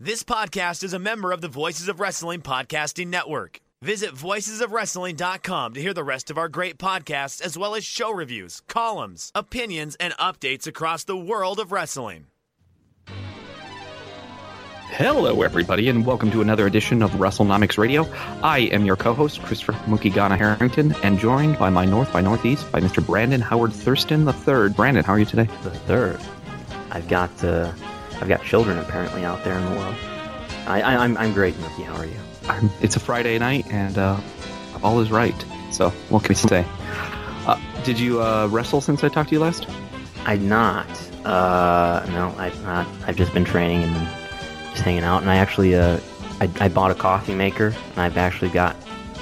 This podcast is a member of the Voices of Wrestling Podcasting Network. Visit voicesofwrestling.com to hear the rest of our great podcasts, as well as show reviews, columns, opinions, and updates across the world of wrestling. Hello, everybody, and welcome to another edition of WrestleNomics Radio. I am your co-host, Christopher Mukigana Harrington, and joined by my North by Northeast by Mr. Brandon Howard Thurston the Third. Brandon, how are you today? The third. I've got uh, I've got children apparently out there in the world. I, I, I'm I'm great, Mookie. How are you? I'm, it's a Friday night, and uh, all is right. So, what can we say? Uh, did you uh, wrestle since I talked to you last? I'm not. Uh, no, I've not. I've just been training and just hanging out. And I actually, uh, I, I bought a coffee maker, and I've actually got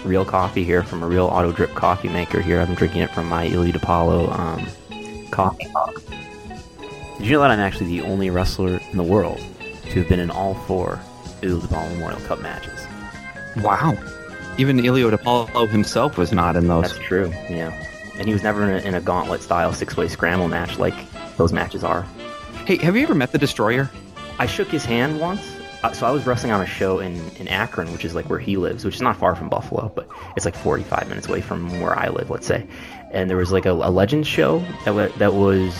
real coffee here from a real auto drip coffee maker here. I've been drinking it from my Ilio DiPaolo um, coffee mug. Did you know that I'm actually the only wrestler in the world to have been in all four Ilio DiPaolo Memorial Cup matches? Wow. Even Ilio DiPaolo himself was not in those. That's true. Yeah, and he was never in a, in a gauntlet style six way scramble match like those matches are. Hey, have you ever met the Destroyer? I shook his hand once. Uh, so I was wrestling on a show in, in Akron, which is like where he lives, which is not far from Buffalo, but it's like 45 minutes away from where I live, let's say. And there was like a, a Legends show that w- that was,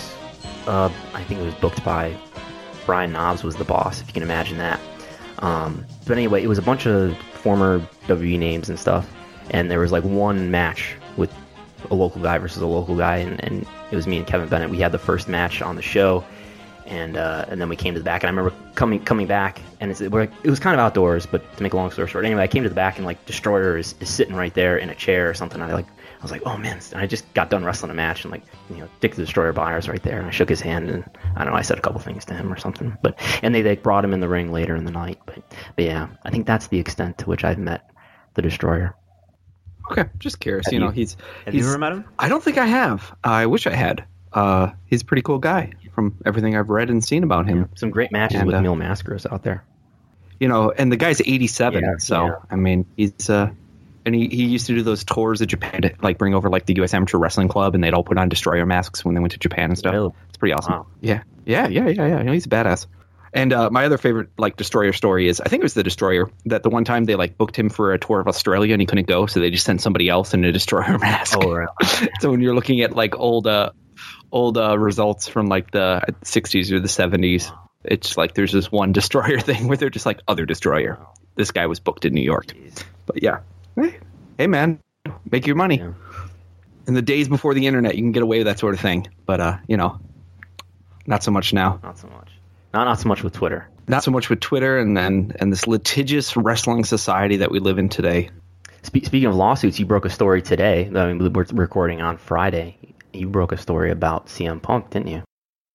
uh, I think it was booked by Brian Knobbs was the boss, if you can imagine that. Um, but anyway, it was a bunch of former WWE names and stuff, and there was like one match with a local guy versus a local guy, and, and it was me and Kevin Bennett. We had the first match on the show, and uh, and then we came to the back, and I remember coming coming back, and it's, it was kind of outdoors, but to make a long story short, anyway, I came to the back, and like Destroyer is, is sitting right there in a chair or something. I like was like, oh man, and I just got done wrestling a match, and like you know, Dick the Destroyer Beyer's right there, and I shook his hand, and I don't know, I said a couple things to him or something, but and they they brought him in the ring later in the night, but but yeah, I think that's the extent to which I've met the Destroyer. Okay, just curious. Have you know, you- he's. Have he's you ever met him? I don't think I have. I wish I had. Uh, he's a pretty cool guy from everything I've read and seen about him. Some great matches And, with uh, Mil Mascaras out there. You know, and the guy's 87, Yeah, so yeah. I mean, he's uh, and he, he used to do those tours of Japan to like bring over like the U.S. Amateur Wrestling Club, and they'd all put on destroyer masks when they went to Japan and stuff. Really? It's pretty awesome. Wow. Yeah, yeah, yeah, yeah, yeah. You know, he's a badass. And uh, my other favorite like destroyer story is I think it was the destroyer that the one time they like booked him for a tour of Australia and he couldn't go, so they just sent somebody else in a destroyer mask. Oh, right. so when you're looking at like old uh old uh results from like the 60s or the 70s it's like there's this one destroyer thing where they're just like other destroyer this guy was booked in new york but yeah hey, hey man make your money Yeah. in the days before the internet you can get away with that sort of thing but uh you know not so much now Not so much. Not not so much with Twitter. not so much with twitter and then and this litigious wrestling society that we live in today Spe- speaking of lawsuits, you broke a story today. I mean, we're recording on Friday. You broke a story about CM Punk, didn't you?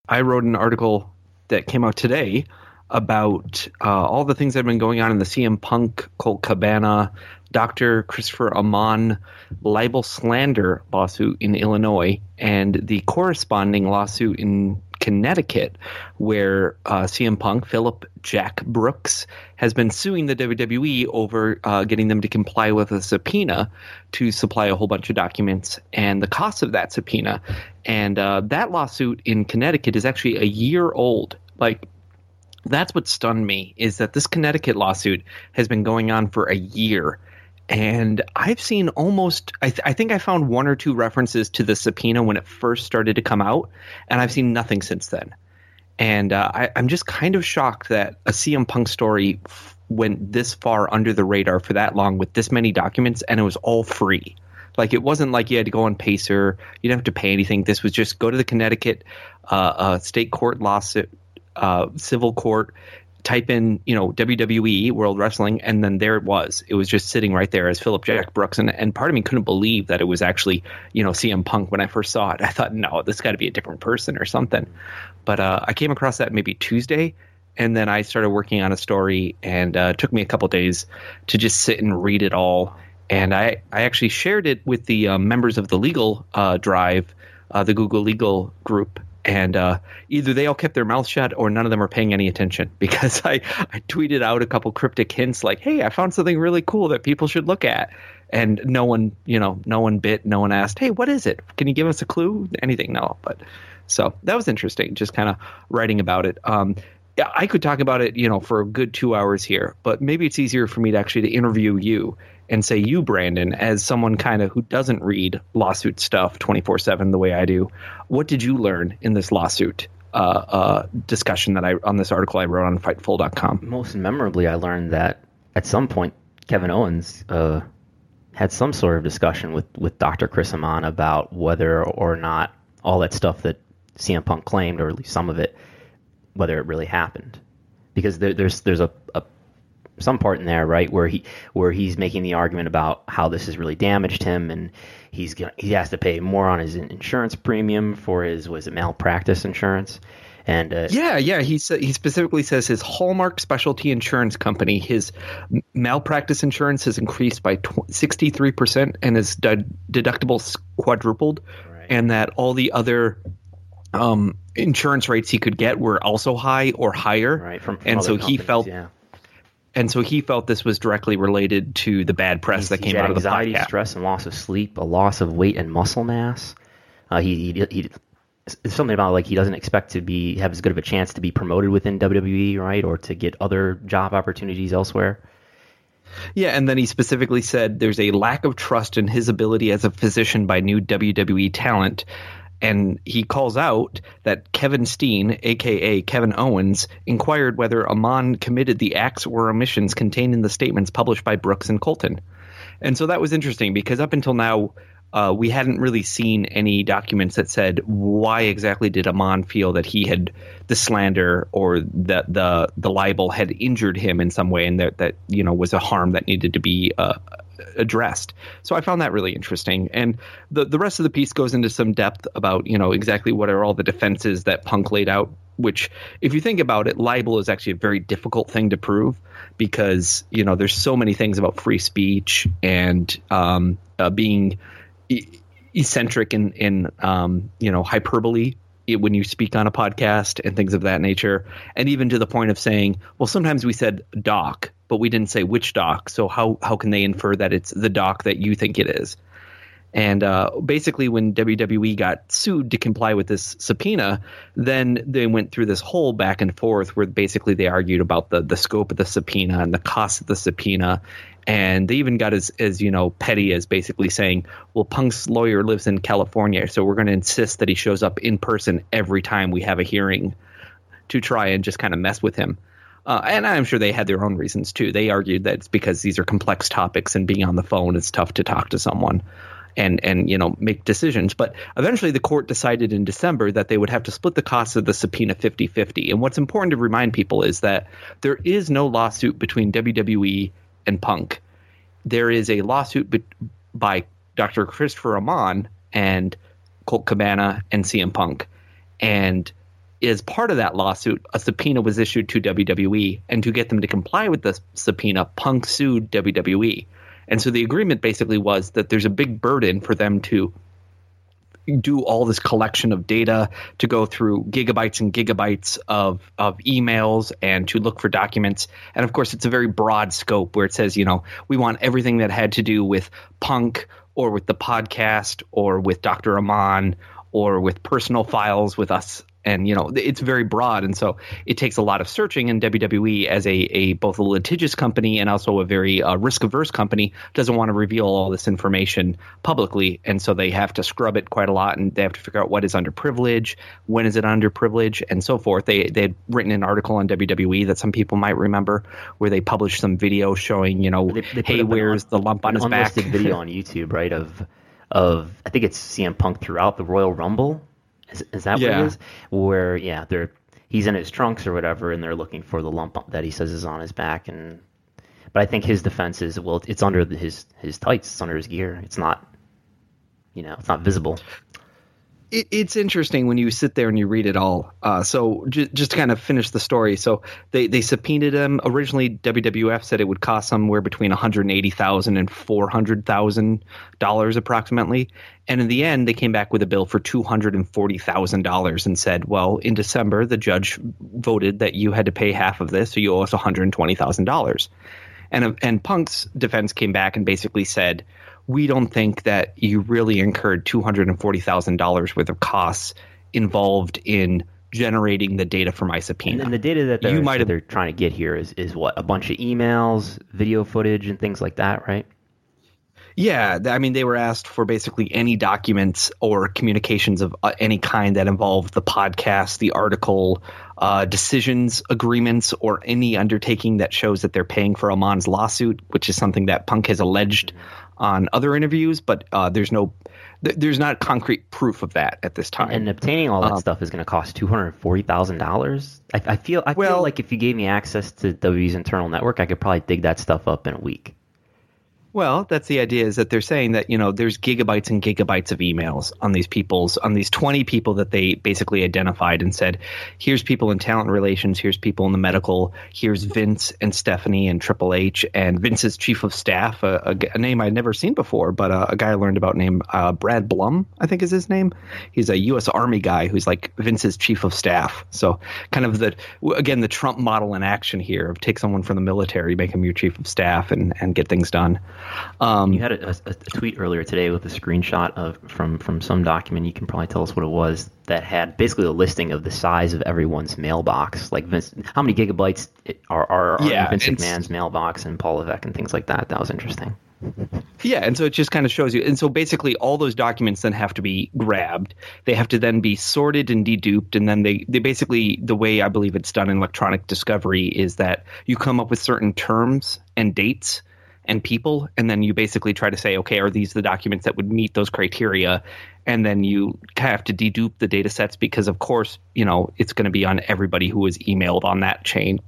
I wrote an article that came out today about uh, all the things that have been going on in the CM Punk, Colt Cabana, Dr. Christopher Amann libel slander lawsuit in Illinois, and the corresponding lawsuit in Connecticut, where uh, CM Punk, Philip Jack Brooks, has been suing the WWE over uh, getting them to comply with a subpoena to supply a whole bunch of documents and the cost of that subpoena. And uh, that lawsuit in Connecticut is actually a year old. Like, that's what stunned me is that this Connecticut lawsuit has been going on for a year. And I've seen almost, I, th- I think I found one or two references to the subpoena when it first started to come out, and I've seen nothing since then. And uh, I, I'm just kind of shocked that a CM Punk story f- went this far under the radar for that long with this many documents, and it was all free. Like it wasn't like you had to go on Pacer, you didn't have to pay anything. This was just go to the Connecticut uh, uh, state court lawsuit, uh, civil court, type in you know WWE World Wrestling, and then there it was. It was just sitting right there as Philip Jack Brooks, and and part of me couldn't believe that it was actually you know CM Punk when I first saw it. I thought no, this got to be a different person or something. But uh, I came across that maybe Tuesday, and then I started working on a story, and uh, it took me a couple days to just sit and read it all. And I, I actually shared it with the uh, members of the legal uh, drive, uh, the Google Legal group, and uh, either they all kept their mouth shut or none of them are paying any attention because I, I tweeted out a couple cryptic hints like, "Hey, I found something really cool that people should look at," and no one, you know, no one bit, no one asked, "Hey, what is it? Can you give us a clue?" Anything? No, but so that was interesting, just kind of writing about it. Um, I could talk about it, you know, for a good two hours here, but maybe it's easier for me to actually to interview you and say you, Brandon, as someone kind of who doesn't read lawsuit stuff twenty four seven the way I do. What did you learn in this lawsuit uh, uh, discussion that I on this article I wrote on Fightful.com? Most memorably, I learned that at some point Kevin Owens uh, had some sort of discussion with with Dr. Chris Amann about whether or not all that stuff that CM Punk claimed, or at least some of it, whether it really happened. Because there, there's there's a, a some part in there, right, where he where he's making the argument about how this has really damaged him, and he's gonna, he has to pay more on his insurance premium for his was it malpractice insurance, and uh, yeah, yeah, he sa- he specifically says his Hallmark Specialty Insurance Company, his malpractice insurance has increased by sixty three percent, and his de- deductible quadrupled, right. and that all the other um, insurance rates he could get were also high or higher, right? From, from and so he felt yeah and so he felt this was directly related to the bad press He's, that came out of the anxiety, stress, and loss of sleep, a loss of weight and muscle mass. Uh, he, he, he it's something about like he doesn't expect to be have as good of a chance to be promoted within WWE, right, or to get other job opportunities elsewhere. Yeah, and then he specifically said there's a lack of trust in his ability as a physician by new WWE talent and he calls out that Kevin Steen, aka Kevin Owens, inquired whether Amann committed the acts or omissions contained in the statements published by Brooks and Colton. And so that was interesting because up until now, uh, we hadn't really seen any documents that said why exactly did Amann feel that he had the slander or that the the libel had injured him in some way, and that that you know was a harm that needed to be uh, addressed. So I found that really interesting. And the the rest of the piece goes into some depth about you know exactly what are all the defenses that Punk laid out. Which, if you think about it, libel is actually a very difficult thing to prove because you know there's so many things about free speech and um, uh, being e- eccentric in in um, you know hyperbole when you speak on a podcast and things of that nature, and even to the point of saying, well, sometimes we said doc, but we didn't say which doc. So how how can they infer that it's the doc that you think it is? And uh, basically, when WWE got sued to comply with this subpoena, then they went through this whole back and forth where basically they argued about the the scope of the subpoena and the cost of the subpoena, and they even got as as you know petty as basically saying, "Well, Punk's lawyer lives in California, so we're going to insist that he shows up in person every time we have a hearing to try and just kind of mess with him." Uh, and I'm sure they had their own reasons too. They argued that it's because these are complex topics and being on the phone is tough to talk to someone and and you know make decisions but eventually the court decided in December that they would have to split the costs of the subpoena 50-50 and what's important to remind people is that there is no lawsuit between WWE and Punk there is a lawsuit be- by Dr. Christopher Amann and Colt Cabana and CM Punk and as part of that lawsuit, a subpoena was issued to WWE, and to get them to comply with the subpoena, Punk sued WWE. And so the agreement basically was that there's a big burden for them to do all this collection of data to go through gigabytes and gigabytes of of emails and to look for documents and of course it's a very broad scope where it says you know we want everything that had to do with punk or with the podcast or with Dr. Amann or with personal files with us and you know it's very broad, and so it takes a lot of searching. And WWE, as a, a both a litigious company and also a very uh, risk averse company, doesn't want to reveal all this information publicly, and so they have to scrub it quite a lot, and they have to figure out what is under privilege, when is it under privilege, and so forth. They they had written an article on WWE that some people might remember, where they published some video showing you know, They- they hey, where's un- the lump on his back? video on YouTube, right? Of of I think it's CM Punk throughout the Royal Rumble. Is, is that what Yeah. it is? Where yeah, they're he's in his trunks or whatever, and they're looking for the lump that he says is on his back. And but I think his defense is well, it's under his his tights, it's under his gear. It's not, you know, it's not visible. It, it's interesting when you sit there and you read it all. Uh, so j- just to kind of finish the story, so they they subpoenaed him. Originally, WWF said it would cost somewhere between one hundred eighty thousand and four hundred thousand dollars approximately. And in the end, they came back with a bill for two hundred and forty thousand dollars and said, "Well, in December, the judge voted that you had to pay half of this, so you owe us one hundred twenty thousand dollars." And and Punk's defense came back and basically said, "We don't think that you really incurred two hundred and forty thousand dollars worth of costs involved in generating the data for my And, subpoena." and the data that they're, You might that have- they're trying to get here is is what a bunch of emails, video footage, and things like that, right? Yeah, I mean, they were asked for basically any documents or communications of uh, any kind that involved the podcast, the article, uh, decisions, agreements, or any undertaking that shows that they're paying for Amann's lawsuit, which is something that Punk has alleged on other interviews, but uh, there's no, th- there's not concrete proof of that at this time. And obtaining all that Um, stuff is going to cost two hundred forty thousand dollars. I, I feel I feel like if you gave me access to WWE's internal network, I could probably dig that stuff up in a week. Well, that's the idea is that they're saying that, you know, there's gigabytes and gigabytes of emails on these people's, on these 20 people that they basically identified and said, here's people in talent relations, here's people in the medical, here's Vince and Stephanie and Triple H and Vince's chief of staff, A name I'd never seen before, but uh, a guy I learned about named uh, Brad Blum, I think is his name. He's a U.S. Army guy who's like Vince's chief of staff. So kind of the, again, the Trump model in action here of take someone from the military, make him your chief of staff and, and get things done. Um, You had a, a, a tweet earlier today with a screenshot of from from some document. You can probably tell us what it was that had basically a listing of the size of everyone's mailbox, like Vince, how many gigabytes are are, are Yeah, in Vince McMahon's mailbox and Paul Levesque and things like that. That was interesting. Yeah, and so it just kind of shows you. And so basically, all those documents then have to be grabbed. They have to then be sorted and deduped, and then they they basically the way I believe it's done in electronic discovery is that you come up with certain terms and dates and people, and then you basically try to say, okay, are these the documents that would meet those criteria? And then you have to dedupe the data sets because, of course, you know it's going to be on everybody who was emailed on that chain.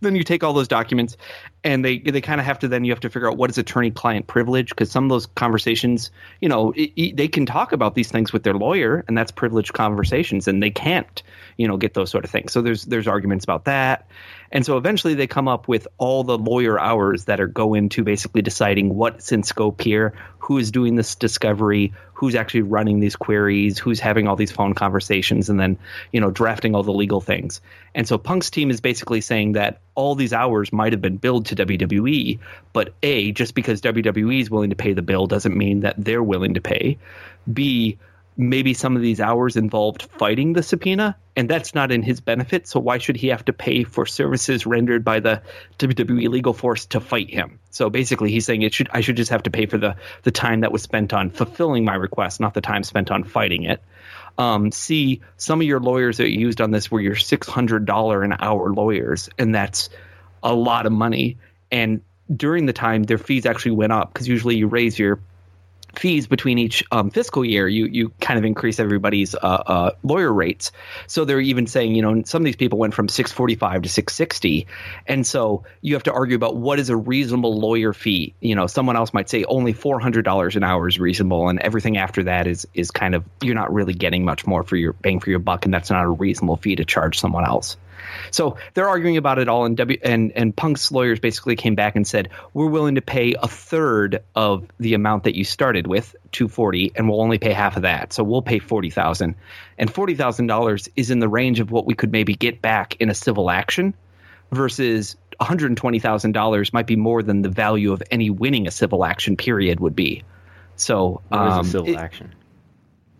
Then you take all those documents and they they kind of have to then you have to figure out what is attorney client privilege because some of those conversations you know i i they can talk about these things with their lawyer and that's privileged conversations and they can't you know get those sort of things. So there's there's arguments about that and so eventually they come up with all the lawyer hours that are go into basically deciding what's in scope here who is doing this discovery who's actually running these queries who's having all these phone conversations and then you know drafting all the legal things. And so punk's team is basically saying that all these hours might have been billed to wwe but a just because wwe is willing to pay the bill doesn't mean that they're willing to pay. B maybe some of these hours involved fighting the subpoena and that's not in his benefit so why should he have to pay for services rendered by the WWE legal force to fight him so basically he's saying it should I should just have to pay for the the time that was spent on fulfilling my request not the time spent on fighting it um, C, some of your lawyers that you used on this were your $600 an hour lawyers, and that's a lot of money. And during the time, their fees actually went up because usually you raise your fees between each um, fiscal year, you you kind of increase everybody's uh, uh, lawyer rates. So they're even saying, you know, some of these people went from 645 to 660, and so you have to argue about what is a reasonable lawyer fee. You know, someone else might say only $400 an hour is reasonable, and everything after that is is kind of you're not really getting much more for your bang for your buck, and that's not a reasonable fee to charge someone else. So they're arguing about it all, and W and and Punk's lawyers basically came back and said we're willing to pay a third of the amount that you started with, two forty, and we'll only pay half of that. So we'll pay forty thousand, and forty thousand dollars is in the range of what we could maybe get back in a civil action, versus one hundred and twenty thousand dollars might be more than the value of any winning a civil action period would be. So What is um, a civil it- action?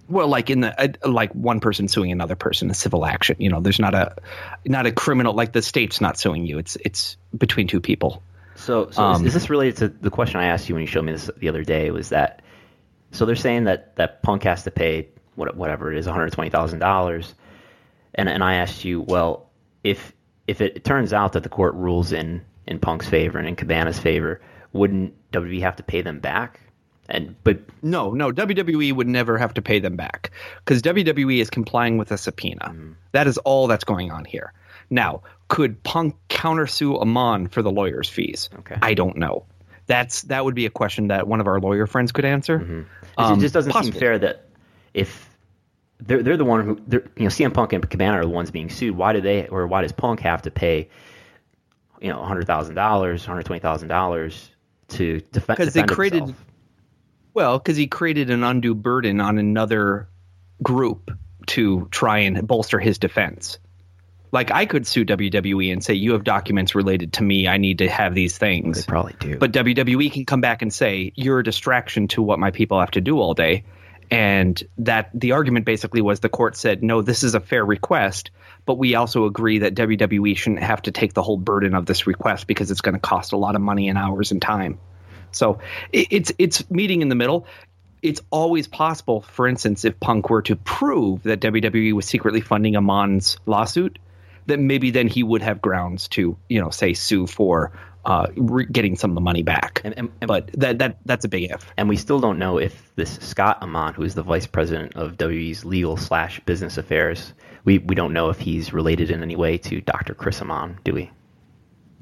Well, like in the uh, like one person suing another person, a civil action. You know, there's not a not a criminal like the state's not suing you. It's it's between two people. So, so um, is, is, this related to the question I asked you when you showed me this the other day? Was that so? They're saying that that Punk has to pay what, whatever it is, one hundred twenty thousand dollars, and and I asked you, well, if if it, it turns out that the court rules in in Punk's favor and in Cabana's favor, wouldn't WWE have to pay them back? And but no, no, WWE would never have to pay them back because WWE is complying with a subpoena. Mm. That is all that's going on here. Now, could Punk countersue Amann for the lawyer's fees? Okay. I don't know. That's that would be a question that one of our lawyer friends could answer. Mm-hmm. Um, it just doesn't possibly. seem fair that if they're they're the one who you know CM Punk and Cabana are the ones being sued. Why do they or why does Punk have to pay you know hundred thousand dollars, hundred twenty thousand dollars to defend? Because they created himself? Well, because he created an undue burden on another group to try and bolster his defense. Like I could sue WWE and say you have documents related to me. I need to have these things. They probably do. But WWE can come back and say you're a distraction to what my people have to do all day. And that the argument basically was the court said, no, this is a fair request, but we also agree that WWE shouldn't have to take the whole burden of this request because it's going to cost a lot of money and hours and time. So it, it's it's meeting in the middle. It's always possible, for instance, if Punk were to prove that WWE was secretly funding Amann's lawsuit, that maybe then he would have grounds to, you know, say sue for uh, re- getting some of the money back. And, and, and, but that that that's a big if. And we still don't know if this Scott Amann, who is the vice president of WWE's legal slash business affairs, we we don't know if he's related in any way to Dr. Chris Amann, do we?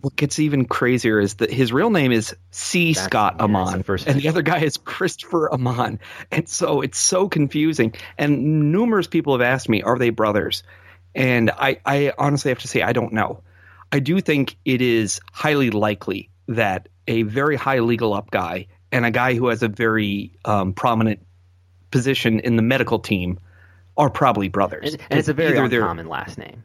What gets even crazier is that his real name is C. That's, Scott Amann, the and the other guy is Christopher Amann, and so it's so confusing. And numerous people have asked me, "Are they brothers?" And I, I honestly have to say, I don't know. I do think it is highly likely that a very high legal up guy and a guy who has a very um, prominent position in the medical team are probably brothers. And, and it's a very uncommon last name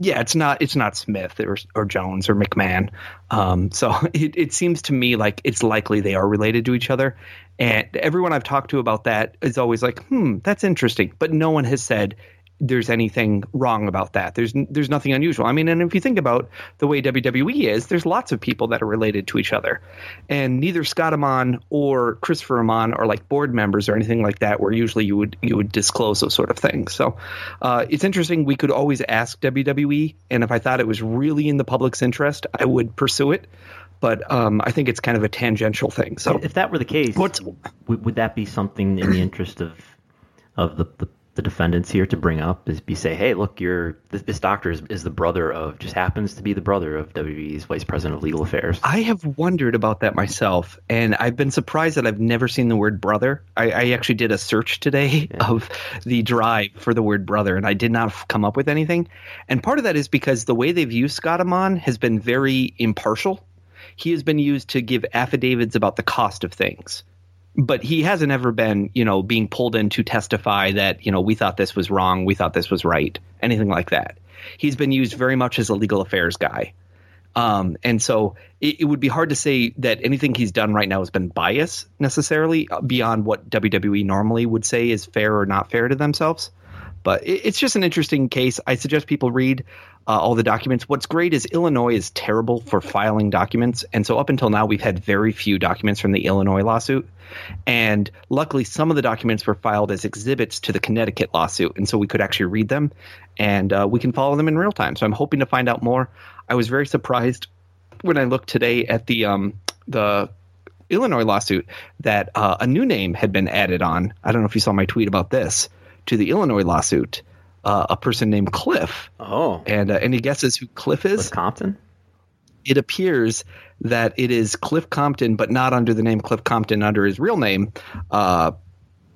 yeah, it's not it's not Smith or or Jones or McMahon. Um, so it, it seems to me like it's likely they are related to each other. And everyone I've talked to about that is always like, hmm, that's interesting. But no one has said there's anything wrong about that. There's there's nothing unusual. I mean, and if you think about the way WWE is, there's lots of people that are related to each other, and neither Scott Amann or Christopher Amann are like board members or anything like that, where usually you would you would disclose those sort of things. So uh, it's interesting. We could always ask WWE, and if I thought it was really in the public's interest, I would pursue it. But um, I think it's kind of a tangential thing. So if that were the case, would, would that be something in the interest of of the, the the defendants here to bring up is be say, hey, look, you're this, this doctor is, is, the brother of just happens to be the brother of WWE's vice president of legal affairs. I have wondered about that myself, and I've been surprised that I've never seen the word brother. I, I actually did a search today yeah. of the drive for the word brother, and I did not come up with anything. And part of that is because the way they've used Scott Amann has been very impartial. He has been used to give affidavits about the cost of things but he hasn't ever been, you know, being pulled in to testify that, you know, we thought this was wrong, we thought this was right, anything like that. He's been used very much as a legal affairs guy. Um, and so it, it, would be hard to say that anything he's done right now has been bias necessarily uh, beyond what WWE normally would say is fair or not fair to themselves. But it, it's just an interesting case. I suggest people read uh, all the documents. What's great is Illinois is terrible for filing documents, and so up until now we've had very few documents from the Illinois lawsuit. And luckily, some of the documents were filed as exhibits to the Connecticut lawsuit, and so we could actually read them, and uh, we can follow them in real time. So I'm hoping to find out more. I was very surprised when I looked today at the um, the Illinois lawsuit that uh, a new name had been added on. I don't know if you saw my tweet about this to the Illinois lawsuit uh, a person named Cliff. Oh. And uh, any guesses who Cliff is? Cliff Compton? It appears that it is Cliff Compton, but not under the name Cliff Compton, under his real name. Uh,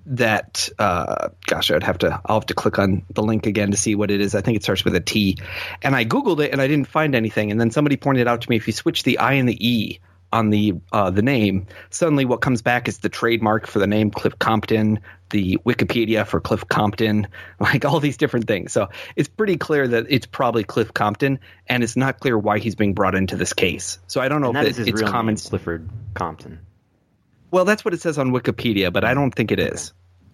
that uh, gosh, I'd have to I'll have to click on the link again to see what it is. I think it starts with a T, and I googled it and I didn't find anything. And then somebody pointed out to me if you switch the I and the E on the uh, the name, suddenly what comes back is the trademark for the name Cliff Compton, the Wikipedia for Cliff Compton, like all these different things. So it's pretty clear that it's probably Cliff Compton, and it's not clear why he's being brought into this case. So I don't know and if it, it's common. Clifford Compton. Well, that's what it says on Wikipedia, but I don't think it is.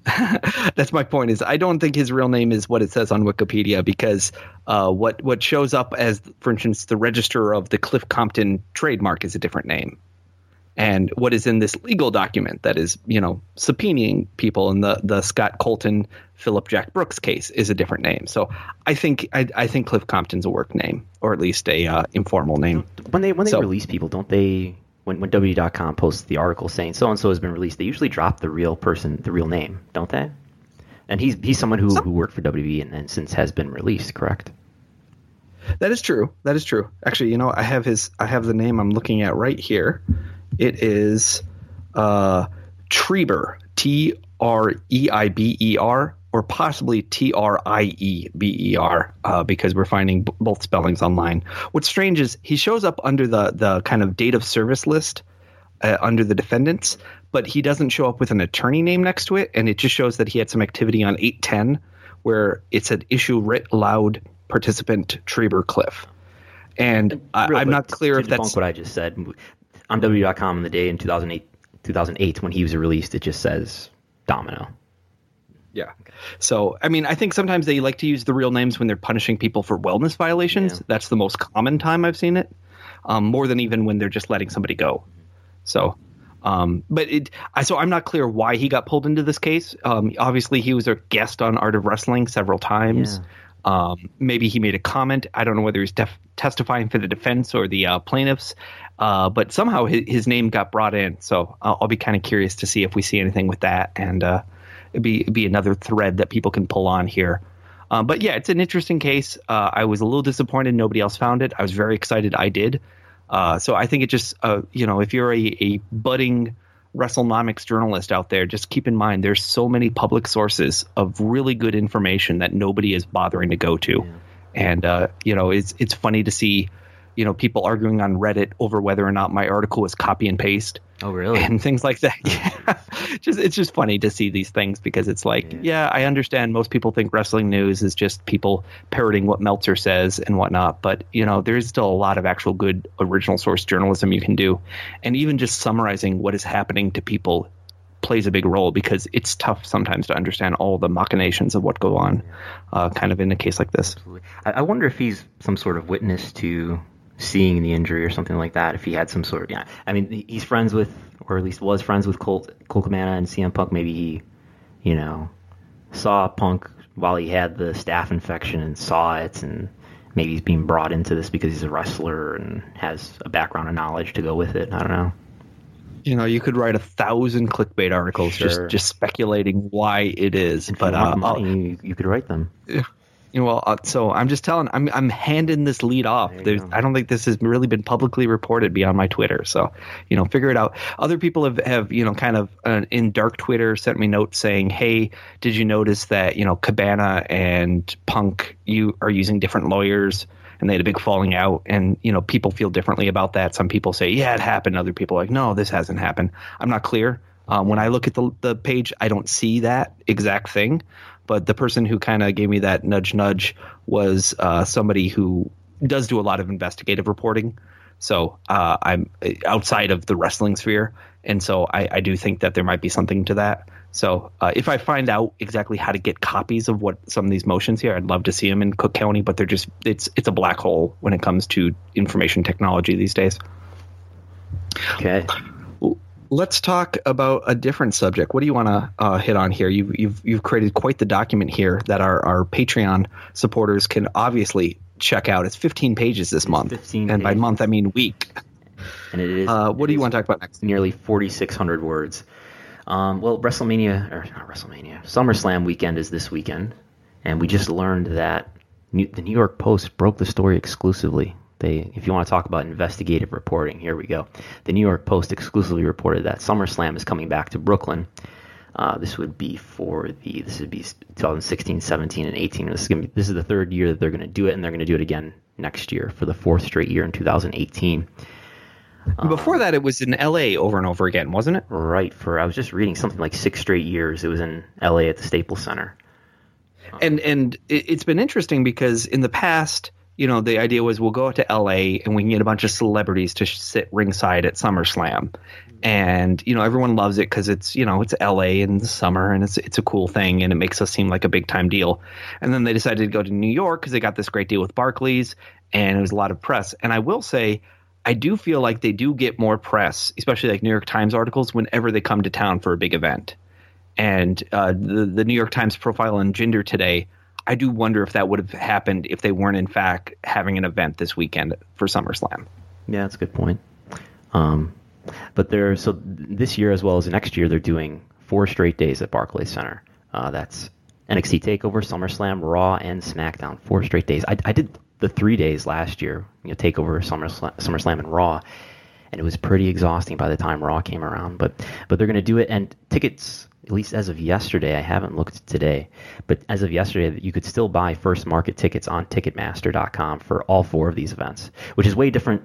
That's my point. Is I don't think his real name is what it says on Wikipedia because uh, what what shows up as, for instance, the register of the Cliff Compton trademark is a different name, and what is in this legal document that is you know subpoenaing people in the the Scott Colton Philip Jack Brooks case is a different name. So I think I, I think Cliff Compton's a work name or at least a uh, informal name. When they when they So- release people, don't they? When when W.com posts the article saying so and so has been released, they usually drop the real person, the real name, don't they? And he's he's someone who, who worked for WB and, and since has been released, correct? That is true. That is true. Actually, you know, I have his. I have the name I'm looking at right here. It is uh, Trieber. T R E I B E R, or possibly T R I E B E R, uh, because we're finding b- both spellings online. What's strange is he shows up under the the kind of date of service list uh, under the defendants, but he doesn't show up with an attorney name next to it, and it just shows that he had some activity on 810, where it's an issue writ loud participant Trieber Cliff. And I, I'm not clear if that's what I just said. On W.com in the day in 2008, 2008 when he was released, it just says Domino. Yeah. So, I mean, I think sometimes they like to use the real names when they're punishing people for wellness violations. Yeah. That's the most common time I've seen it, um, more than even when they're just letting somebody go. So, um, but it, I, so I'm not clear why he got pulled into this case. Um, obviously, he was a guest on Art of Wrestling several times. Um, maybe he made a comment. I don't know whether he's def- testifying for the defense or the uh, plaintiffs, uh, but somehow his, his name got brought in. So I'll, I'll be kind of curious to see if we see anything with that, and uh, be be another thread that people can pull on here. Um, but yeah, it's an interesting case. Uh, I was a little disappointed nobody else found it. I was very excited I did. Uh, so I think it just uh, you know if you're a, a budding WrestleNomics journalist out there, just keep in mind there's so many public sources of really good information that nobody is bothering to go to, and uh, you know it's it's funny to see you know people arguing on Reddit over whether or not my article was copy and paste Oh, really? and things like that. Yeah, just it's just funny to see these things because it's like, yeah. I understand most people think wrestling news is just people parroting what Meltzer says and whatnot, but you know, there's still a lot of actual good original source journalism you can do, and even just summarizing what is happening to people plays a big role because it's tough sometimes to understand all the machinations of what go on, uh, kind of in a case like this. I, I wonder if he's some sort of witness to seeing the injury or something like that. If he had some sort of yeah, I mean he's friends with, or at least was friends with Colt Colt Cabana and CM Punk. Maybe he, you know, saw Punk while he had the staph infection and saw it, and maybe he's being brought into this because he's a wrestler and has a background of knowledge to go with it. I don't know. You know, you could write a thousand clickbait articles Sure. just just speculating why it is, If but you uh, money, you, you could write them. You know, well, uh, so I'm just telling. I'm I'm handing this lead off. There you There's, go. I don't think this has really been publicly reported beyond my Twitter. So, you know, figure it out. Other people have have you know kind of uh, in dark Twitter sent me notes saying, "Hey, did you notice that you know Cabana and Punk you are using different lawyers?" And they had a big falling out, and you know people feel differently about that. Some people say, "Yeah, it happened." Other people are like, "No, this hasn't happened." I'm not clear. Um, when I look at the the page, I don't see that exact thing. But the person who kind of gave me that nudge nudge was uh, somebody who does do a lot of investigative reporting. So uh, I'm outside of the wrestling sphere, and so I, I do think that there might be something to that. So uh, if I find out exactly how to get copies of what some of these motions here, I'd love to see them in Cook County. But they're just it's it's a black hole when it comes to information technology these days. Okay. Let's talk about a different subject. What do you want to uh, hit on here? You've, you've you've created quite the document here that our, our Patreon supporters can obviously check out. It's 15 pages this month, 15 and by month I mean week. And it is. Uh, what do you want to talk about next? nearly 4,600 words. Um, well, WrestleMania, or not WrestleMania, SummerSlam weekend is this weekend, and we just learned that New, the New York Post broke the story exclusively. They, if you want to talk about investigative reporting, here we go. The New York Post exclusively reported that SummerSlam is coming back to Brooklyn. Uh, this would be for the this would be 2016, 17, and 18. This is gonna be, this is the third year that they're going to do it, and they're going to do it again next year for the fourth straight year in 2018. Before that, it was in L.A. over and over again, wasn't it? Right. For I was just reading something like six straight years. It was in L.A. at the Staples Center. and and it, it's been interesting because in the past you know, the idea was we'll go out to LA and we can get a bunch of celebrities to sit ringside at SummerSlam. And, you know, everyone loves it because it's, you know, it's LA in the summer and it's, it's a cool thing and it makes us seem like a big time deal. And then they decided to go to New York because they got this great deal with Barclays and it was a lot of press. And I will say, I do feel like they do get more press, especially like New York Times articles, whenever they come to town for a big event. And uh, the, the New York Times profile on Jinder today I do wonder if that would have happened if they weren't in fact having an event this weekend for SummerSlam. Yeah, that's a good point. Um, but they're so this year as well as next year they're doing four straight days at Barclays Center. Uh, that's NXT Takeover, SummerSlam, Raw, and SmackDown. Four straight days. I, I did the three days last year. You know, Takeover, SummerSlam, SummerSlam, and Raw, and it was pretty exhausting by the time Raw came around. But but they're going to do it, and tickets at least as of yesterday, I haven't looked today, but as of yesterday, you could still buy first market tickets on Ticketmaster.com for all four of these events, which is way different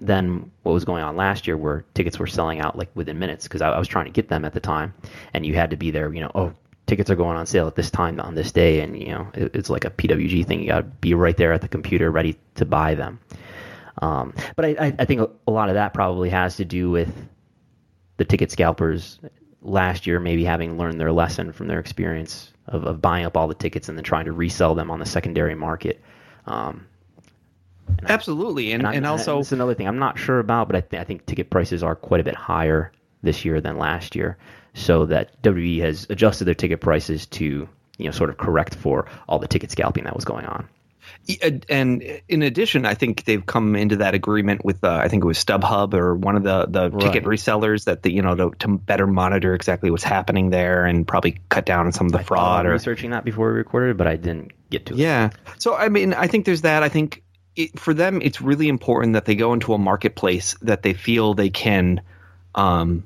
than what was going on last year, where tickets were selling out like within minutes because I, I was trying to get them at the time, and you had to be there. You know, oh, tickets are going on sale at this time on this day, and you know, it, it's like a PWG thing. You got to be right there at the computer, ready to buy them. Um, but I, I think a lot of that probably has to do with the ticket scalpers last year maybe having learned their lesson from their experience of, of buying up all the tickets and then trying to resell them on the secondary market. Um, and Absolutely, and and, and also it's another thing I'm not sure about, but I, th- I think ticket prices are quite a bit higher this year than last year, so that WWE has adjusted their ticket prices to you know sort of correct for all the ticket scalping that was going on. And in addition, I think they've come into that agreement with uh, I think it was StubHub or one of the the right. ticket resellers that the you know to, to, better monitor exactly what's happening there and probably cut down on some of the I fraud. Or researching that before we recorded, but I didn't get to it. Yeah. So I mean, I think there's that. I think it, for them, it's really important that they go into a marketplace that they feel they can, um,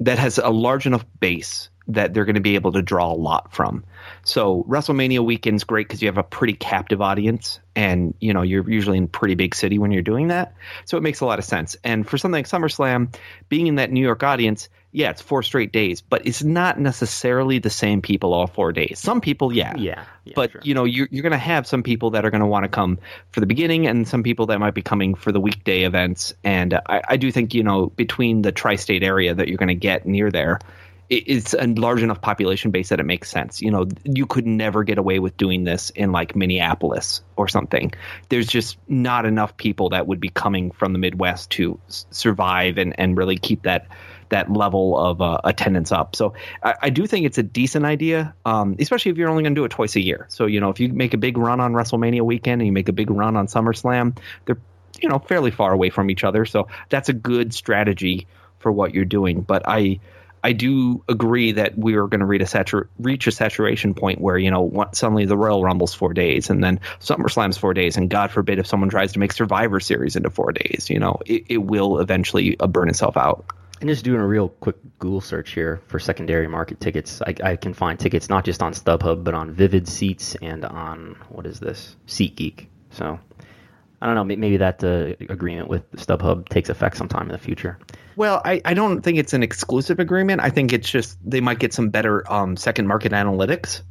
that has a large enough base that they're going to be able to draw a lot from. So WrestleMania weekend's great because you have a pretty captive audience, and you know you're usually in a pretty big city when you're doing that. So it makes a lot of sense. And for something like SummerSlam, being in that New York audience, yeah, it's four straight days, but it's not necessarily the same people all four days. Some people, yeah, yeah, yeah but sure. you know you're you're going to have some people that are going to want to come for the beginning, and some people that might be coming for the weekday events. And I, I do think you know between the tri-state area that you're going to get near there it's a large enough population base that it makes sense. You know, you could never get away with doing this in like Minneapolis or something. There's just not enough people that would be coming from the Midwest to survive and, and really keep that that level of uh, attendance up. So I, I, do think it's a decent idea, um, especially if you're only going to do it twice a year. So you know, if you make a big run on WrestleMania weekend and you make a big run on SummerSlam, they're you know fairly far away from each other. So that's a good strategy for what you're doing. But I I do agree that we are going to reach a, satur- reach a saturation point where you know suddenly the Royal Rumble's four days, and then SummerSlam's four days, and God forbid if someone tries to make Survivor Series into four days, you know it, it will eventually uh, burn itself out. And just doing a real quick Google search here for secondary market tickets, I, I, can find tickets not just on StubHub but on Vivid Seats and on what is this SeatGeek. So I don't know, maybe that uh, agreement with StubHub takes effect sometime in the future. Well, I, I don't think it's an exclusive agreement. I think it's just they might get some better um, second market analytics,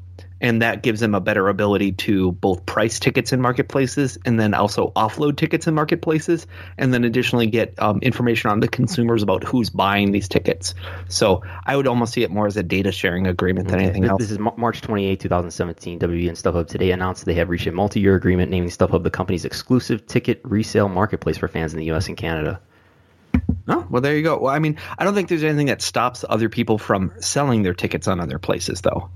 and that gives them a better ability to both price tickets in marketplaces and then also offload tickets in marketplaces, and then additionally get um, information on the consumers about who's buying these tickets. So I would almost see it more as a data sharing agreement than okay. anything this, else. This is March 28, 2017. WWE and StubHub today announced they have reached a multi year agreement naming StubHub the company's exclusive ticket resale marketplace for fans in the U.S. and Canada. Oh, well, there you go. Well, I mean, I don't think there's anything that stops other people from selling their tickets on other places, though.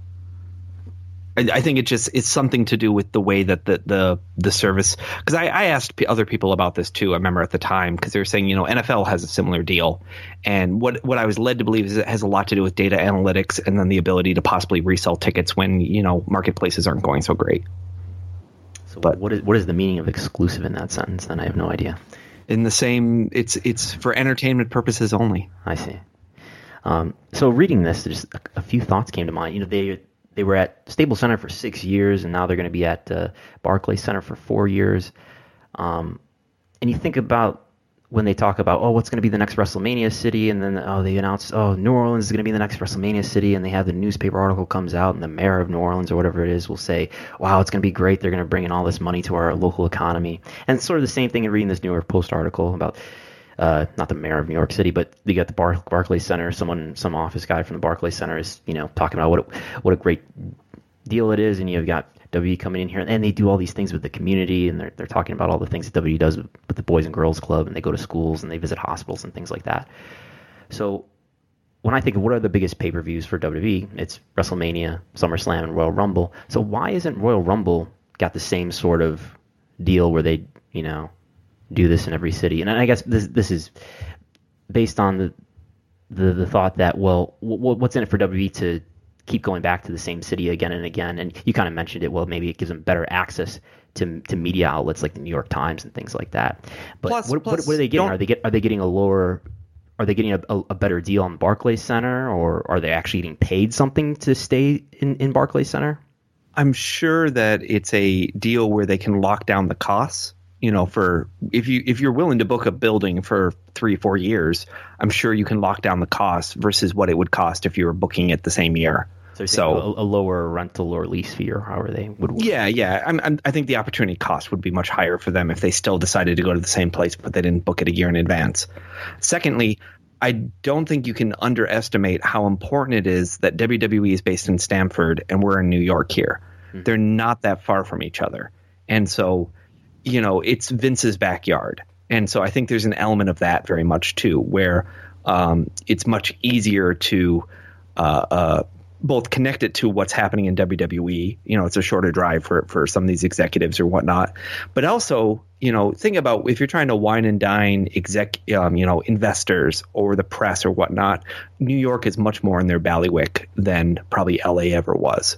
I, I think it just it's something to do with the way that the the the service. Because I, I asked p- other people about this too. I remember at the time because they were saying, you know, NFL has a similar deal, and what what I was led to believe is it has a lot to do with data analytics and then the ability to possibly resell tickets when you know marketplaces aren't going so great. So, but what is what is the meaning of exclusive in that sentence? Then I have no idea in the same it's it's for entertainment purposes only. I see. Um, so reading this, just a, a, few thoughts came to mind. You know, they they were at Staples Center for six years, and now they're going to be at uh, Barclays Center for four years. Um, and you think about when they talk about oh what's going to be the next WrestleMania city and then oh they announce oh New Orleans is going to be the next WrestleMania city and they have the newspaper article comes out and the mayor of New Orleans or whatever it is will say wow it's going to be great they're going to bring in all this money to our local economy and it's sort of the same thing in reading this New York Post article about uh, not the mayor of New York City, but you got the Bar- Barclays Center. Someone, some office guy from the Barclays Center is, you know, talking about what a, what a great deal it is, and you've got WWE coming in here, and they do all these things with the community, and they're they're talking about all the things that WWE does with, with the Boys and Girls Club, and they go to schools and they visit hospitals and things like that. So when I think of what are the biggest pay per views for WWE, it's WrestleMania, SummerSlam, and Royal Rumble. So why isn't Royal Rumble got the same sort of deal where they, you know, do this in every city. And I guess this this is based on the the, the thought that well, w- what's in it for WWE to keep going back to the same city again and again? And you kind of mentioned it. Well, maybe it gives them better access to to media outlets like the New York Times and things like that. But Plus- what, plus, what, what are they getting? Are they get are they getting a lower are they getting a, a, a better deal on Barclays Center, or are they actually getting paid something to stay in, in Barclays Center? I'm sure that it's a deal where they can lock down the costs. You know, for if you if you're willing to book a building for three four years, I'm sure you can lock down the cost versus what it would cost if you were booking it the same year. So, So- a, a lower rental or lease fee, or however they would work. Yeah, yeah. I'm, I'm, I think the opportunity cost would be much higher for them if they still decided to go to the same place, but they didn't book it a year in advance. Secondly, I don't think you can underestimate how important it is that WWE is based in Stamford and we're in New York here. Hmm. They're not that far from each other. And so, you know, it's Vince's backyard. And so I think there's an element of that very much too, where um, it's much easier to uh, uh, both connect it to what's happening in WWE. You know, it's a shorter drive for for some of these executives or whatnot, but also, you know, think about if you're trying to wine and dine exec, um, you know, investors or the press or whatnot. New York is much more in their ballywick than probably LA ever was.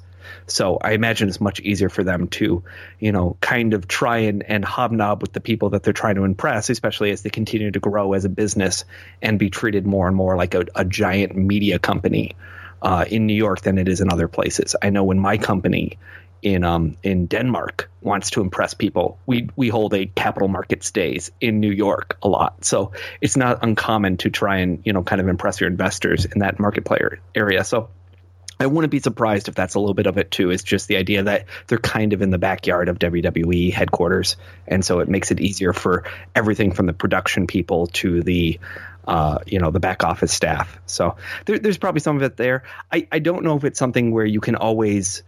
So I imagine it's much easier for them to, you know, kind of try and, and hobnob with the people that they're trying to impress, especially as they continue to grow as a business and be treated more and more like a, a giant media company uh, in New York than it is in other places. I know when my company in um, in Denmark wants to impress people, we we hold a capital markets days in New York a lot. So it's not uncommon to try and you know kind of impress your investors in that market player area. So I wouldn't be surprised if that's a little bit of it too. Is just the idea that they're kind of in the backyard of WWE headquarters, and so it makes it easier for everything from the production people to the, uh, you know, the back office staff. So there, there's probably some of it there. I, I don't know if it's something where you can always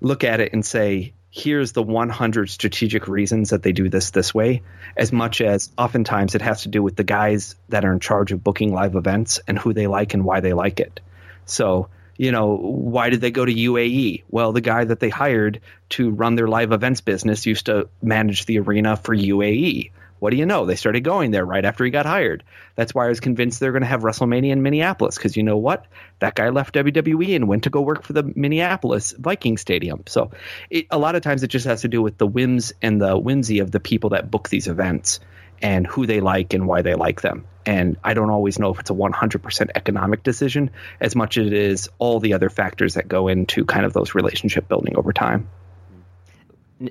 look at it and say, here's the 100 strategic reasons that they do this this way, as much as oftentimes it has to do with the guys that are in charge of booking live events and who they like and why they like it. So, you know, why did they go to UAE? Well, the guy that they hired to run their live events business used to manage the arena for UAE. What do you know? They started going there right after he got hired. That's why I was convinced they're going to have WrestleMania in Minneapolis because you know what? That guy left WWE and went to go work for the Minneapolis Viking Stadium. So it, a lot of times it just has to do with the whims and the whimsy of the people that book these events and who they like and why they like them. And I don't always know if it's a 100% economic decision as much as it is all the other factors that go into kind of those relationship building over time.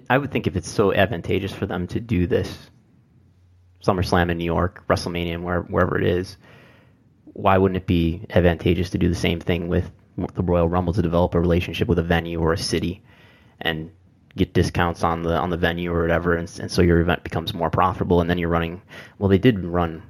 I would think if it's so advantageous for them to do this, SummerSlam in New York, WrestleMania, where, wherever it is, why wouldn't it be advantageous to do the same thing with the Royal Rumble to develop a relationship with a venue or a city, and get discounts on the on the venue or whatever, and, and so your event becomes more profitable, and then you're running. Well, they did run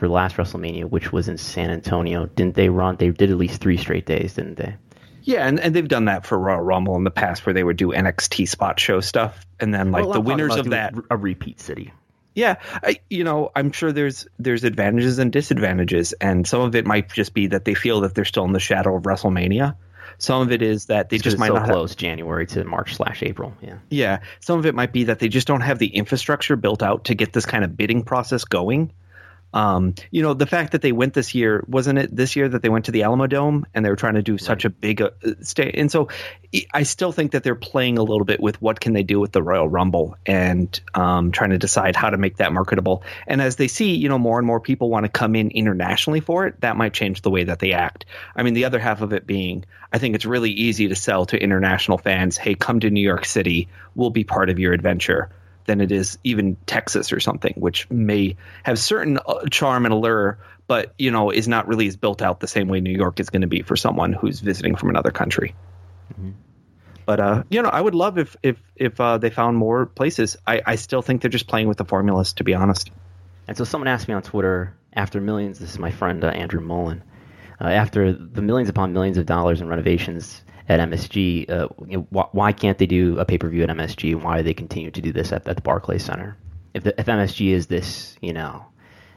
for last WrestleMania, which was in San Antonio. Didn't they run? They did at least three straight days, didn't they? Yeah, and, and they've done that for Royal Rumble in the past where they would do NXT spot show stuff. And then, like, Well, the winners of that. a repeat city. Yeah, I, you know, I'm sure there's there's advantages and disadvantages, and some of it might just be that they feel that they're still in the shadow of WrestleMania. Some of it is that they Just might so not have, close, January to March slash April. Yeah. Yeah, some of it might be that they just don't have the infrastructure built out to get this kind of bidding process going. Um, you know, the fact that they went this year wasn't it this year that they went to the Alamodome and they were trying to do such a big uh, stay. And so, I- I still think that they're playing a little bit with what can they do with the Royal Rumble and um, trying to decide how to make that marketable. And as they see, you know, more and more people want to come in internationally for it, that might change the way that they act. I mean, the other half of it being, I think it's really easy to sell to international fans, hey, come to New York City, we'll be part of your adventure than it is even Texas or something, which may have certain uh, charm and allure, but you know is not really as built out the same way New York is going to be for someone who's visiting from another country. Mm-hmm. But uh, you know, I would love if if if uh, they found more places. I, I still think they're just playing with the formulas, to be honest. And so someone asked me on Twitter after millions. This is my friend uh, Andrew Mullen. Uh, after the millions upon millions of dollars in renovations at MSG, uh, you know, wh- why can't they do a pay per view at MSG? Why do they continue to do this at, at the Barclays Center? If, the, if MSG is this, you know,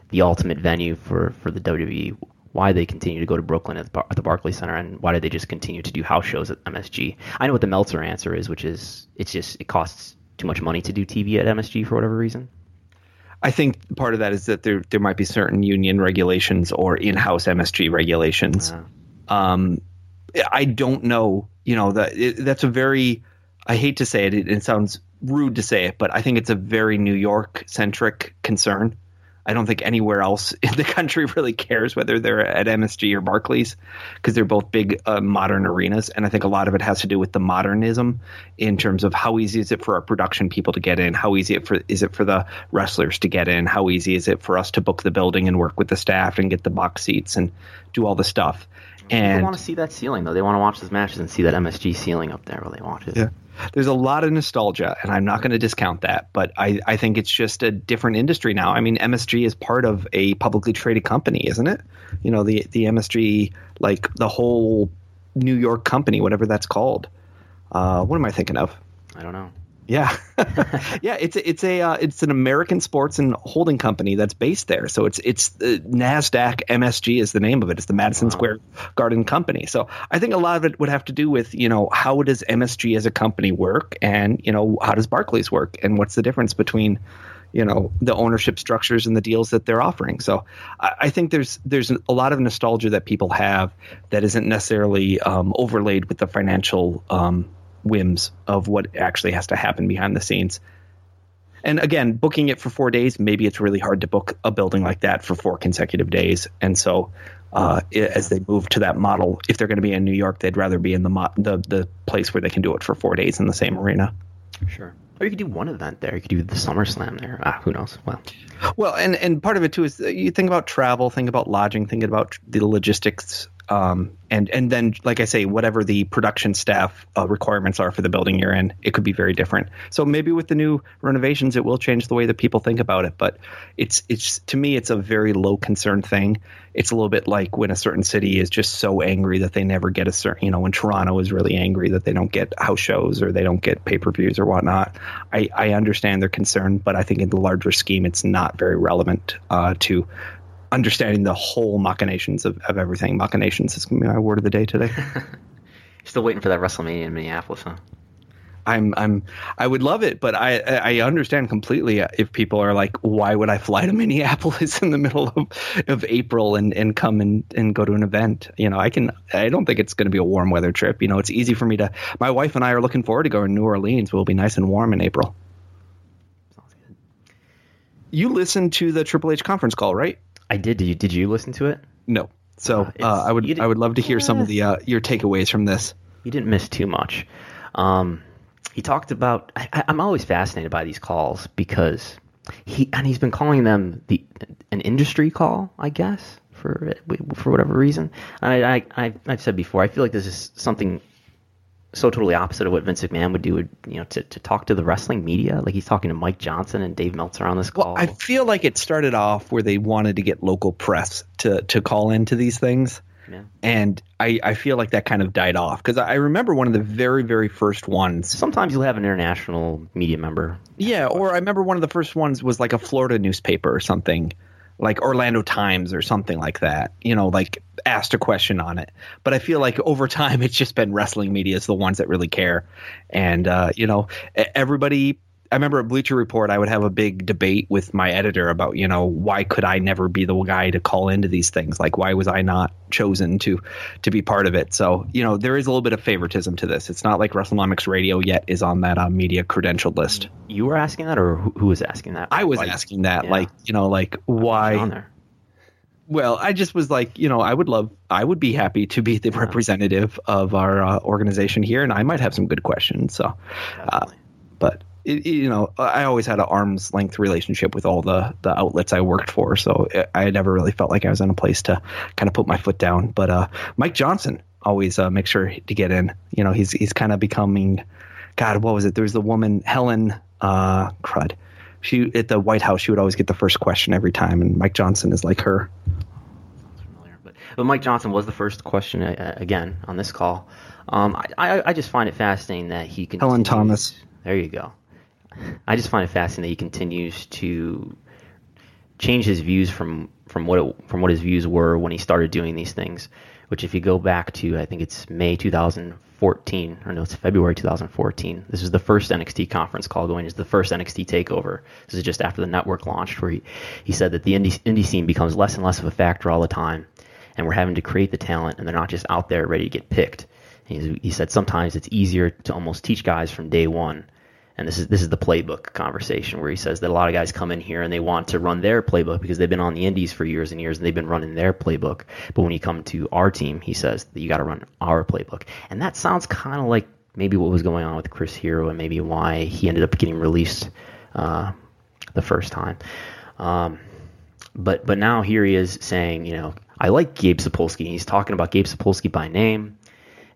the ultimate venue for, for the WWE, why they continue to go to Brooklyn at the, at the Barclays Center, and why do they just continue to do house shows at MSG? I know what the Meltzer answer is, which is it's just it costs too much money to do TV at MSG for whatever reason. I think part of that is that there there might be certain union regulations or in-house MSG regulations. Uh. Um, I don't know. You know that that's a very. I hate to say it. it. It sounds rude to say it, but I think it's a very New York centric concern. I don't think anywhere else in the country really cares whether they're at MSG or Barclays because they're both big uh, modern arenas. And I think a lot of it has to do with the modernism in terms of how easy is it for our production people to get in? How easy it for, is it for the wrestlers to get in? How easy is it for us to book the building and work with the staff and get the box seats and do all the stuff? And they want to see that ceiling though. They want to watch those matches and see that MSG ceiling up there while they watch it. Yeah there's a lot of nostalgia, and I'm not going to discount that. But I, I think it's just a different industry now. I mean, MSG is part of a publicly traded company, isn't it? You know, the the MSG, like the whole New York company, whatever that's called. Uh, what am I thinking of? I don't know. Yeah, yeah. It's a, it's a uh, it's an American sports and holding company that's based there. So it's it's the Nasdaq MSG is the name of it. It's the Madison wow. Square Garden Company. So I think a lot of it would have to do with you know how does MSG as a company work, and you know how does Barclays work, and what's the difference between you know the ownership structures and the deals that they're offering. So I, I think there's there's a lot of nostalgia that people have that isn't necessarily um, overlaid with the financial. Um, whims of what actually has to happen behind the scenes. And again, booking it for four days, maybe it's really hard to book a building like that for four consecutive days. And so, uh, as they move to that model, if they're going to be in New York, they'd rather be in the, mo- the the place where they can do it for four days in the same arena. Sure. Or you could do one event there. You could do the SummerSlam there. Ah, who knows? Well, well, and and part of it too is you think about travel, think about lodging, think about the logistics um, and and then like I say, whatever the production staff uh, requirements are for the building you're in, it could be very different. So maybe with the new renovations, it will change the way that people think about it. But it's it's to me, it's a very low concern thing. It's a little bit like when a certain city is just so angry that they never get a certain, you know, when Toronto is really angry that they don't get house shows or they don't get pay per views or whatnot. I I understand their concern, but I think in the larger scheme, it's not very relevant uh, to understanding the whole machinations of, of everything. Machinations is going to be my word of the day today. Still waiting for that WrestleMania in Minneapolis, huh? I'm I'm I would love it, but I I understand completely if people are like, why would I fly to Minneapolis in the middle of, of April and, and come and, and go to an event? You know, I can I don't think it's going to be a warm weather trip. You know, it's easy for me to. My wife and I are looking forward to going to New Orleans. We'll be nice and warm in April. Sounds good. You listened to the Triple H conference call, right? I did. Did you, did you listen to it? No. So uh, uh, I would I would love to hear some of the uh, your takeaways from this. You didn't miss too much. Um, he talked about. I, am always fascinated by these calls because he and he's been calling them the an industry call, I guess, for for whatever reason. I, I I've said before, I feel like this is something so totally opposite of what Vince McMahon would do, would, you know, to, to talk to the wrestling media. Like he's talking to Mike Johnson and Dave Meltzer on this call. Well, I feel like it started off where they wanted to get local press to to call into these things. Yeah. And I, I feel like that kind of died off because I remember one of the very, very first ones. Sometimes you'll have an international media member. Yeah, or I remember one of the first ones was like a Florida newspaper or something like Orlando Times or something like that, you know, like asked a question on it. But I feel like over time, it's just been wrestling media is the ones that really care. And, uh, you know, everybody I remember at Bleacher Report, I would have a big debate with my editor about, you know, why could I never be the guy to call into these things? Like, why was I not chosen to to be part of it? So, you know, there is a little bit of favoritism to this. It's not like WrestleNomics Radio yet is on that uh, media credentialed list. You were asking that, or who was asking that? I was like, asking that, yeah. like, you know, like why? Well, I just was like, you know, I would love, I would be happy to be the yeah. representative of our uh, organization here, and I might have some good questions. So, uh, but it, you know, I always had an arm's length relationship with all the the outlets I worked for, so I never really felt like I was in a place to kind of put my foot down. But uh, Mike Johnson always uh, makes sure to get in. You know, he's he's kind of becoming, God, what was it? There was the woman Helen uh, crud. She at the White House, she would always get the first question every time, and Mike Johnson is like her. But, but Mike Johnson was the first question uh, again on this call. Um, I, I, I just find it fascinating that he can. Helen Thomas. There you go. I just find it fascinating that he continues to change his views from from what it, from what his views were when he started doing these things. Which, if you go back to, I think it's May 2014, or no, it's February 2014. This is the first NXT conference call going. It's the first NXT takeover. This is just after the network launched, where he, he said that the indie indie scene becomes less and less of a factor all the time, and we're having to create the talent, and they're not just out there ready to get picked. He, he said sometimes it's easier to almost teach guys from day one and this is this is the playbook conversation where he says that a lot of guys come in here and they want to run their playbook because they've been on the indies for years and years and they've been running their playbook. But when you come to our team, he says that you got to run our playbook, and that sounds kind of like maybe what was going on with Chris Hero and maybe why he ended up getting released uh, the first time. Um, but but now here he is saying, you know, I like Gabe Sapolsky. He's talking about Gabe Sapolsky by name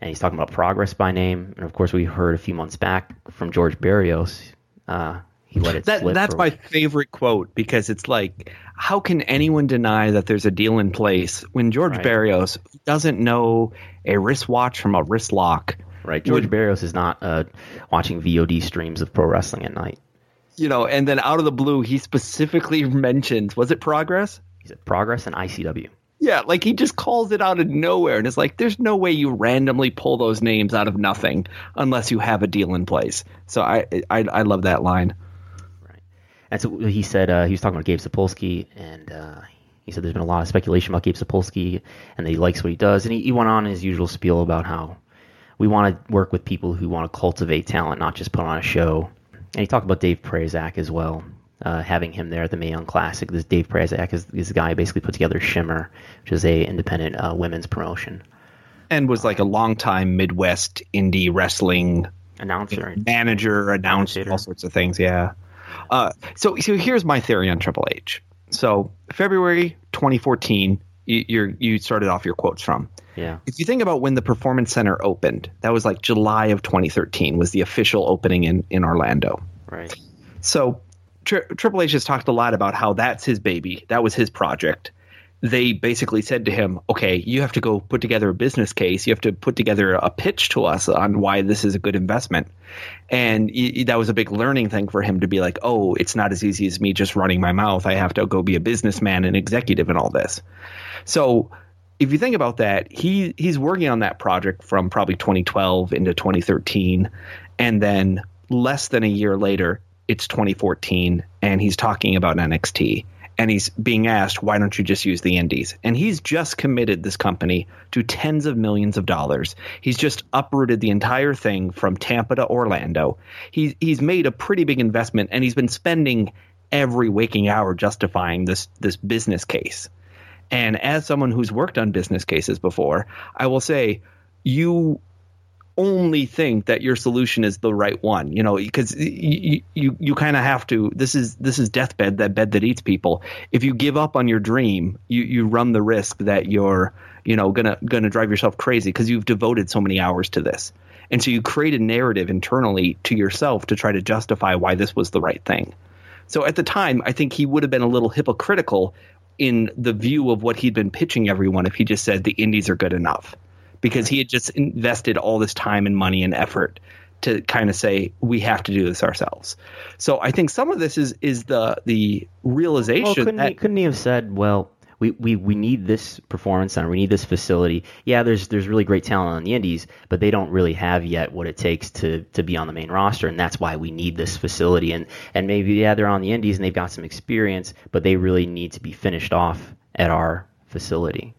and he's talking about progress by name. And of course, we heard a few months back from George Barrios. Uh, he let it that, slip. That's my favorite quote because it's like, how can anyone deny that there's a deal in place when George right. Barrios doesn't know a wristwatch from a wrist lock? Right. George would, Barrios is not uh, watching VOD streams of pro wrestling at night. You know, and then out of the blue, he specifically mentions, was it Progress? He said Progress and ICW. Yeah, like he just calls it out of nowhere, and it's like there's no way you randomly pull those names out of nothing unless you have a deal in place. So I I, I love that line. Right, and so he said uh, he was talking about Gabe Sapolsky, and uh, he said there's been a lot of speculation about Gabe Sapolsky, and that he likes what he does, and he, he went on his usual spiel about how we want to work with people who want to cultivate talent, not just put on a show. And he talked about Dave Prazak as well, uh, having him there at the Mae Young Classic. This Dave Prazak is this guy basically put together Shimmer, which is a independent uh, women's promotion, and was like a longtime Midwest indie wrestling announcer, manager, announcer, all sorts of things. Yeah. Uh, so so here's my theory on Triple H. So February 2014, you, you're you started off your quotes from. Yeah. If you think about when the Performance Center opened, that was like July of 2013 was the official opening in in Orlando. Right. So Tri- Triple H has talked a lot about how that's his baby. That was his project. They basically said to him, okay, you have to go put together a business case. You have to put together a pitch to us on why this is a good investment. And y- that was a big learning thing for him to be like, oh, it's not as easy as me just running my mouth. I have to go be a businessman and executive and all this. So if you think about that, he he's working on that project from probably 2012 into 2013, and then less than a year later, it's 2014 and he's talking about NXT and he's being asked, why don't you just use the indies? And he's just committed this company to tens of millions of dollars. He's just uprooted the entire thing from Tampa to Orlando. He's he's made a pretty big investment and he's been spending every waking hour justifying this this business case. And as someone who's worked on business cases before, I will say you only think that your solution is the right one you know because you you, you kind of have to this is this is deathbed that bed that eats people. If you give up on your dream you you run the risk that you're you know gonna gonna drive yourself crazy because you've devoted so many hours to this. And so you create a narrative internally to yourself to try to justify why this was the right thing. So at the time i think he would have been a little hypocritical in the view of what he'd been pitching everyone if he just said the indies are good enough because he had just invested all this time and money and effort to kind of say we have to do this ourselves. So I think some of this is is the the realization. Well, couldn't, that, he, couldn't he have said, well, we, we, we need this performance center. We need this facility. Yeah, there's there's really great talent on the indies, but they don't really have yet what it takes to to be on the main roster, and that's why we need this facility. And and maybe yeah, they're on the indies and they've got some experience, but they really need to be finished off at our facility.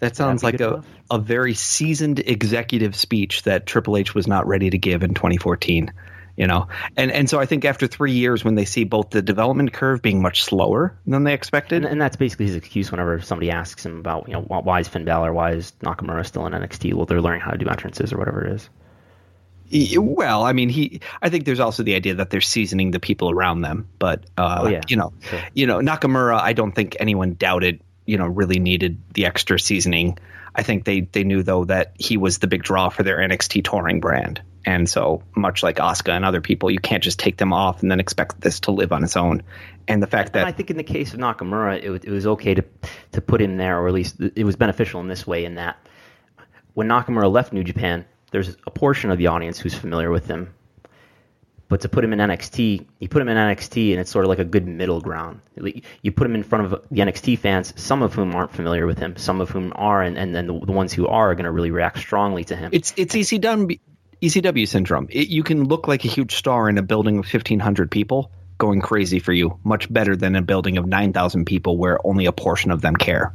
That sounds like a, a very seasoned executive speech that Triple H was not ready to give in 2014. You know, and and so I think after three years, when they see both the development curve being much slower than they expected, and, and that's basically his excuse whenever somebody asks him about, you know, why is Finn Balor, why is Nakamura still in NXT? Well, they're learning how to do entrances or whatever it is. Well, I mean, he. I think there's also the idea that they're seasoning the people around them, but uh, oh, yeah. you know, sure. you know, Nakamura. I don't think anyone doubted. You know, really needed the extra seasoning. I think they they knew though that he was the big draw for their NXT touring brand, and so much like Asuka and other people, you can't just take them off and then expect this to live on its own. And the fact that and I think in the case of Nakamura, it, it was okay to to put him there, or at least it was beneficial in this way, in that when Nakamura left New Japan there's a portion of the audience who's familiar with him. But to put him in NXT, you put him in NXT, and it's sort of like a good middle ground. You put him in front of the NXT fans, some of whom aren't familiar with him, some of whom are, and, and then the, ones who are are going to really react strongly to him. It's it's ECW, ECW syndrome. It, you can look like a huge star in a building of 1,500 people going crazy for you, much better than a building of 9,000 people where only a portion of them care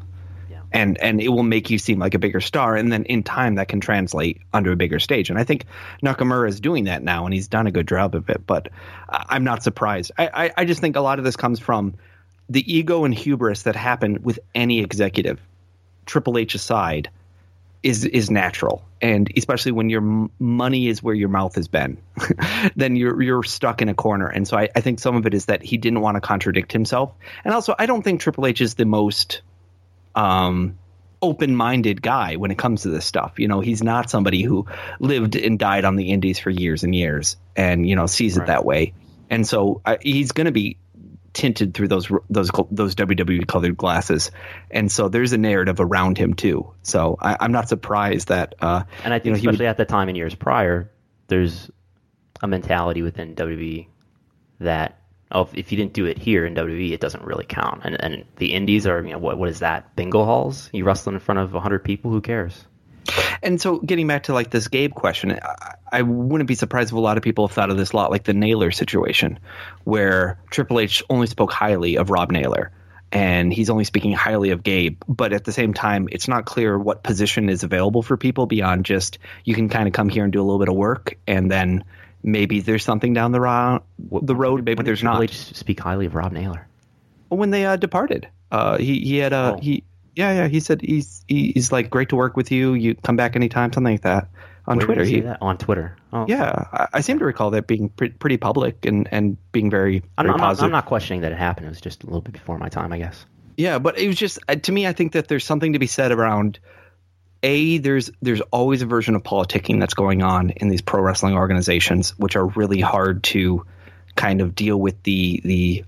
and and it will make you seem like a bigger star and then in time that can translate onto a bigger stage. And i think nakamura is doing that now and he's done a good job of it but i'm not surprised. I i, I just think a lot of this comes from the ego and hubris that happen with any executive. Triple h aside is is natural. And especially when your m- money is where your mouth has been then you're you're stuck in a corner. And so I, I think some of it is that he didn't want to contradict himself. And also i don't think triple h is the most um, open-minded guy when it comes to this stuff. You know, he's not somebody who lived and died on the indies for years and years, and you know sees right. it that way. And so uh, he's going to be tinted through those those those WWE colored glasses, and so there's a narrative around him too. So I, am not surprised that. Uh, and I think you know, especially would, at the time in years prior, there's a mentality within WWE that oh, if you didn't do it here in WWE, it doesn't really count. And and the indies are, you know, what what is that? Bingo halls? You wrestle in front of 100 people? Who cares? And so, getting back to like this Gabe question, I, I, wouldn't be surprised if a lot of people have thought of this a lot like the Naylor situation, where Triple H only spoke highly of Rob Naylor, and he's only speaking highly of Gabe. But at the same time, it's not clear what position is available for people beyond just you can kind of come here and do a little bit of work, and then maybe there's something down the road. The road, maybe there's not. Speak highly of Rob Naylor. When they uh, departed, uh, he he had a Oh. he yeah yeah he said he's he's like great to work with you. You come back anytime, something like that on Where Twitter. he that? on Twitter. Oh, yeah, I, I seem to recall that being pre- pretty public and and being very I'm, very I'm not, positive. I'm not questioning that it happened. It was just a little bit before my time, I guess. Yeah, but it was just uh, to me. I think that there's something to be said around. A there's there's always a version of politicking that's going on in these pro wrestling organizations, which are really hard to kind of deal with the the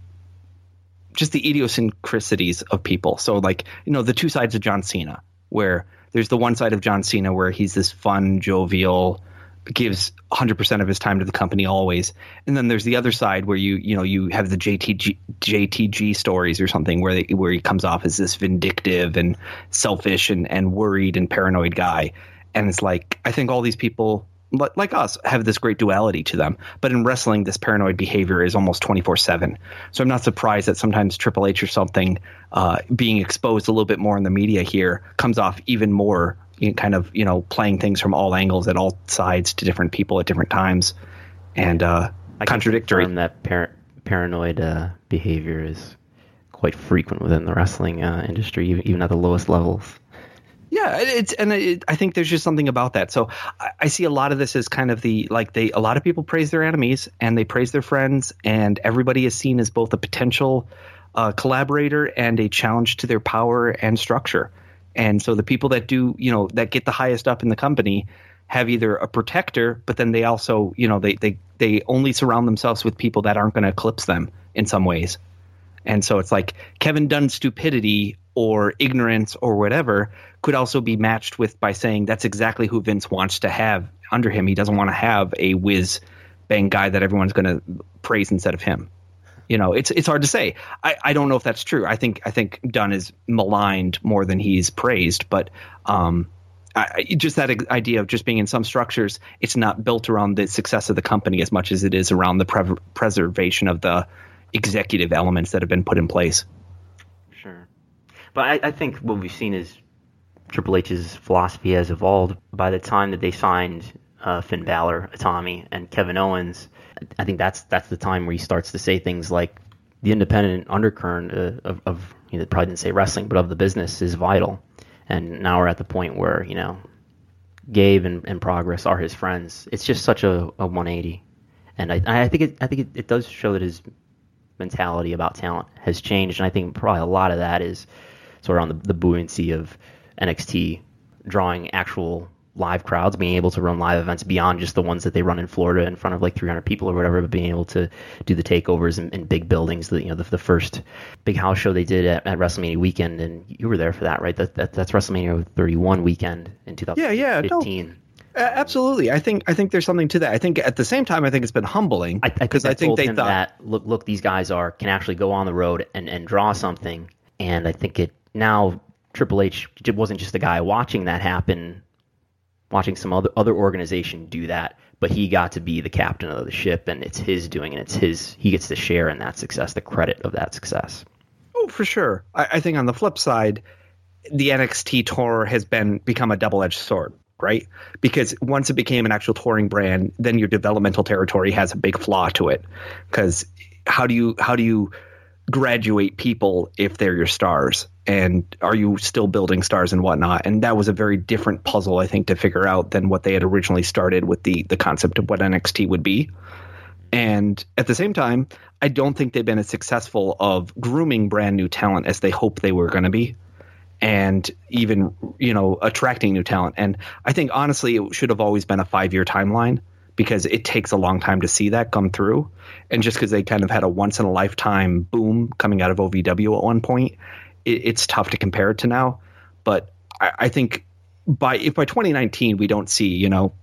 just the idiosyncrasies of people. So like you know the two sides of John Cena, where there's the one side of John Cena where he's this fun, jovial, gives 100% of his time to the company always. And then there's the other side where you you know you have the JTG JTG stories or something where they, where he comes off as this vindictive and selfish and and worried and paranoid guy. And it's like I think all these people like us have this great duality to them. But in wrestling this paranoid behavior is almost 24/7. So I'm not surprised that sometimes Triple H or something uh, being exposed a little bit more in the media here comes off even more kind of you know playing things from all angles at all sides to different people at different times and uh, I contradictory. that par- paranoid uh, behavior is quite frequent within the wrestling uh, industry, even, even at the lowest levels. Yeah, it's and it, I think there's just something about that. So I, I see a lot of this as kind of the like they a lot of people praise their enemies and they praise their friends, and everybody is seen as both a potential uh, collaborator and a challenge to their power and structure. And so the people that do you know that get the highest up in the company have either a protector, but then they also you know they they they only surround themselves with people that aren't going to eclipse them in some ways. And so it's like Kevin Dunn's stupidity or ignorance or whatever could also be matched with by saying that's exactly who Vince wants to have under him. He doesn't want to have a whiz bang guy that everyone's going to praise instead of him. You know, it's it's hard to say. I, I don't know if that's true. I think I think Dunn is maligned more than he's praised, but um, I, just that idea of just being in some structures, it's not built around the success of the company as much as it is around the pre- preservation of the executive elements that have been put in place. Sure. But I, I think what we've seen is Triple H's philosophy has evolved. By the time that they signed uh, Finn Balor, Tommy, and Kevin Owens, I think that's that's the time where he starts to say things like the independent undercurrent uh, of, of you know, probably didn't say wrestling, but of the business is vital. And now we're at the point where you know Gabe and, and Progress are his friends. It's just such a, a 180, and I I think it I think it, it does show that his mentality about talent has changed, and I think probably a lot of that is sort of on the, the buoyancy of NXT drawing actual live crowds, being able to run live events beyond just the ones that they run in Florida in front of like 300 people or whatever, but being able to do the takeovers in, in big buildings. The you know the, the, first big house show they did at, at, WrestleMania weekend, and you were there for that, right? That, that that's WrestleMania 31 weekend in 2015. Yeah, yeah, no. Absolutely, I think I think there's something to that. I think at the same time, I think it's been humbling because I, I, think, I think they thought that look, look, these guys are can actually go on the road and, and draw something, and I think it now Triple H wasn't just a guy watching that happen watching some other other organization do that, but he got to be the captain of the ship, and it's his doing, and it's his. He gets to share in that success, the credit of that success. Oh, for sure. I, I think on the flip side, the NXT tour has been become a double edged sword right? Because once it became an actual touring brand, then your developmental territory has a big flaw to it. Because how do you how do you graduate people if they're your stars? and are you still building stars and whatnot? And that was a very different puzzle, I think, to figure out than what they had originally started with the the concept of what NXT would be. And at the same time, I don't think they've been as successful of grooming brand new talent as they hoped they were going to be, and even you know attracting new talent. And I think honestly, it should have always been a five year timeline because it takes a long time to see that come through. And just because they kind of had a once in a lifetime boom coming out of OVW at one point, it, it's tough to compare it to now. But I, I think by if by 2019 we don't see you know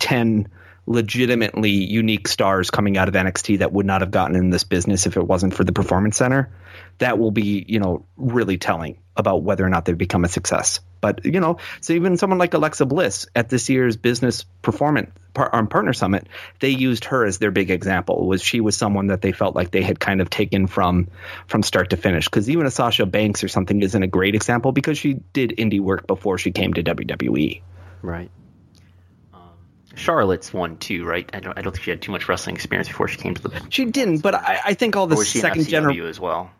10 legitimately unique stars coming out of NXT that would not have gotten in this business if it wasn't for the performance center that will be you know really telling about whether or not they've become a success but you know so even someone like alexa bliss at this year's business performance par- um, partner summit they used her as their big example was she was someone that they felt like they had kind of taken from from start to finish because even a sasha banks or something isn't a great example because she did indie work before she came to wwe right um, Charlotte's one too, right? I don't, I don't think she had too much wrestling experience before she came to the. She didn't, but I, I think all the second generation as well.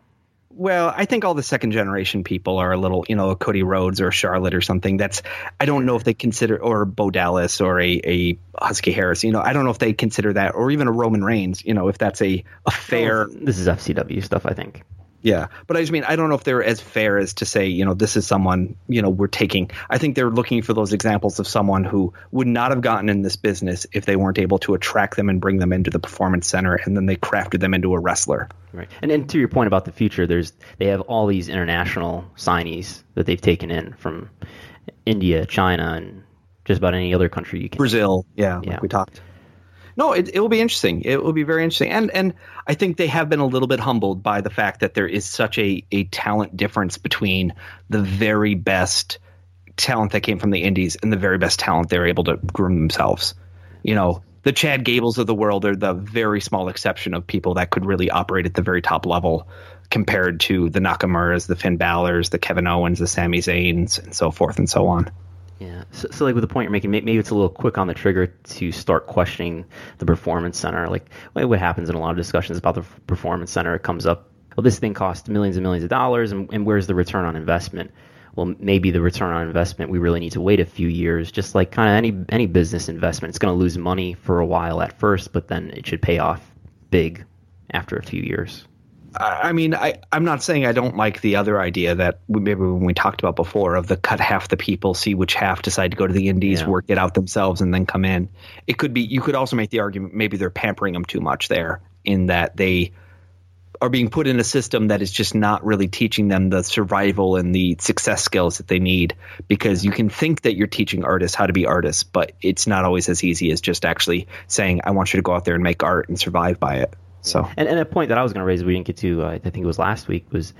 Well, I think all the second generation people are a little, you know, a Cody Rhodes or Charlotte or something. That's I don't know if they consider or Bo Dallas or a, a Husky Harris. You know, I don't know if they consider that or even a Roman Reigns. You know, if that's a a fair. This is FCW stuff, I think. Yeah, but I just mean I don't know if they're as fair as to say you know this is someone you know we're taking. I think they're looking for those examples of someone who would not have gotten in this business if they weren't able to attract them and bring them into the performance center, and then they crafted them into a wrestler. Right, and and to your point about the future, there's they have all these international signees that they've taken in from India, China, and just about any other country you can. Brazil, yeah, yeah. like we talked no, it, it will be interesting. It will be very interesting, and and I think they have been a little bit humbled by the fact that there is such a a talent difference between the very best talent that came from the indies and the very best talent they're able to groom themselves. You know, the Chad Gables of the world are the very small exception of people that could really operate at the very top level compared to the Nakamura's, the Finn Balor's, the Kevin Owens, the Sami Zayn's, and so forth and so on. Yeah. So, so, like with the point you're making, maybe it's a little quick on the trigger to start questioning the performance center. Like what happens in a lot of discussions about the performance center, it comes up, well, this thing costs millions and millions of dollars, and, and where's the return on investment? Well, maybe the return on investment, we really need to wait a few years. Just like kind of any any business investment, it's going to lose money for a while at first, but then it should pay off big after a few years. I mean, I, I'm not saying I don't like the other idea that we, maybe when we talked about before of the cut half the people, see which half decide to go to the indies, yeah. work it out themselves, and then come in. It could be. You could also make the argument maybe they're pampering them too much there, in that they are being put in a system that is just not really teaching them the survival and the success skills that they need. Because you can think that you're teaching artists how to be artists, but it's not always as easy as just actually saying, "I want you to go out there and make art and survive by it." So, and, and a point that I was going to raise, we didn't get to, uh, I think it was last week, was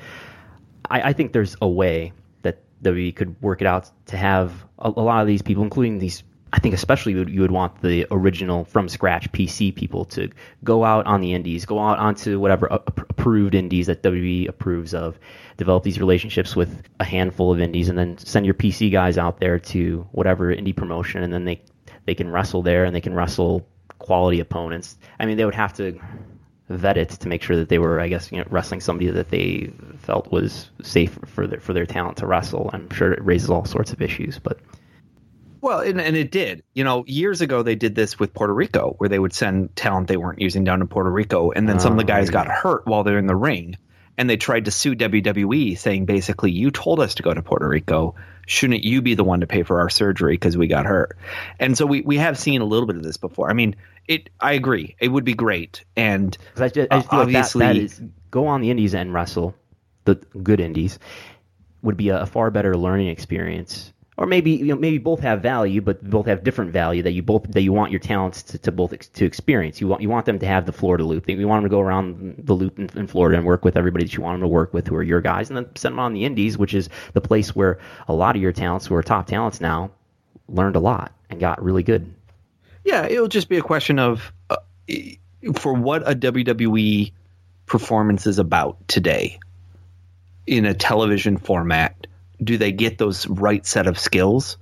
I, I, think there's a way that that we could work it out to have a, a lot of these people, including these. I think especially you would, you would want the original from scratch PC people to go out on the indies, go out onto whatever approved indies that WWE approves of, develop these relationships with a handful of indies, and then send your PC guys out there to whatever indie promotion, and then they they can wrestle there and they can wrestle quality opponents. I mean, they would have to vet it to make sure that they were, I guess, you know, wrestling somebody that they felt was safe for their for their talent to wrestle. I'm sure it raises all sorts of issues, but Well, and, and it did. You know, years ago they did this with Puerto Rico, where they would send talent they weren't using down to Puerto Rico, and then some of the oh, guys got hurt while they're in the ring, and they tried to sue WWE, saying basically, "You told us to go to Puerto Rico. Shouldn't you be the one to pay for our surgery because we got hurt?" And so we we have seen a little bit of this before. I mean, it. I agree. It would be great, And I just, I just feel obviously, like that, that is go on the indies and wrestle, the good indies, would be a, a far better learning experience. Or maybe you know maybe both have value, but both have different value that you both that you want your talents to, to both ex, to experience. You want you want them to have the Florida loop. You want them to go around the loop in, in Florida and work with everybody that you want them to work with, who are your guys, and then send them on the indies, which is the place where a lot of your talents, who are top talents now, learned a lot and got really good. Yeah, it'll just be a question of uh, for what a WWE performance is about today in a television format. Do they get those right set of skills?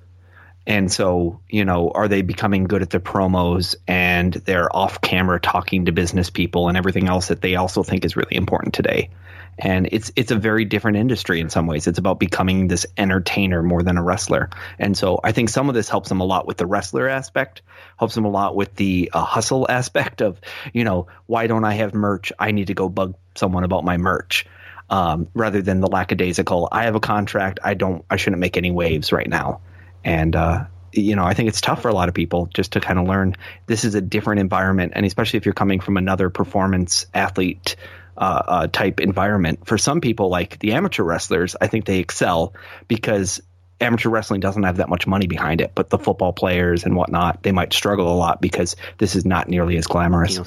And so, you know, are they becoming good at their promos and they're off camera talking to business people and everything else that they also think is really important today? And it's it's a very different industry in some ways. It's about becoming this entertainer more than a wrestler. And so I think some of this helps them a lot with the wrestler aspect, helps them a lot with the uh, hustle aspect of, you know, why don't I have merch? I need to go bug someone about my merch. Um, rather than the lackadaisical, I have a contract. I don't. I shouldn't make any waves right now. And uh, you know, I think it's tough for a lot of people just to kind of learn this is a different environment, and especially if you're coming from another performance athlete uh, uh, type environment. For some people, like the amateur wrestlers, I think they excel because amateur wrestling doesn't have that much money behind it. But the football players and whatnot, they might struggle a lot because this is not nearly as glamorous.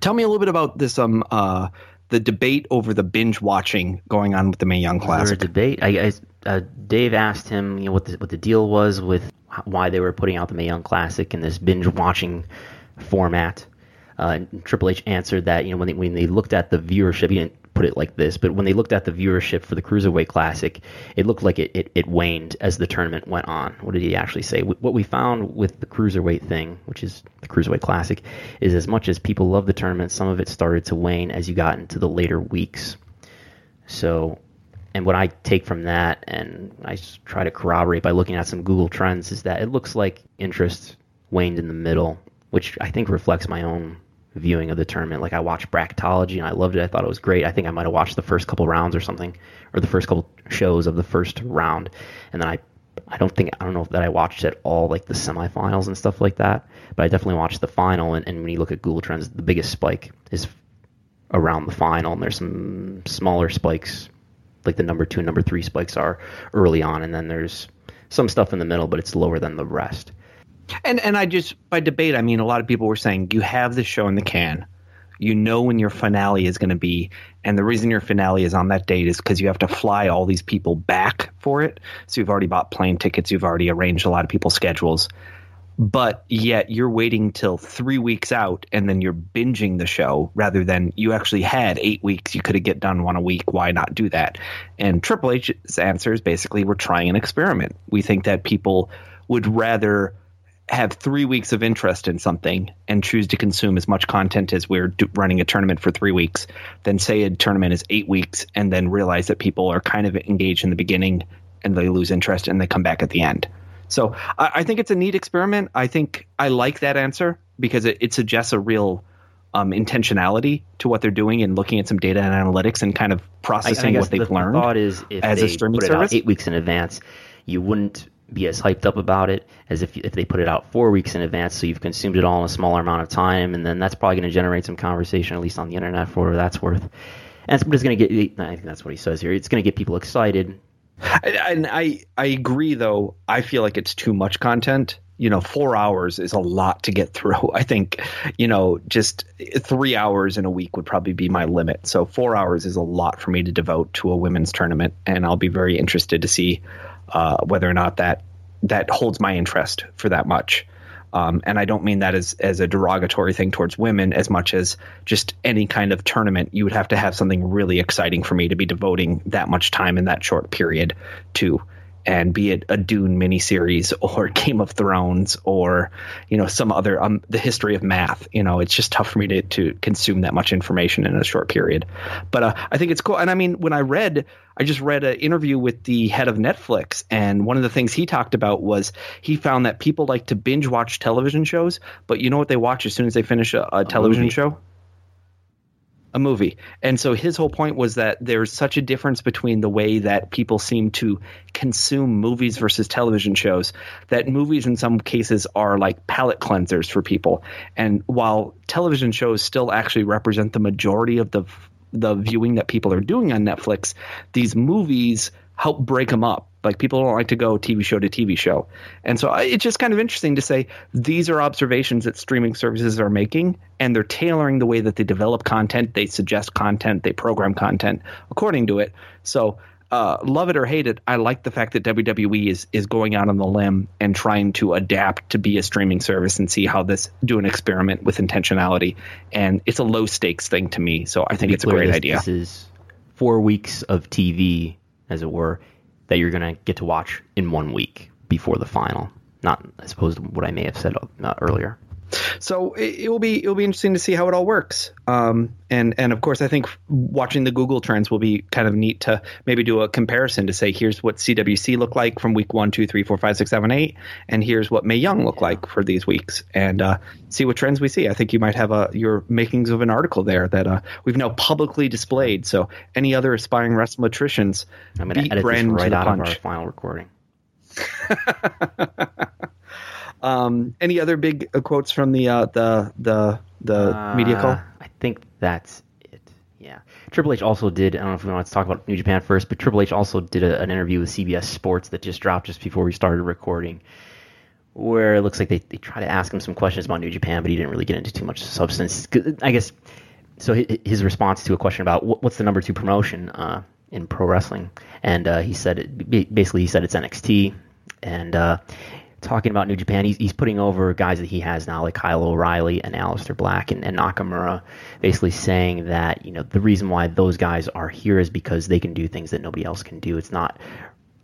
Tell me a little bit about this um uh the debate over the binge watching going on with the Mae Young Was there a Classic. debate? I, I uh, Dave asked him, you know, what the what the deal was with why they were putting out the Mae Young Classic in this binge watching format. Uh, and Triple H answered that, you know, when they, when they looked at the viewership, he didn't put it like this, but when they looked at the viewership for the Cruiserweight Classic, it looked like it, it, it waned as the tournament went on. What did he actually say? What we found with the Cruiserweight thing, which is the Cruiserweight Classic, is as much as people love the tournament, some of it started to wane as you got into the later weeks. So, and what I take from that, and I try to corroborate by looking at some Google Trends, is that it looks like interest waned in the middle, which I think reflects my own viewing of the tournament. Like I watched Bracketology and I loved it. I thought it was great. I think I might have watched the first couple rounds or something, or the first couple shows of the first round, and then I. I don't think I don't know that I watched it all like the semifinals and stuff like that, but I definitely watched the final. And, and when you look at Google Trends, the biggest spike is around the final, and there's some smaller spikes, like the number two, and number three spikes are early on, and then there's some stuff in the middle, but it's lower than the rest. And and I just by debate, I mean a lot of people were saying you have the show in the can. You know when your finale is going to be, and the reason your finale is on that date is because you have to fly all these people back for it. So you've already bought plane tickets, you've already arranged a lot of people's schedules, but yet you're waiting till three weeks out, and then you're binging the show rather than you actually had eight weeks. You could have get done one a week. Why not do that? And Triple H's answer is basically we're trying an experiment. We think that people would rather have three weeks of interest in something and choose to consume as much content as we're do- running a tournament for three weeks then say a tournament is eight weeks and then realize that people are kind of engaged in the beginning and they lose interest and they come back at the end. So I, I think it's a neat experiment. I think I like that answer because it, it suggests a real um, intentionality to what they're doing and looking at some data and analytics and kind of I, I processing what they've the, learned. The thought is if as a they streaming put it service? out eight weeks in advance, you wouldn't be as hyped up about it as if if they put it out four weeks in advance, so you've consumed it all in a smaller amount of time, and then that's probably going to generate some conversation, at least on the internet, for that's worth. And it's going to get. I think that's what he says here. It's going to get people excited. and I I agree though. I feel like it's too much content. You know, four hours is a lot to get through. I think, you know, just three hours in a week would probably be my limit. So four hours is a lot for me to devote to a women's tournament, and I'll be very interested to see uh, whether or not that that holds my interest for that much. Um, and I don't mean that as as a derogatory thing towards women as much as just any kind of tournament. You would have to have something really exciting for me to be devoting that much time in that short period to. and be it a Dune miniseries or Game of Thrones or you know some other um the history of math. You know, it's just tough for me to to consume that much information in a short period. But uh, I think it's cool. And I mean, when I read, I just read an interview with the head of Netflix, and one of the things he talked about was he found that people like to binge watch television shows, but you know what they watch as soon as they finish a, a television movie. show? a movie. And so his whole point was that there's such a difference between the way that people seem to consume movies versus television shows that movies in some cases are like palate cleansers for people. And while television shows still actually represent the majority of the the viewing that people are doing on Netflix, these movies help break them up. Like people don't like to go TV show to TV show. And so I- it's just kind of interesting to say these are observations that streaming services are making and they're tailoring the way that they develop content, they suggest content, they program content according to it. So uh, love it or hate it, I like the fact that WWE is is going out on the limb and trying to adapt to be a streaming service and see how this do an experiment with intentionality. And it's a low stakes thing to me, so I think it's a great this, idea. This is four weeks of TV, as it were, that you're going to get to watch in one week before the final. Not as opposed to what I may have said uh, earlier. So it, it will be it will be interesting to see how it all works. Um, and and of course, I think watching the Google trends will be kind of neat to maybe do a comparison to say here's what CWC looked like from week one, two, three, four, five, six, seven, eight, and here's what Mae Young looked like for these weeks, and uh, see what trends we see. I think you might have a your makings of an article there that uh, we've now publicly displayed. So any other aspiring wrestlemetricians, I'm going to edit this right out of our final recording. Um, any other big uh, quotes from the uh, the the the media Uh, call? I think that's it. Yeah. Triple H also did. I don't know if we want to talk about New Japan first, but Triple H also did a, an interview with CBS Sports that just dropped just before we started recording, where it looks like they, they try to ask him some questions about New Japan, but he didn't really get into too much substance. I guess so. His response to a question about what's the number two promotion uh, in pro wrestling, and uh, he said it, basically he said it's NXT, and uh, talking about New Japan, he's, he's putting over guys that he has now, like Kyle O'Reilly and Aleister Black and, and Nakamura, basically saying that you know the reason why those guys are here is because they can do things that nobody else can do. It's not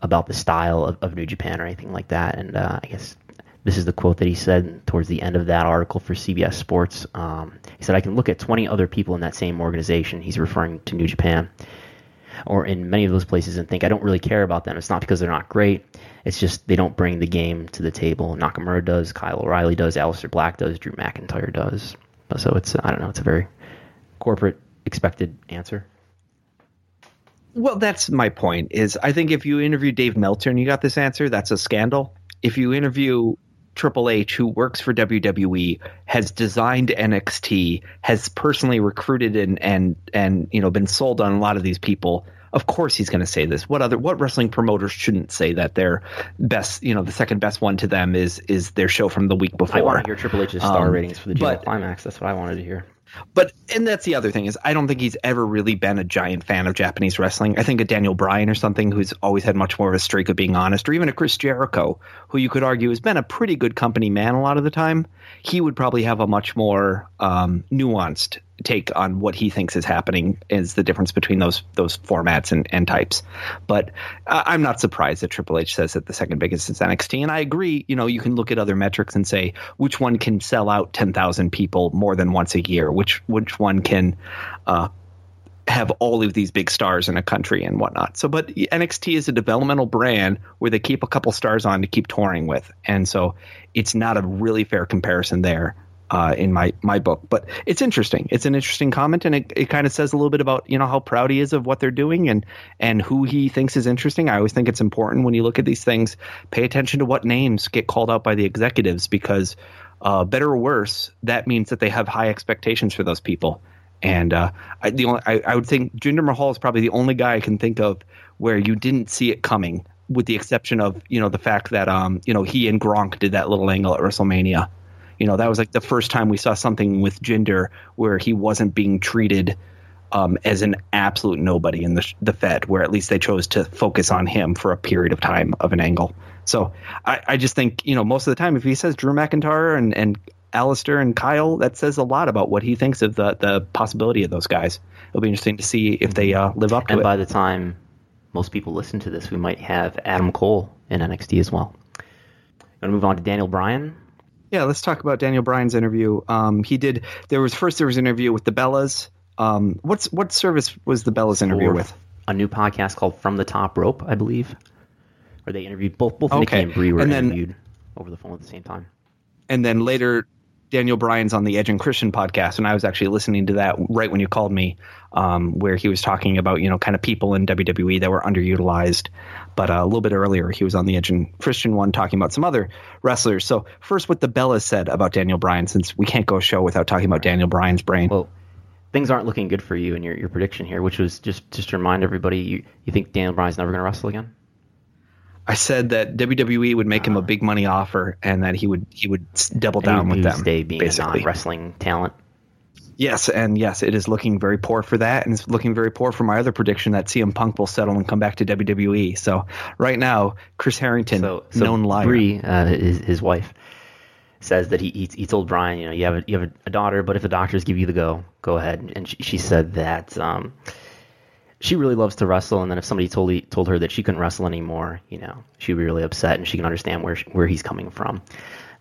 about the style of, of New Japan or anything like that. And uh, I guess this is the quote that he said towards the end of that article for CBS Sports. Um, he said, "I can look at 20 other people in that same organization." He's referring to New Japan or in many of those places and think I don't really care about them. It's not because they're not great. It's just they don't bring the game to the table. Nakamura does, Kyle O'Reilly does, Aleister Black does, Drew McIntyre does. So it's I don't know. It's a very corporate expected answer. Well, that's my point. Is I think if you interview Dave Meltzer and you got this answer, that's a scandal. If you interview Triple H, who works for WWE, has designed NXT, has personally recruited and and and you know been sold on a lot of these people. Of course, he's going to say this. What other what wrestling promoters shouldn't say that their best, you know, the second best one to them is is their show from the week before. I want to hear Triple H's star Um, ratings for the but- Climax. That's what I wanted to hear. But and that's the other thing is I don't think he's ever really been a giant fan of Japanese wrestling. I think a Daniel Bryan or something who's always had much more of a streak of being honest, or even a Chris Jericho, who you could argue has been a pretty good company man a lot of the time. He would probably have a much more um, nuanced take on what he thinks is happening is the difference between those those formats and, and types. But uh, I'm not surprised that Triple H says that the second biggest is NXT, and I agree. You know, you can look at other metrics and say which one can sell out 10,000 people more than once a year, which which one can uh, have all of these big stars in a country and whatnot. So, but NXT is a developmental brand where they keep a couple stars on to keep touring with, and so it's not a really fair comparison there uh, in my my book. But it's interesting. It's an interesting comment, and it, it kind of says a little bit about you know how proud he is of what they're doing and and who he thinks is interesting. I always think it's important when you look at these things, pay attention to what names get called out by the executives because uh, better or worse, that means that they have high expectations for those people. And uh, I, the only, I, I would think Jinder Mahal is probably the only guy I can think of where you didn't see it coming, with the exception of you know the fact that um you know he and Gronk did that little angle at WrestleMania. You know that was like the first time we saw something with Jinder where he wasn't being treated um, as an absolute nobody in the the Fed, where at least they chose to focus on him for a period of time of an angle. So I, I just think you know most of the time if he says Drew McIntyre and and Aleister and Kyle, that says a lot about what he thinks of the the possibility of those guys. It'll be interesting to see if they uh, live up to And it. And by the time most people listen to this, we might have Adam Cole in NXT as well. Going to move on to Daniel Bryan. Yeah, let's talk about Daniel Bryan's interview. Um, he did. There was first there was an interview with the Bellas. Um, what's what service was the Bellas interview with? A new podcast called From the Top Rope, I believe, where they interviewed both both Nikki Okay, and Brie were and then- interviewed over the phone at the same time. and then later Daniel Bryan's on the Edge and Christian podcast, and I was actually listening to that right when you called me, um, where he was talking about you know kind of people in WWE that were underutilized. But uh, a little bit earlier, he was on the Edge and Christian one talking about some other wrestlers. So first, what the Bellas said about Daniel Bryan, since we can't go show without talking about Daniel Bryan's brain. Well, things aren't looking good for you in your, your prediction here, which was just just to remind everybody, you you think Daniel Bryan's never going to wrestle again? I said that WWE would make him a big money offer, and that he would he would double down he with them. stay being a non-wrestling talent. Yes, and yes, it is looking very poor for that, and it's looking very poor for my other prediction that CM Punk will settle and come back to WWE. So right now, Chris Harrington, So, so known liar. Uh, his, his wife, says that he, he he told Brian, you know, you have a, you have a daughter, but if the doctors give you the go, go ahead. And she, she said that um, she really loves to wrestle, and then if somebody told told her that she couldn't wrestle anymore, you know, she'd be really upset, and she can understand where she, where he's coming from.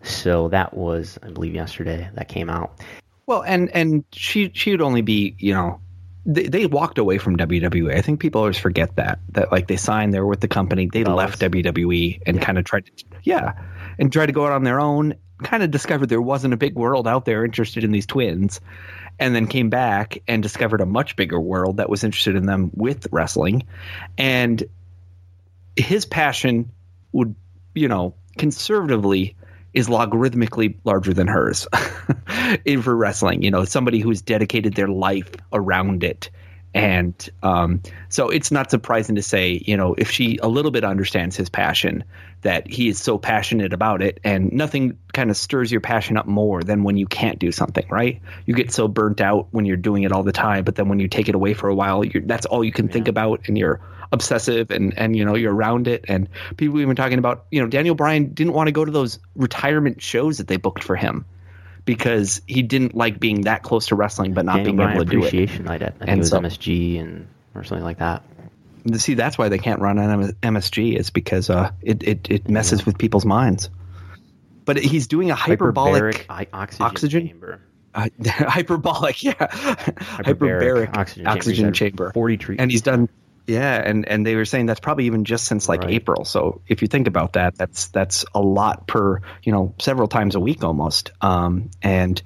So that was, I believe, yesterday that came out. Well, and and she she would only be you know. They, they walked away from WWE. I think people always forget that that like they signed, they were with the company, they left WWE and kind of tried to yeah, and tried to go out on their own. Kind of discovered there wasn't a big world out there interested in these twins, and then came back and discovered a much bigger world that was interested in them with wrestling, and his passion would you know conservatively is logarithmically larger than hers in for wrestling. You know, somebody who's dedicated their life around it. And um, so it's not surprising to say, you know, if she a little bit understands his passion, that he is so passionate about it, and nothing kind of stirs your passion up more than when you can't do something, right? You get so burnt out when you're doing it all the time, but then when you take it away for a while, you're, that's all you can think about, and you're obsessive, and and you know you're around it. And people even talking about, you know, Daniel Bryan didn't want to go to those retirement shows that they booked for him because he didn't like being that close to wrestling, but not Daniel being Bryan able to do it. Night at I think And it was so- MSG and or something like that. See, that's why they can't run on MSG is because uh, it, it it messes with people's minds. But he's doing a hyperbolic, Hyperbaric i- oxygen, oxygen? chamber. uh, hyperbolic, yeah, hyperbaric, oxygen oxygen, chamber. Forty treatments. and he's done, yeah, and and they were saying that's probably even just since like Right. April. So if you think about that, that's that's a lot per, you know, several times a week almost. Um, and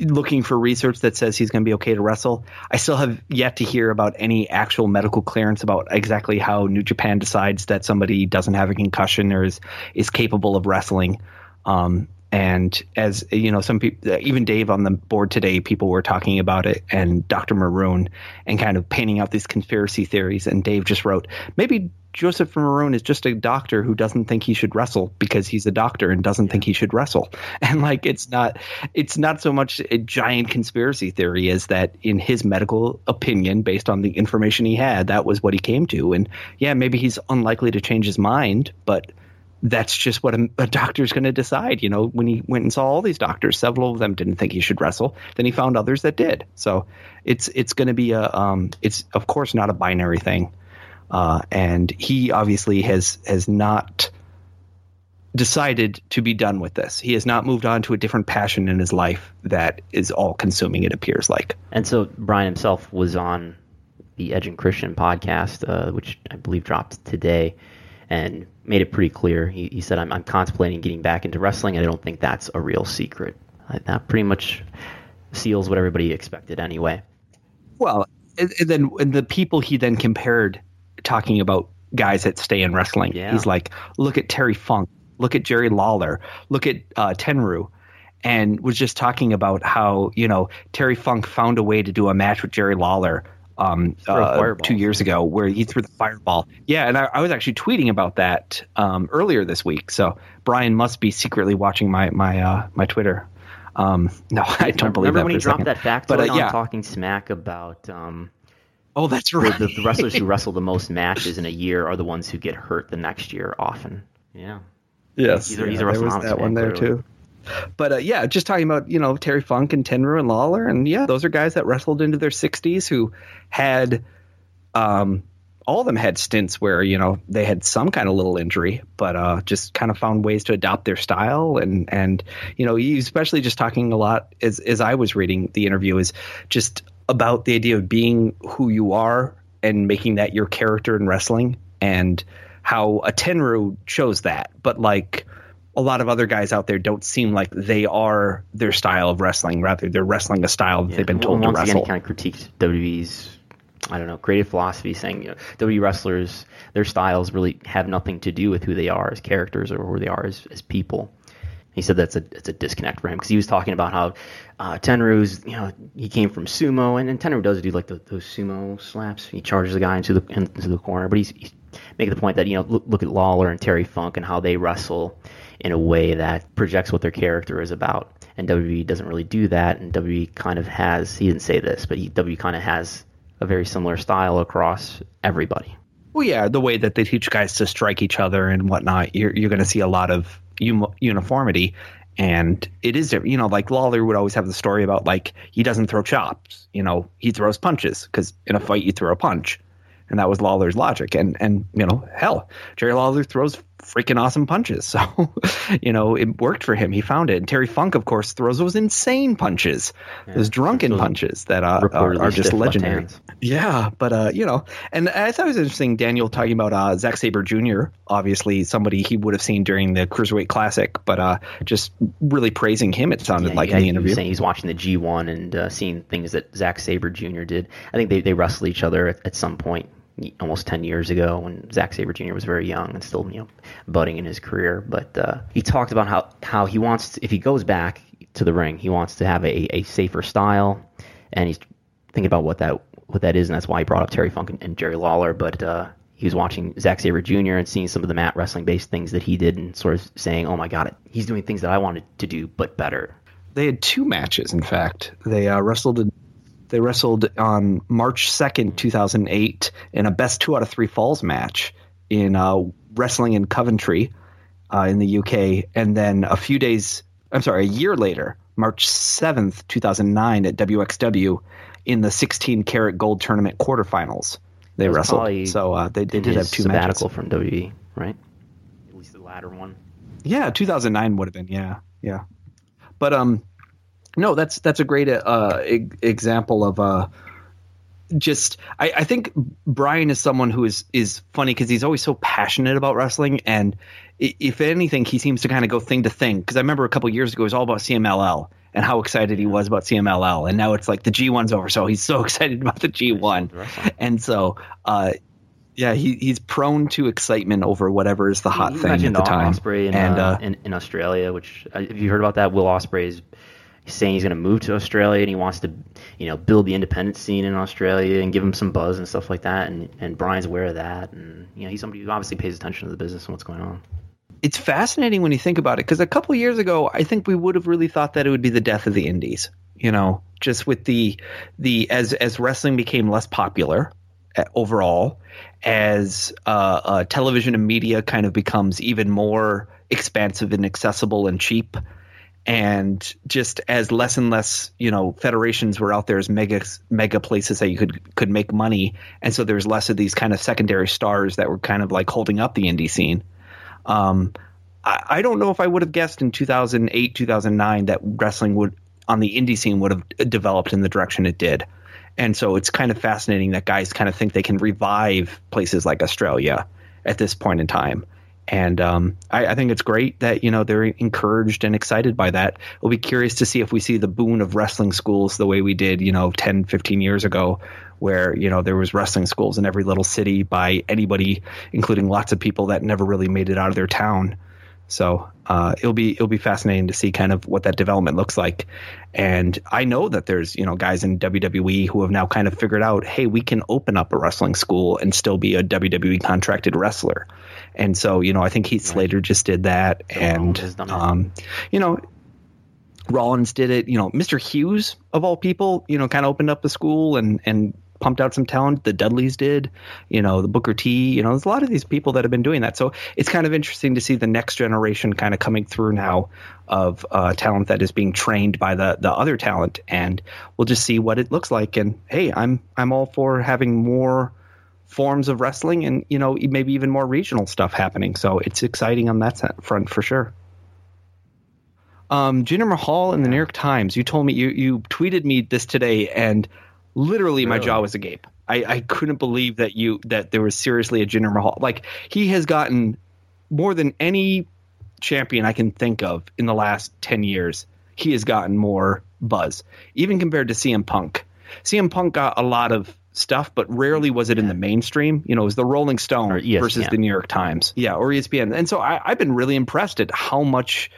looking for research that says he's going to be okay to wrestle. I still have yet to hear about any actual medical clearance about exactly how New Japan decides that somebody doesn't have a concussion or is is capable of wrestling. Um, and as you know, some people, uh, even Dave on the board today, people were talking about it, and Dr. Maroon, and kind of painting out these conspiracy theories. And Dave just wrote, maybe Joseph Maroon is just a doctor who doesn't think he should wrestle because he's a doctor and doesn't think he should wrestle. And like, it's not, it's not so much a giant conspiracy theory as that in his medical opinion, based on the information he had, that was what he came to. And yeah, maybe he's unlikely to change his mind, but that's just what a, a doctor's going to decide. You know, when he went and saw all these doctors, several of them didn't think he should wrestle. Then he found others that did. So it's it's going to be a um, it's of course not a binary thing, uh, and he obviously has has not decided to be done with this. He has not moved on to a different passion in his life that is all consuming. It appears like. And so Brian himself was on the Edge and Christian podcast, uh, which I believe dropped today, and made it pretty clear. He, he said, I'm, "I'm contemplating getting back into wrestling, and I don't think that's a real secret." Uh, That pretty much seals what everybody expected anyway. Well, and, and then and the people he then compared talking about guys that stay in wrestling. Yeah. He's like, look at Terry Funk, look at Jerry Lawler, look at uh, Tenryu, and was just talking about how you know Terry Funk found a way to do a match with Jerry Lawler. Um, uh, two years ago, where he threw the fireball. Yeah, and I, I was actually tweeting about that um, earlier this week. So Brian must be secretly watching my my uh, my Twitter. Um, no, I don't believe Remember that when for he dropped second. that factoid But uh, on talking smack about um, oh, that's right. the, the wrestlers who wrestle the most matches in a year are the ones who get hurt the next year often. Yeah. Yes, He's a- he's a there was that one there clearly. too. But uh, yeah, just talking about you know Terry Funk and Tenryu and Lawler, and yeah, those are guys that wrestled into their 60s who had um, all of them had stints where you know they had some kind of little injury, but uh, just kind of found ways to adopt their style. And and you know, especially just talking a lot as as I was reading the interview is just about the idea of being who you are and making that your character in wrestling and how a Tenryu shows that, but like a lot of other guys out there don't seem like they are their style of wrestling. Rather, they're wrestling a style that yeah. they've been told well, to wrestle. Again, he kind of critiques WWE's I don't know, creative philosophy saying, you know, WWE wrestlers, their styles really have nothing to do with who they are as characters or who they are as, as people. He said that's a it's a disconnect for him because he was talking about how uh, Tenryu's, you know, he came from sumo, and, and Tenryu does do like the, those sumo slaps. He charges the guy into the into the corner, but he's, he's making the point that you know look, look at Lawler and Terry Funk and how they wrestle in a way that projects what their character is about. And WWE doesn't really do that, and WWE kind of has. He didn't say this, but he, WWE kind of has a very similar style across everybody. Well, yeah, the way that they teach guys to strike each other and whatnot, you're you're going to see a lot of uniformity. And it is, you know, like Lawler would always have the story about like he doesn't throw chops, you know, he throws punches because in a fight you throw a punch, and that was Lawler's logic. And and you know, hell, Jerry Lawler throws freaking awesome punches. So, you know, it worked for him. He found it. And Terry Funk, of course, throws those insane punches, yeah, those drunken punches that uh, are, are, just legendary. Yeah, but uh, you know, and I thought it was interesting. Daniel talking about uh, Zack Sabre Jr. Obviously, somebody he would have seen during the Cruiserweight Classic, but uh, just really praising him. It sounded yeah, like in the interview. Saying he's watching the G1 and uh, seeing things that Zack Sabre Jr. did. I think they they wrestled each other at, at some point almost 10 years ago when Zack Sabre Jr. was very young and still, you know, budding in his career. But uh, he talked about how, how he wants, to, if he goes back to the ring, he wants to have a, a safer style. And he's thinking about what that what that is, and that's why he brought up Terry Funk and, and Jerry Lawler. But uh, he was watching Zack Sabre Jr. and seeing some of the mat wrestling based things that he did and sort of saying, oh my God, he's doing things that I wanted to do, but better. They had two matches, in fact. They uh, wrestled in they wrestled on March 2nd, 2008, in a best two out of three falls match in uh, wrestling in Coventry uh, in the UK. And then a few days, I'm sorry, a year later, March 7th, 2009, at WXW in the 16 karat gold tournament quarterfinals. They wrestled. So uh, they, they did have two sabbatical matches. from WWE, right? At least the latter one. Yeah, 2009 would have been. Yeah, yeah. But um, no, that's that's a great uh, e- example of uh, just I, I, think Brian is someone who is is funny because he's always so passionate about wrestling, and if anything, he seems to kind of go thing to thing. Because I remember a couple years ago, it was all about CMLL and how excited he was about CMLL, and now it's like the G1's over, so he's so excited about the G1, and so. Uh, yeah, he, he's prone to excitement over whatever is the hot thing at the time. Ospreay in, and, uh, uh, in, in Australia, which uh, have you heard about that? Will Ospreay's he's saying he's going to move to Australia and he wants to, you know, build the independent scene in Australia and give him some buzz and stuff like that. And and Brian's aware of that, and you know, he's somebody who obviously pays attention to the business and what's going on. It's fascinating when you think about it because a couple years ago, I think we would have really thought that it would be the death of the indies. You know, just with the the as as wrestling became less popular uh, overall, as uh, uh, television and media kind of becomes even more expansive and accessible and cheap and just as less and less you know federations were out there as mega mega places that you could could make money. And so there's less of these kind of secondary stars that were kind of like holding up the indie scene. Um, I, I, don't know if i would have guessed in 2008 2009 that wrestling would on the indie scene would have developed in the direction it did. And so it's kind of fascinating that guys kind of think they can revive places like australia at this point in time and um, I, I, think it's great that you know they're encouraged and excited by that. We'll be curious to see if we see the boon of wrestling schools the way we did, you know, 10, 15 years ago, where you know there was wrestling schools in every little city by anybody, including lots of people that never really made it out of their town. So uh, it'll be it'll be fascinating to see kind of what that development looks like. And I know that there's you know guys in WWE who have now kind of figured out, hey, we can open up a wrestling school and still be a WWE contracted wrestler. And so, you know, I think Heath Slater just did that. And, um, you know, Rollins did it. You know, Mr. Hughes, of all people, you know, kind of opened up the school and, and pumped out some talent. The Dudleys did, you know, the Booker T, you know, there's a lot of these people that have been doing that. So it's kind of interesting to see the next generation kind of coming through now of uh, talent that is being trained by the the other talent, and we'll just see what it looks like. And hey, I'm I'm all for having more forms of wrestling and you know maybe even more regional stuff happening. So it's exciting on that front for sure. Um, Jinder Mahal in the New York Times. You told me you you tweeted me this today, and literally my jaw was agape. I, I couldn't believe that you that there was seriously a Jinder Mahal. Like he has gotten more than any champion I can think of in the last ten years. He has gotten more buzz, even compared to CM Punk. CM Punk got a lot of stuff, but rarely was it in the mainstream. You know, it was the Rolling Stone versus the New York Times. Yeah, or ESPN. And so I, I've been really impressed at how much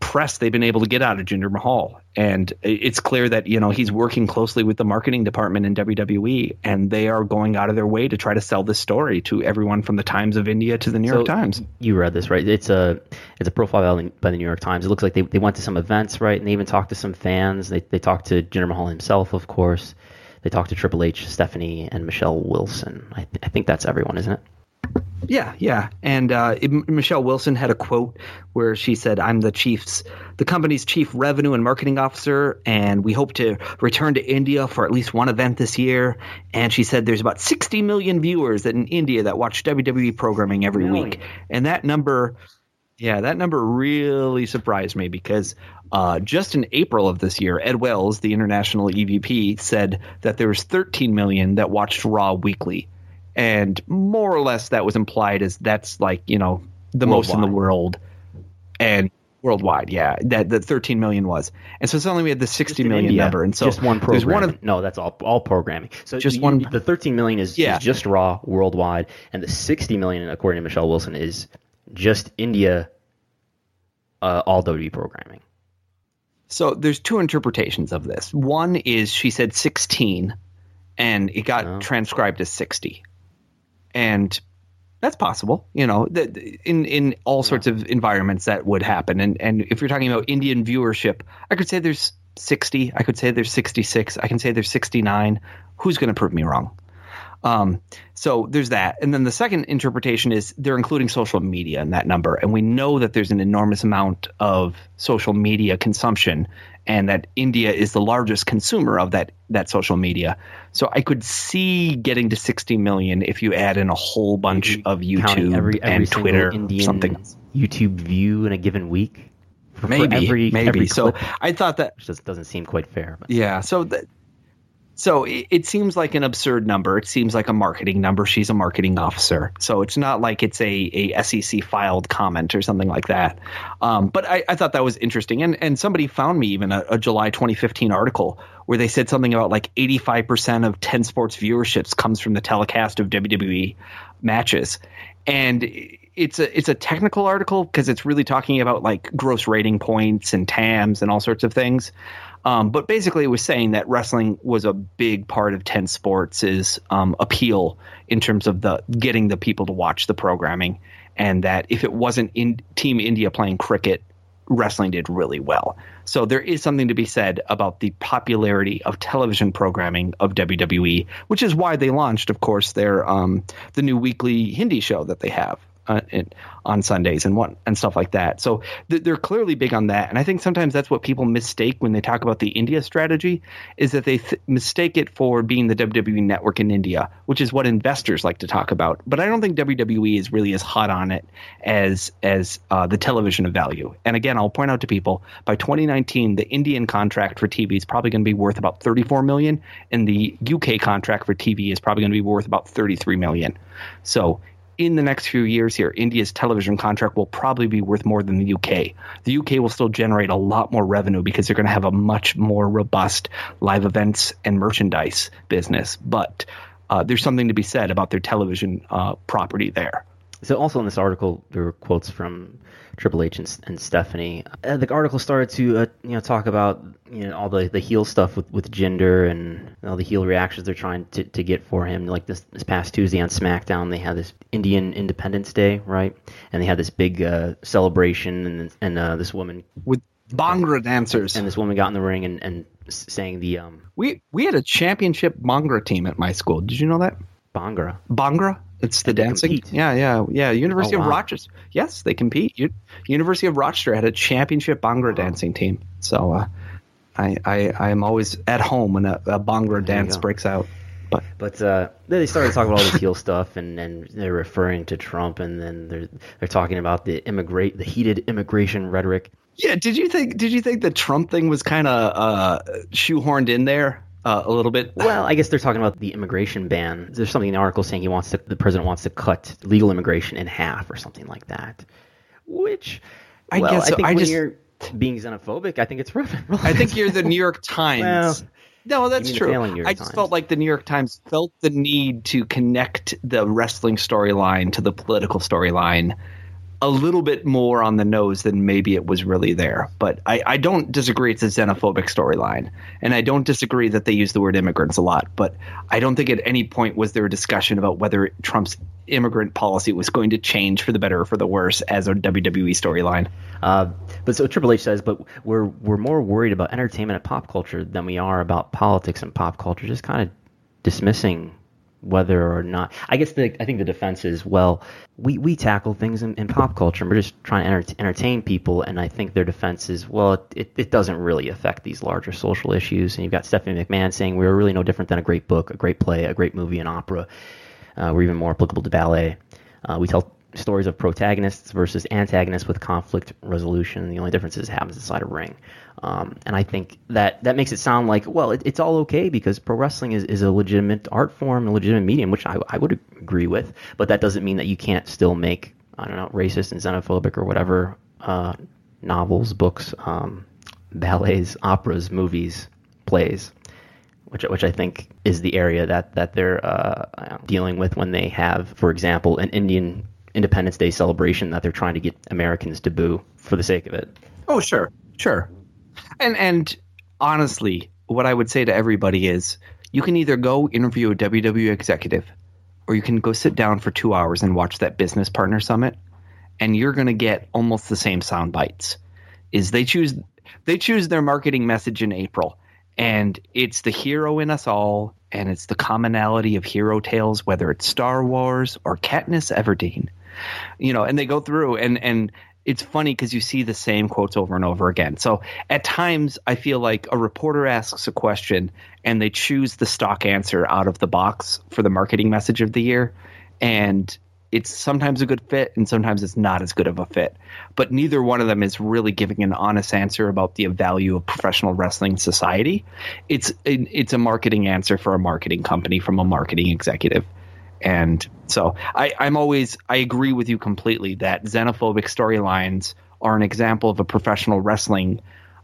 press they've been able to get out of Jinder Mahal. And it's clear that, you know, he's working closely with the marketing department in WWE and they are going out of their way to try to sell this story to everyone from the Times of India to the New so York Times. You read this, right? It's a it's a profile by the New York Times. It looks like they, they went to some events, right? And they even talked to some fans. They they talked to Jinder Mahal himself, of course. They talked to Triple H, Stephanie, and Michelle Wilson. I, th- I think that's everyone, isn't it? Yeah, yeah. And uh, Michelle Wilson had a quote where she said, "I'm the chief's, the company's chief revenue and marketing officer, and we hope to return to India for at least one event this year." And she said, "There's about 60 million viewers in India that watch WWE programming every really? week, and that number." Yeah, that number really surprised me because uh, just in April of this year, Ed Wells, the international EVP, said that there was 13 million that watched Raw weekly, and more or less that was implied as that's like you know the worldwide. most in the world, and worldwide, yeah, that the 13 million was, and so suddenly we had the 60 million India, number, and so just one program. One of, no, that's all all programming. So just you, one. The 13 million is, yeah. is just Raw worldwide, and the 60 million, according to Michelle Wilson, is just India, uh, all WWE programming. So there's two interpretations of this. One is she said 16 and it got oh. transcribed as 60. And that's possible, you know, in in all sorts of environments that would happen. And and if you're talking about Indian viewership, I could say there's 60, I could say there's 66, I can say there's 69. Who's going to prove me wrong? Um, so there's that. And then the second interpretation is they're including social media in that number. And we know that there's an enormous amount of social media consumption and that India is the largest consumer of that that social media. So I could see getting to 60 million if you add in a whole bunch of YouTube every, every and Twitter Indian something YouTube view in a given week. Maybe, every, maybe. Every so I thought that just doesn't seem quite fair. But. Yeah. So that so it, it, seems like an absurd number. It seems like a marketing number. She's a marketing officer, so it's not like it's a, a SEC filed comment or something like that. Um, but I, I, thought that was interesting, and and somebody found me even a, a, July 2015 article where they said something about like 85 percent of Ten Sports viewerships comes from the telecast of WWE matches, and it's a it's a technical article because it's really talking about like gross rating points and TAMs and all sorts of things. Um, but basically, it was saying that wrestling was a big part of Ten Sports' um, appeal in terms of the getting the people to watch the programming, and that if it wasn't in Team India playing cricket, wrestling did really well. So there is something to be said about the popularity of television programming of WWE, which is why they launched, of course, their um, the new weekly Hindi show that they have uh, on Sundays and what and stuff like that. So th- they're clearly big on that, and I think sometimes that's what people mistake when they talk about the India strategy is that they th- mistake it for being the WWE network in India, which is what investors like to talk about. But I don't think WWE is really as hot on it as as uh, the television of value. And again, I'll point out to people by 2019, the Indian contract for TV is probably going to be worth about 34 million, and the UK contract for TV is probably going to be worth about 33 million. So in the next few years here, India's television contract will probably be worth more than the UK. The UK will still generate a lot more revenue because they're going to have a much more robust live events and merchandise business. But uh, there's something to be said about their television uh, property there. So, also in this article, there were quotes from Triple H and, and Stephanie. Uh, the article started to uh, you know talk about you know all the, the heel stuff with, with Jinder and all the heel reactions they're trying to, to get for him. Like this this past Tuesday on SmackDown, they had this Indian Independence Day, right? And they had this big uh, celebration, and and uh, this woman with Bhangra dancers, and this woman got in the ring and and sang the um. We we had a championship Bhangra team at my school. Did you know that? Bhangra. Bhangra. It's the dancing. Compete. Yeah, yeah, yeah. University oh, wow. of Rochester. Yes, they compete. U- University of Rochester had a championship Bhangra dancing team. So uh, I, I I am always at home when a, a Bhangra dance breaks out. But But uh, then they started talking about all this heel stuff, and then they're referring to Trump, and then they're they're talking about the immigrate, the heated immigration rhetoric. yeah, did you think did you think the Trump thing was kind of uh, shoehorned in there uh, a little bit? Well, I guess they're talking about the immigration ban. There's something in the article saying he wants to, the president wants to cut legal immigration in half or something like that. Which, I well, guess I think I when just- you're being xenophobic, I think it's rough. I think you're the New York Times. Well, no, that's true. failing New York I just Times. felt like the New York Times felt the need to connect the wrestling storyline to the political storyline a little bit more on the nose than maybe it was really there. But I, I don't disagree it's a xenophobic storyline. And I don't disagree that they use the word immigrants a lot. But I don't think at any point was there a discussion about whether Trump's immigrant policy was going to change for the better or for the worse as a WWE storyline. Uh, but so Triple H says, but we're we're more worried about entertainment and pop culture than we are about politics and pop culture. Just kind of dismissing whether or not. I guess the I think the defense is well, we we tackle things in, in pop culture. and We're just trying to enter, entertain people, and I think their defense is well, it, it, doesn't really affect these larger social issues. And you've got Stephanie McMahon saying we're really no different than a great book, a great play, a great movie, an opera. Uh, we're even more applicable to ballet. Uh, we tell stories of protagonists versus antagonists with conflict resolution. The only difference is it happens inside a ring. Um, and I think that that makes it sound like, well, it, it's all okay because pro wrestling is, is a legitimate art form, a legitimate medium, which I, I would agree with. But that doesn't mean that you can't still make, I don't know, racist and xenophobic or whatever uh, novels, books, um, ballets, operas, movies, plays which which I think is the area that that they're uh, dealing with when they have, for example, an Indian Independence Day celebration that they're trying to get Americans to boo for the sake of it. Oh, sure, sure. And and honestly, what I would say to everybody is, you can either go interview a WWE executive, or you can go sit down for two hours and watch that business partner summit, and you're going to get almost the same sound bites. Is they choose they choose their marketing message in April, and it's the hero in us all, and it's the commonality of hero tales, whether it's Star Wars or Katniss Everdeen you know, and they go through and and it's funny because you see the same quotes over and over again. So at times I feel like a reporter asks a question and they choose the stock answer out of the box for the marketing message of the year, and it's sometimes a good fit and sometimes it's not as good of a fit. But neither one of them is really giving an honest answer about the value of professional wrestling society. It's it's a marketing answer for a marketing company from a marketing executive. And so I, I'm always I agree with you completely that xenophobic storylines are an example of a professional wrestling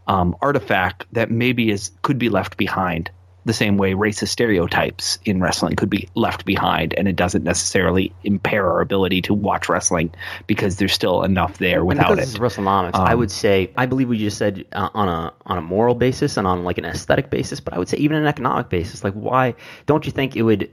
um, artifact that maybe is could be left behind the same way racist stereotypes in wrestling could be left behind and it doesn't necessarily impair our ability to watch wrestling because there's still enough there without it. WrestleNomics, I Um, would say I believe what you just said uh, on a on a moral basis and on like an aesthetic basis, but I would say even an economic basis. Like, why don't you think it would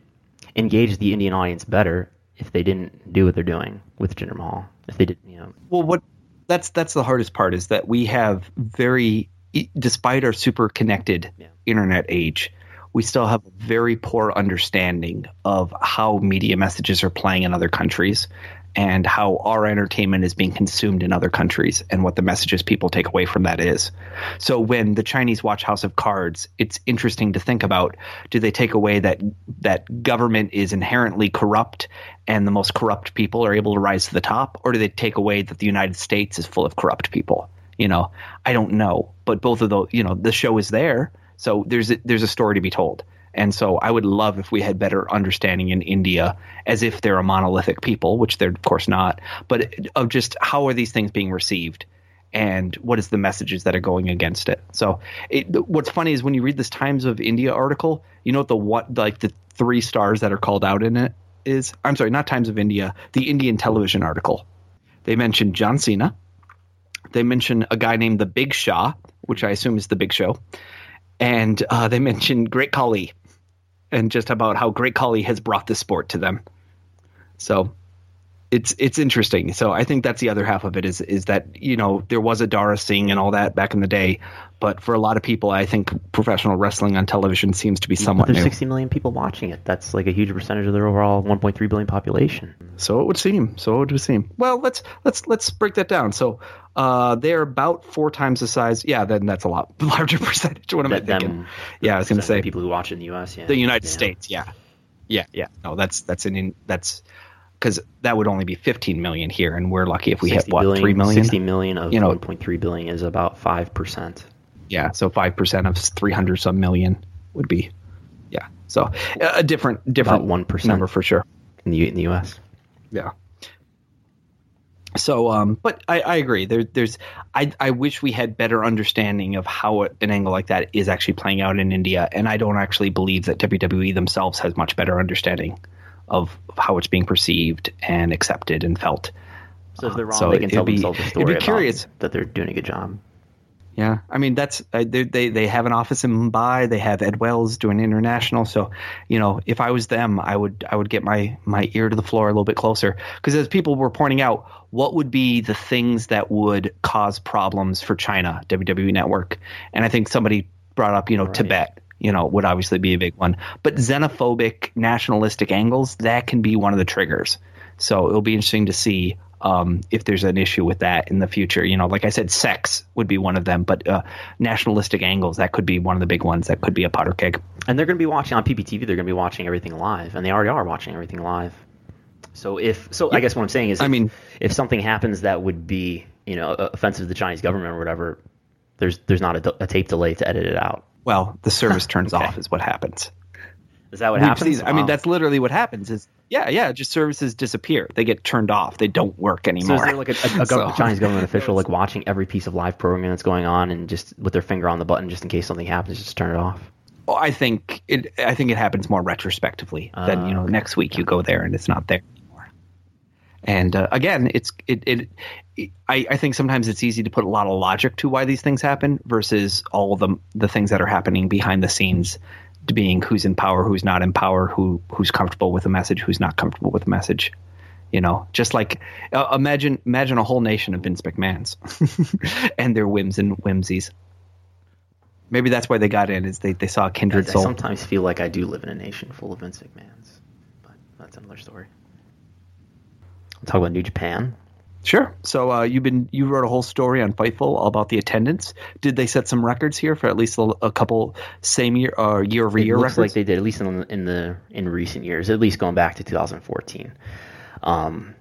engage the Indian audience better if they didn't do what they're doing with Jinder Mahal? If they didn't, you know, Well, what that's that's the hardest part is that we have very, despite our super connected Yeah. internet age, we still have a very poor understanding of how media messages are playing in other countries and how our entertainment is being consumed in other countries and what the messages people take away from that is. So when the Chinese watch House of Cards, it's interesting to think about do they take away that that government is inherently corrupt and the most corrupt people are able to rise to the top or do they take away that the United States is full of corrupt people? You know, I don't know, but both of those, you know, the show is there. So there's a, there's a story to be told. And so I would love if we had better understanding in India as if they're a monolithic people, which they're of course not, but of just how are these things being received and what is the messages that are going against it. So it, what's funny is when you read this Times of India article, you know what the what like the three stars that are called out in it is? I'm sorry, not Times of India, the Indian television article. They mention John Cena. They mention a guy named the Big Shah, which I assume is the Big Show, and uh, they mention Great Khali, and just about how Great Khali has brought the sport to them. So it's it's interesting. So I think that's the other half of it is is that you know there was a Dara Singh and all that back in the day, but for a lot of people, I think professional wrestling on television seems to be but somewhat there's new. 60 million people watching it. That's like a huge percentage of their overall 1.3 billion population. So it would seem. So it would seem. Well, let's let's let's break that down. So uh, they're about four times the size. Yeah, then that's a lot larger percentage. What am I thinking? them- yeah, I was going to say people who watch in the U.S. Yeah, the United Yeah. States. Yeah, Yeah, yeah. No, that's that's an in, that's because that would only be 15 million here, and we're lucky if we hit 60 what billion- three million. 60 million of You know- 1.3 billion is about 5%. Yeah, so five percent of 300 some million would be, yeah. So a different different 1%. number for sure. in the, in the US. Yeah. So, um, but I, I agree. There, there's, I, I wish we had better understanding of how an angle like that is actually playing out in India, and I don't actually believe that WWE themselves has much better understanding of how it's being perceived and accepted and felt. So if they're wrong, So they can tell be- themselves a it'd story be about curious. that they're doing a good job. Yeah, I mean that's uh, they, they they have an office in Mumbai. They have Ed Wells doing international. So, you know, if I was them, I would I would get my my ear to the floor a little bit closer because as people were pointing out, what would be the things that would cause problems for China WWE Network? And I think somebody brought up, you know, Tibet. You know, would obviously be a big one, but xenophobic, nationalistic angles that can be one of the triggers. So it'll be interesting to see um, if there's an issue with that in the future. You know, like I said, sex would be one of them, but uh, nationalistic angles that could be one of the big ones. That could be a powder keg. And they're going to be watching on PPTV. They're going to be watching everything live, and they already are watching everything live. So if so, I guess what I'm saying is, I if- mean- if something happens that would be you know offensive to the Chinese government or whatever, there's there's not a, a tape delay to edit it out. Well, the service turns Okay. off is what happens. Is that what We've happens? seen- I mean, oh. that's literally what happens. Is yeah, yeah, just services disappear. They get turned off. They don't work So anymore. is there like a, a, a So- Chinese government official like watching every piece of live programming that's going on and just with their finger on the button just in case something happens, just turn it off? Well, I think it. I think it happens more retrospectively. than you know, oh, next week you go there and it's not there. And uh, again, it's it. it I, I think sometimes it's easy to put a lot of logic to why these things happen versus all the the things that are happening behind the scenes, to being who's in power, who's not in power, who who's comfortable with a message, who's not comfortable with a message. You know, just like uh, imagine imagine a whole nation of Vince McMahon's and their whims and whimsies. Maybe that's why they got in is they, they saw a I, kindred I soul. sometimes feel like I do live in a nation full of Vince McMahon's, but that's another story. Talk about New Japan. Sure. So uh, you've been you wrote a whole story on Fightful all about the attendance. Did they set some records here for at least a, a couple same year uh, year over It year looks records? like they did, at least in the, in the in recent years, at least going back to 2014. Um,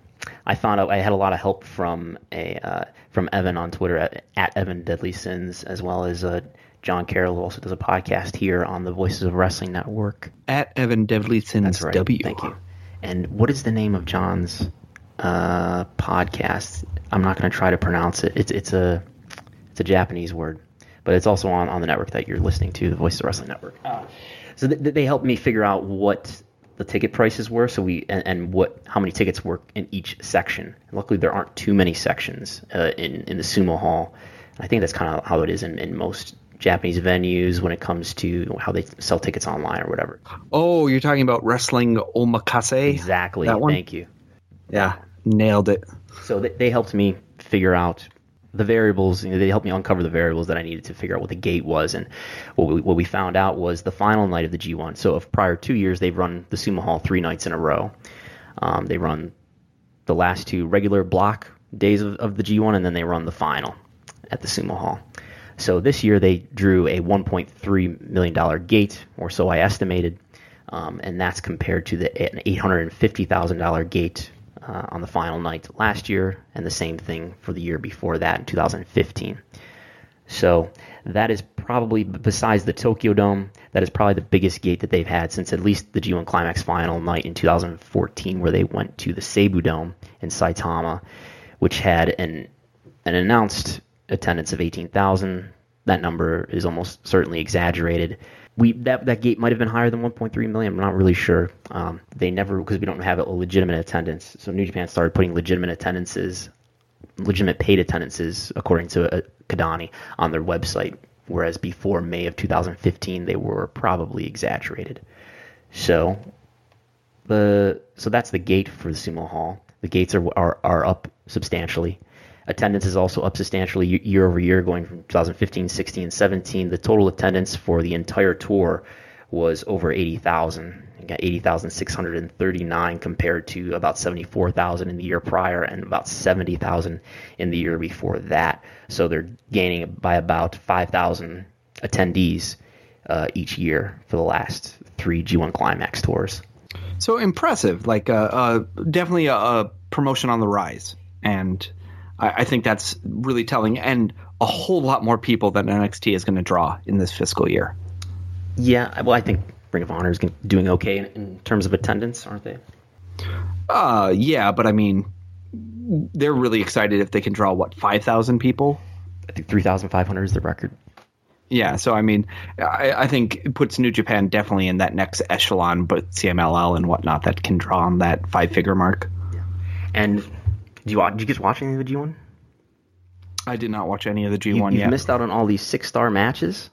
I found out I had a lot of help from a uh, from Evan on Twitter at, at Evan Deadly Sins, as well as uh, John Carroll, who also does a podcast here on the Voices of Wrestling Network. At Evan Devleson's That's right. W. Thank you. And what is the name of John's uh, podcast? I'm not going to try to pronounce it. It's it's a it's a Japanese word, but it's also on, on the network that you're listening to, the Voices of Wrestling Network. Uh, so th- th- they helped me figure out what the ticket prices were, so we and, and what how many tickets were in each section. luckily, there aren't too many sections uh, in in the sumo hall. I think that's kind of how it is in, in most Japanese venues when it comes to how they sell tickets online or whatever. Oh, you're talking about wrestling omakase? Exactly. That one? Thank you. Yeah, nailed it. So they, they helped me figure out the variables. You know, they helped me uncover the variables that I needed to figure out what the gate was. And what we, what we found out was the final night of the G1. So of prior two years, they've run the Sumo Hall three nights in a row. Um, they run the last two regular block days of, of the G1, and then they run the final at the Sumo Hall. So this year they drew a 1.3 million dollar gate, or so I estimated, um, and that's compared to the an 850 thousand dollar gate uh, on the final night last year, and the same thing for the year before that in 2015. So that is probably, besides the Tokyo Dome, that is probably the biggest gate that they've had since at least the G1 Climax final night in 2014, where they went to the Seibu Dome in Saitama, which had an an announced attendance of 18,000. That number is almost certainly exaggerated. We that that gate might have been higher than 1.3 million. I'm not really sure. Um, they never because we don't have a legitimate attendance. So New Japan started putting legitimate attendances legitimate paid attendances, according to uh, Kadani, on their website, whereas before May of 2015, they were probably exaggerated. So, the so that's the gate for the sumo hall. The gates are are, are up substantially. Attendance is also up substantially year over year, going from 2015, 16, and 17. The total attendance for the entire tour was over 80,000. You 80,639 compared to about 74,000 in the year prior and about 70,000 in the year before that. So they're gaining by about 5,000 attendees uh, each year for the last three G1 Climax tours. So impressive, like uh, uh, definitely a, a promotion on the rise, and I, I think that's really telling. And a whole lot more people than NXT is going to draw in this fiscal year. Yeah, well, I think Ring of Honor is doing okay in, in terms of attendance, aren't they? Uh, yeah, but I mean, they're really excited if they can draw what five thousand people. I think three thousand five hundred is the record. Yeah, so I mean, I, I, think it puts New Japan definitely in that next echelon, but CMLL and whatnot that can draw on that five figure mark. Yeah. And do you did you get watching any of the G one? I did not watch any of the G one you, yet. Missed out on all these six star matches.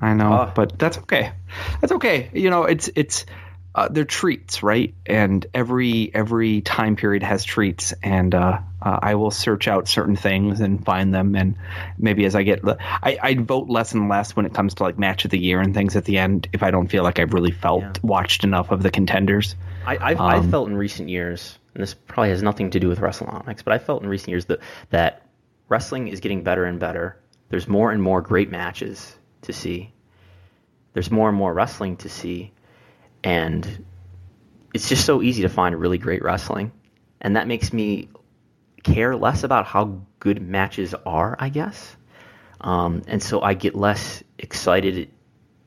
I know, oh. but that's okay. That's okay. You know, it's it's uh, they're treats, right? And every every time period has treats, and uh, uh, I will search out certain things and find them, and maybe as I get, I I vote less and less when it comes to like match of the year and things at the end if I don't feel like I've really felt yeah. watched enough of the contenders. I I've, um, I've, felt in recent years, and this probably has nothing to do with WrestleNomics, but I felt in recent years that that wrestling is getting better and better. There's more and more great matches to see. There's more and more wrestling to see and it's just so easy to find really great wrestling, and that makes me care less about how good matches are, I guess. Um, and so I get less excited,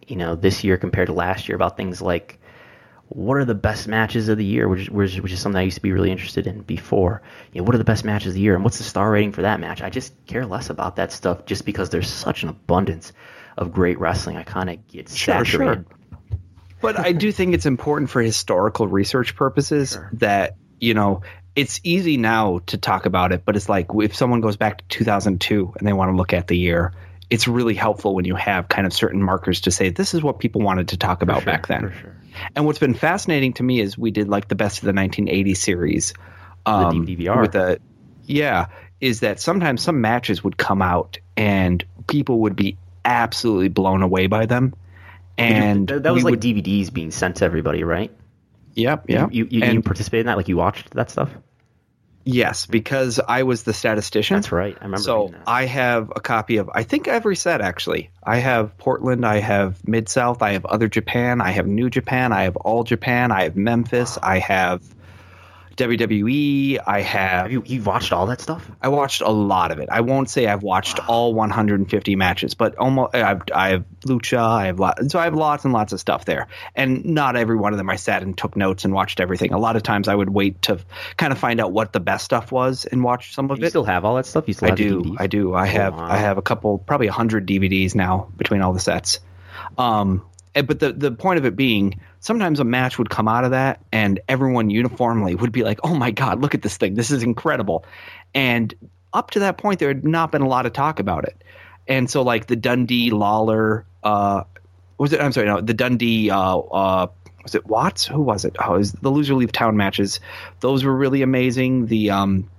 you know, this year compared to last year about things like what are the best matches of the year, which is, which, which is something I used to be really interested in before. You know, what are the best matches of the year, and what's the star rating for that match? I just care less about that stuff just because there's such an abundance of great wrestling. I kind of get sure, saturated. Sure but I do think it's important for historical research purposes sure. that you know it's easy now to talk about it, but it's like if someone goes back to 2002 and they want to look at the year, it's really helpful when you have kind of certain markers to say this is what people wanted to talk about sure, back then. Sure. And what's been fascinating to me is we did like the best of the 1980 series um, the DVR with a yeah is that sometimes some matches would come out and people would be absolutely blown away by them and that, that was like would, DVDs being sent to everybody, right? Yep, yep. You, you, you, you participated in that? Like you watched that stuff? Yes, because I was the statistician. That's right. I remember. So I have a copy of I think every set actually. I have Portland, I have Mid South, I have Other Japan, I have New Japan, I have All Japan, I have Memphis. I have WWE. I have. have you you watched all that stuff? I watched a lot of it. I won't say I've watched wow. all 150 matches, but almost. I've I have Lucha. I have lot, so I have lots and lots of stuff there, and not every one of them I sat and took notes and watched everything. A lot of times I would wait to kind of find out what the best stuff was and watch some of it. you it. Still have all that stuff? You still? I do. I do. I have. I have a couple, probably hundred DVDs now between all the sets. Um, but the the point of it being sometimes a match would come out of that and everyone uniformly would be like oh my god look at this thing. This is incredible. And up to that point there had not been a lot of talk about it. And so like the dundee lawler uh was it i'm sorry no the dundee uh uh was it watts? Who was it? Oh it was the loser leave town matches. Those were really amazing. The um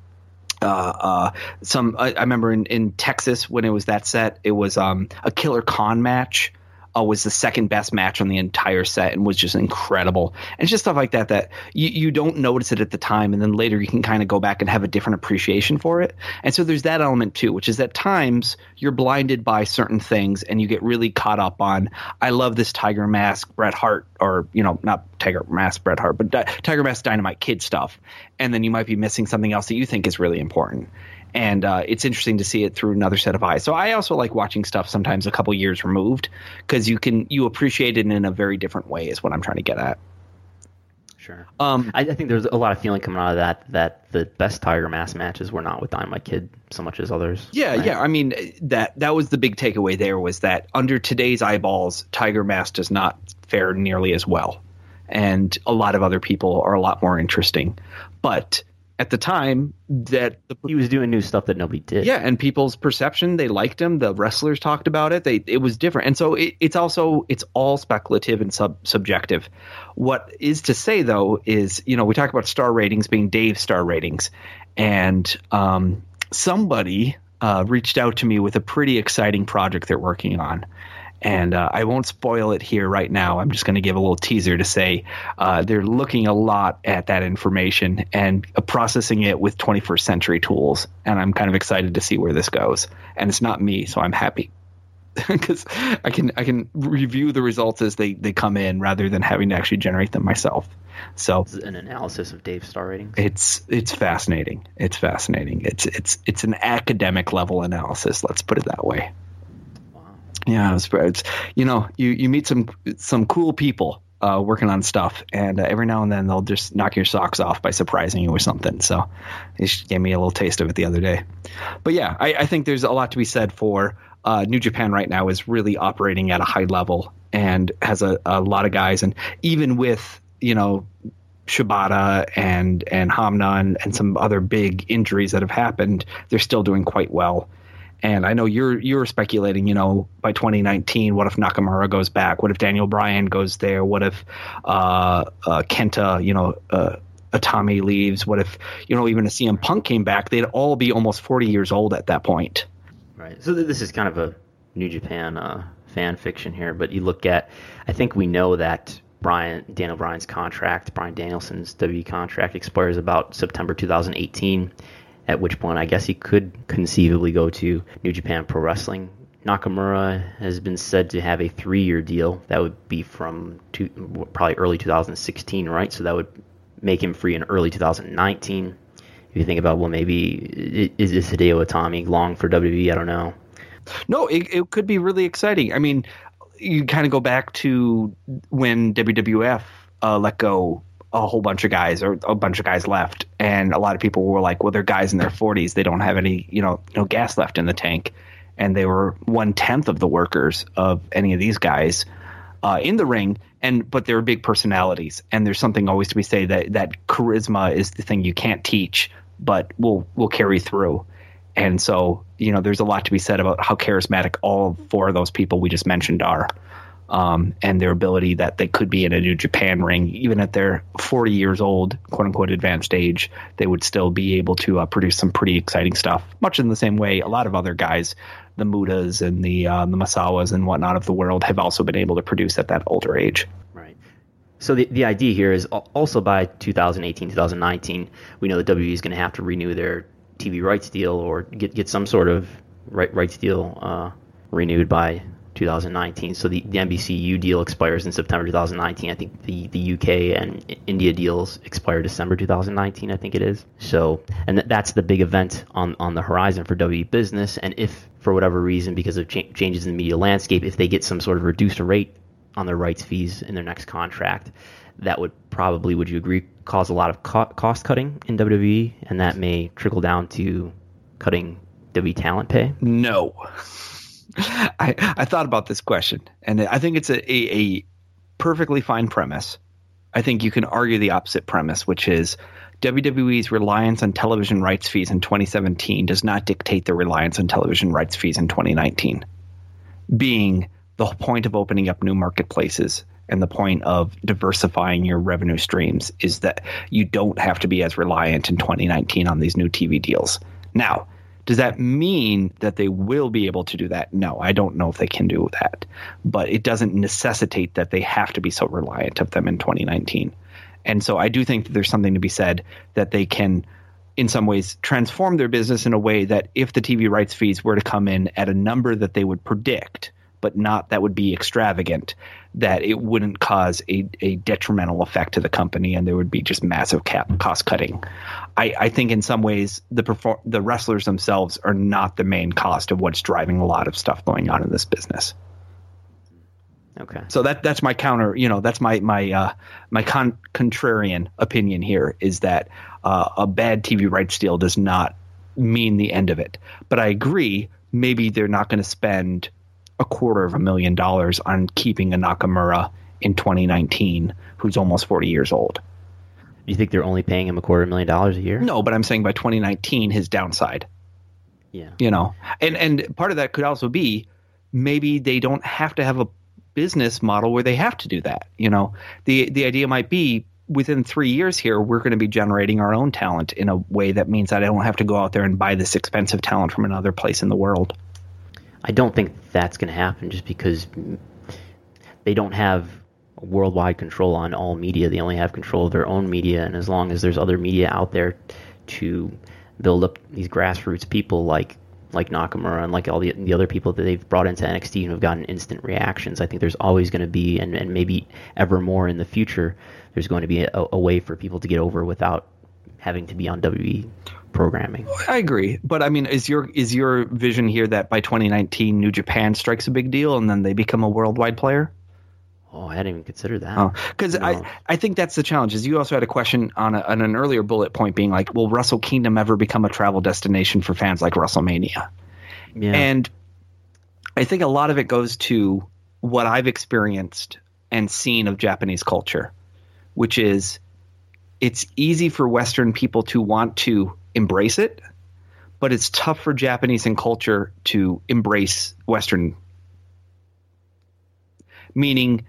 uh, uh, some I, I remember in, in Texas when it was that set, it was um, a Killer Khan match uh, was the second best match on the entire set and was just incredible. And just stuff like that that you, you don't notice it at the time, and then later you can kind of go back and have a different appreciation for it. And so there's that element too, which is that times you're blinded by certain things and you get really caught up on. I love this Tiger Mask Bret Hart, or you know, not Tiger Mask Bret Hart, but Di- Tiger Mask Dynamite Kid stuff, and then you might be missing something else that you think is really important and uh, it's interesting to see it through another set of eyes. So I also like watching stuff sometimes a couple years removed because you can you appreciate it in a very different way. Is what I'm trying to get at. Sure. Um, I, I, think there's a lot of feeling coming out of that that the best Tiger Mask matches were not with Dynamite Kid so much as others. Yeah, right? yeah. I mean that that was the big takeaway there was that under today's eyeballs, Tiger Mask does not fare nearly as well, and a lot of other people are a lot more interesting. But at the time that the, he was doing new stuff that nobody did. Yeah, and people's perception, they liked him. The wrestlers talked about it. They it was different, and so it, it's also it's all speculative and sub subjective. What is to say though is you know we talk about star ratings being Dave star ratings, and um, somebody uh, reached out to me with a pretty exciting project they're working on and uh, I won't spoil it here right now. I'm just going to give a little teaser to say uh, they're looking a lot at that information and uh, processing it with 21st century tools. And I'm kind of excited to see where this goes. And it's not me, so I'm happy because I can I can review the results as they they come in rather than having to actually generate them myself. So This is an analysis of Dave's star ratings. it's it's fascinating. It's fascinating. It's it's it's an academic level analysis. Let's put it that way. Yeah, it's, you know you you meet some some cool people uh, working on stuff, and uh, every now and then they'll just knock your socks off by surprising you with something. So just gave me a little taste of it the other day. But yeah, I, I think there's a lot to be said for uh, New Japan right now is really operating at a high level and has a, a lot of guys, and even with you know Shibata and and Honma and, and some other big injuries that have happened, they're still doing quite well. And I know you're you're speculating, you know, by 2019, what if Nakamura goes back? What if Daniel Bryan goes there? What if uh, uh, Kenta, you know, uh, Itami leaves? What if you know even a CM Punk came back? They'd all be almost 40 years old at that point. Right. So th- this is kind of a New Japan uh, fan fiction here, but you look at, I think we know that Brian Daniel Bryan's contract, Brian Danielson's WWE contract expires about September 2018. At which point, I guess he could conceivably go to New Japan Pro Wrestling. Nakamura has been said to have a three-year deal that would be from two, probably early 2016, right? So that would make him free in early 2019 if you think about well maybe is, is Hideo Itami long for WWE I don't know No, it, it could be really exciting. I mean, you kind of go back to when WWF uh, let go a whole bunch of guys or a bunch of guys left, and a lot of people were like, "Well, they're guys in their 40s. They don't have any, you know, no gas left in the tank," and they were one tenth of the workers of any of these guys uh, in the ring. And but they're big personalities, and there's something always to be said that that charisma is the thing you can't teach, but will will carry through. And so, you know, there's a lot to be said about how charismatic all four of those people we just mentioned are, um, and their ability that they could be in a New Japan ring, even at their 40 years old, quote unquote, advanced age, they would still be able to uh, produce some pretty exciting stuff. Much in the same way, a lot of other guys, the Mutas and the uh, the Masawas and whatnot of the world, have also been able to produce at that older age. right so the, the idea here is also by 2018 2019 we know that WWE is going to have to renew their TV rights deal or get get some sort of right, rights deal uh, renewed by 2019 so the, the NBCU deal expires in September 2019 I think the, the UK and India deals expire December 2019 I think it is. So and th- that's the big event on on the horizon for WWE business. And if for whatever reason because of cha- changes in the media landscape if they get some sort of reduced rate on their rights fees in their next contract, that would probably, would you agree, cause a lot of co- cost cutting in WWE, and that may trickle down to cutting WWE talent pay. No. I I thought about this question, and I think it's a, a, a perfectly fine premise. I think you can argue the opposite premise, which is WWE's reliance on television rights fees in 2017 does not dictate the reliance on television rights fees in 2019. Being the point of opening up new marketplaces and the point of diversifying your revenue streams is that you don't have to be as reliant in 2019 on these new TV deals. Now, does that mean that they will be able to do that? No, I don't know if they can do that. But it doesn't necessitate that they have to be so reliant of them in 2019. And so I do think that there's something to be said that they can, in some ways, transform their business in a way that if the TV rights fees were to come in at a number that they would predict, but not that would be extravagant, that it wouldn't cause a, a detrimental effect to the company and there would be just massive cap cost cutting. I, I think in some ways the perform- the wrestlers themselves are not the main cost of what's driving a lot of stuff going on in this business. Okay. So that that's my counter. You know, that's my my uh, my con- contrarian opinion here is that uh, a bad TV rights deal does not mean the end of it. But I agree. Maybe they're not going to spend a quarter of a million dollars on keeping a Nakamura in 2019, who's almost 40 years old. Do you think they're only paying him a quarter million dollars a year? No, but I'm saying by 2019, his downside. Yeah. you know and and part of that could also be maybe they don't have to have a business model where they have to do that you know the the idea might be within three years here we're going to be generating our own talent in a way that means that i don't have to go out there and buy this expensive talent from another place in the world I don't think that's going to happen just because they don't have worldwide control on all media. They only have control of their own media, and as long as there's other media out there to build up these grassroots people like like Nakamura and like all the the other people that they've brought into NXT and have gotten instant reactions. I think there's always going to be, and, and maybe ever more in the future, there's going to be a, a way for people to get over without having to be on WWE programming. I agree, but I mean, is your is your vision here that by 2019 New Japan strikes a big deal and then they become a worldwide player? Oh, I hadn't even considered that. Oh, because no. I, I think that's the challenge. Is you also had a question on, a, on an earlier bullet point being like, will Wrestle Kingdom ever become a travel destination for fans like WrestleMania? Yeah. And I think a lot of it goes to what I've experienced and seen of Japanese culture, which is it's easy for Western people to want to embrace it, but it's tough for Japanese and culture to embrace Western. Meaning,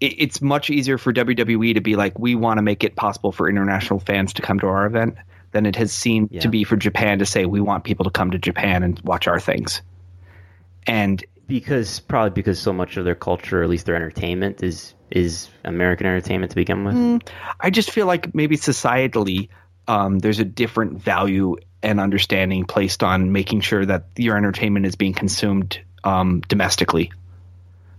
it's much easier for WWE to be like, we want to make it possible for international fans to come to our event than it has seemed yeah. to be for Japan to say, we want people to come to Japan and watch our things. And because probably because so much of their culture, or at least their entertainment, is is American entertainment to begin with. Mm, I just feel like maybe societally, um, there's a different value and understanding placed on making sure that your entertainment is being consumed um, domestically.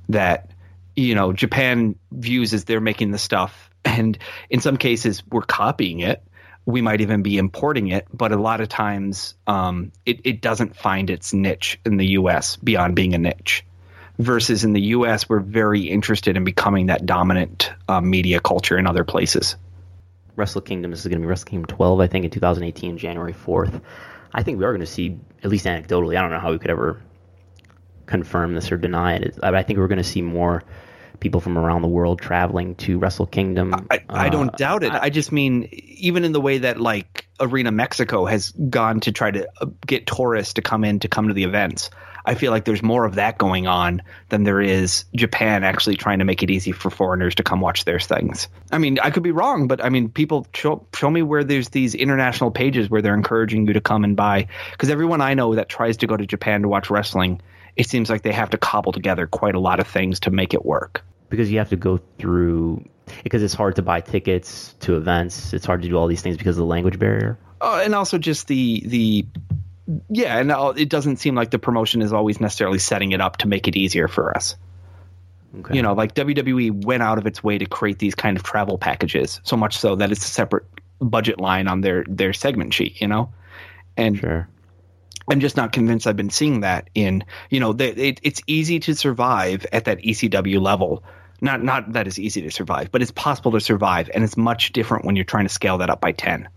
That you know Japan views as they're making the stuff, and in some cases we're copying it. We might even be importing it, but a lot of times um, it, it doesn't find its niche in the U.S. beyond being a niche versus in the U.S. we're very interested in becoming that dominant uh, media culture in other places. Wrestle Kingdom This is going to be Wrestle Kingdom 12, I think, in 2018, January 4th. I think we are going to see, at least anecdotally, I don't know how we could ever confirm this or deny it. I think we're going to see more people from around the world traveling to Wrestle Kingdom. I, I don't uh, doubt it. I, I, just mean, even in the way that like Arena Mexico has gone to try to uh, get tourists to come in to come to the events. I feel like there's more of that going on than there is Japan actually trying to make it easy for foreigners to come watch their things. I mean, I could be wrong, but I mean, people show, show me where there's these international pages where they're encouraging you to come and buy. Because everyone I know that tries to go to Japan to watch wrestling, it seems like they have to cobble together quite a lot of things to make it work. Because you have to go through because it's hard to buy tickets to events. It's hard to do all these things because of the language barrier. Oh, and also just the the yeah, and uh, it doesn't seem like the promotion is always necessarily setting it up to make it easier for us. Okay. You know, like WWE went out of its way to create these kind of travel packages, so much so that it's a separate budget line on their their segment sheet. You know, and sure. I'm just not convinced. I've been seeing that in you know, they, it, it's easy to survive at that ECW level. Not not that it's easy to survive, but it's possible to survive, and it's much different when you're trying to scale that up by ten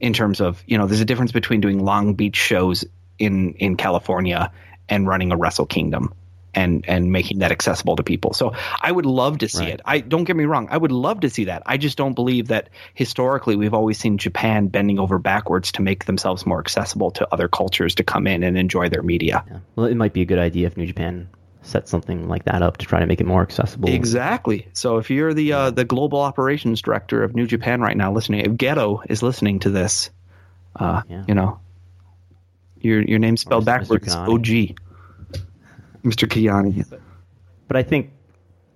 in terms of you know there's a difference between doing Long Beach shows in in California and running a Wrestle Kingdom and and making that accessible to people. So I would love to see right. it. I don't get me wrong, I would love to see that. I just don't believe that historically we've always seen Japan bending over backwards to make themselves more accessible to other cultures to come in and enjoy their media. Yeah. Well, it might be a good idea if New Japan set something like that up to try to make it more accessible. Exactly. So if you're the uh, the global operations director of New Japan right now, listening, if Ghetto is listening to this, uh, yeah. you know, your your name spelled backwards, OG, Mr. Kayani. But I think,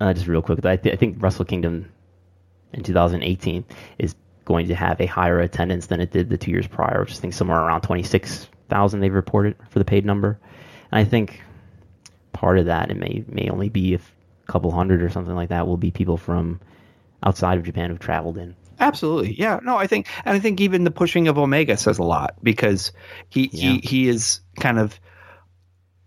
uh, just real quick, I, th- I think Wrestle Kingdom in 2018 is going to have a higher attendance than it did the two years prior, which I think somewhere around 26,000 they've reported for the paid number. And I think part of that, it may may only be a couple hundred or something like that will be people from outside of Japan who've traveled in. Absolutely, yeah. No, I think, and I think even the pushing of Omega says a lot because he yeah. he he is kind of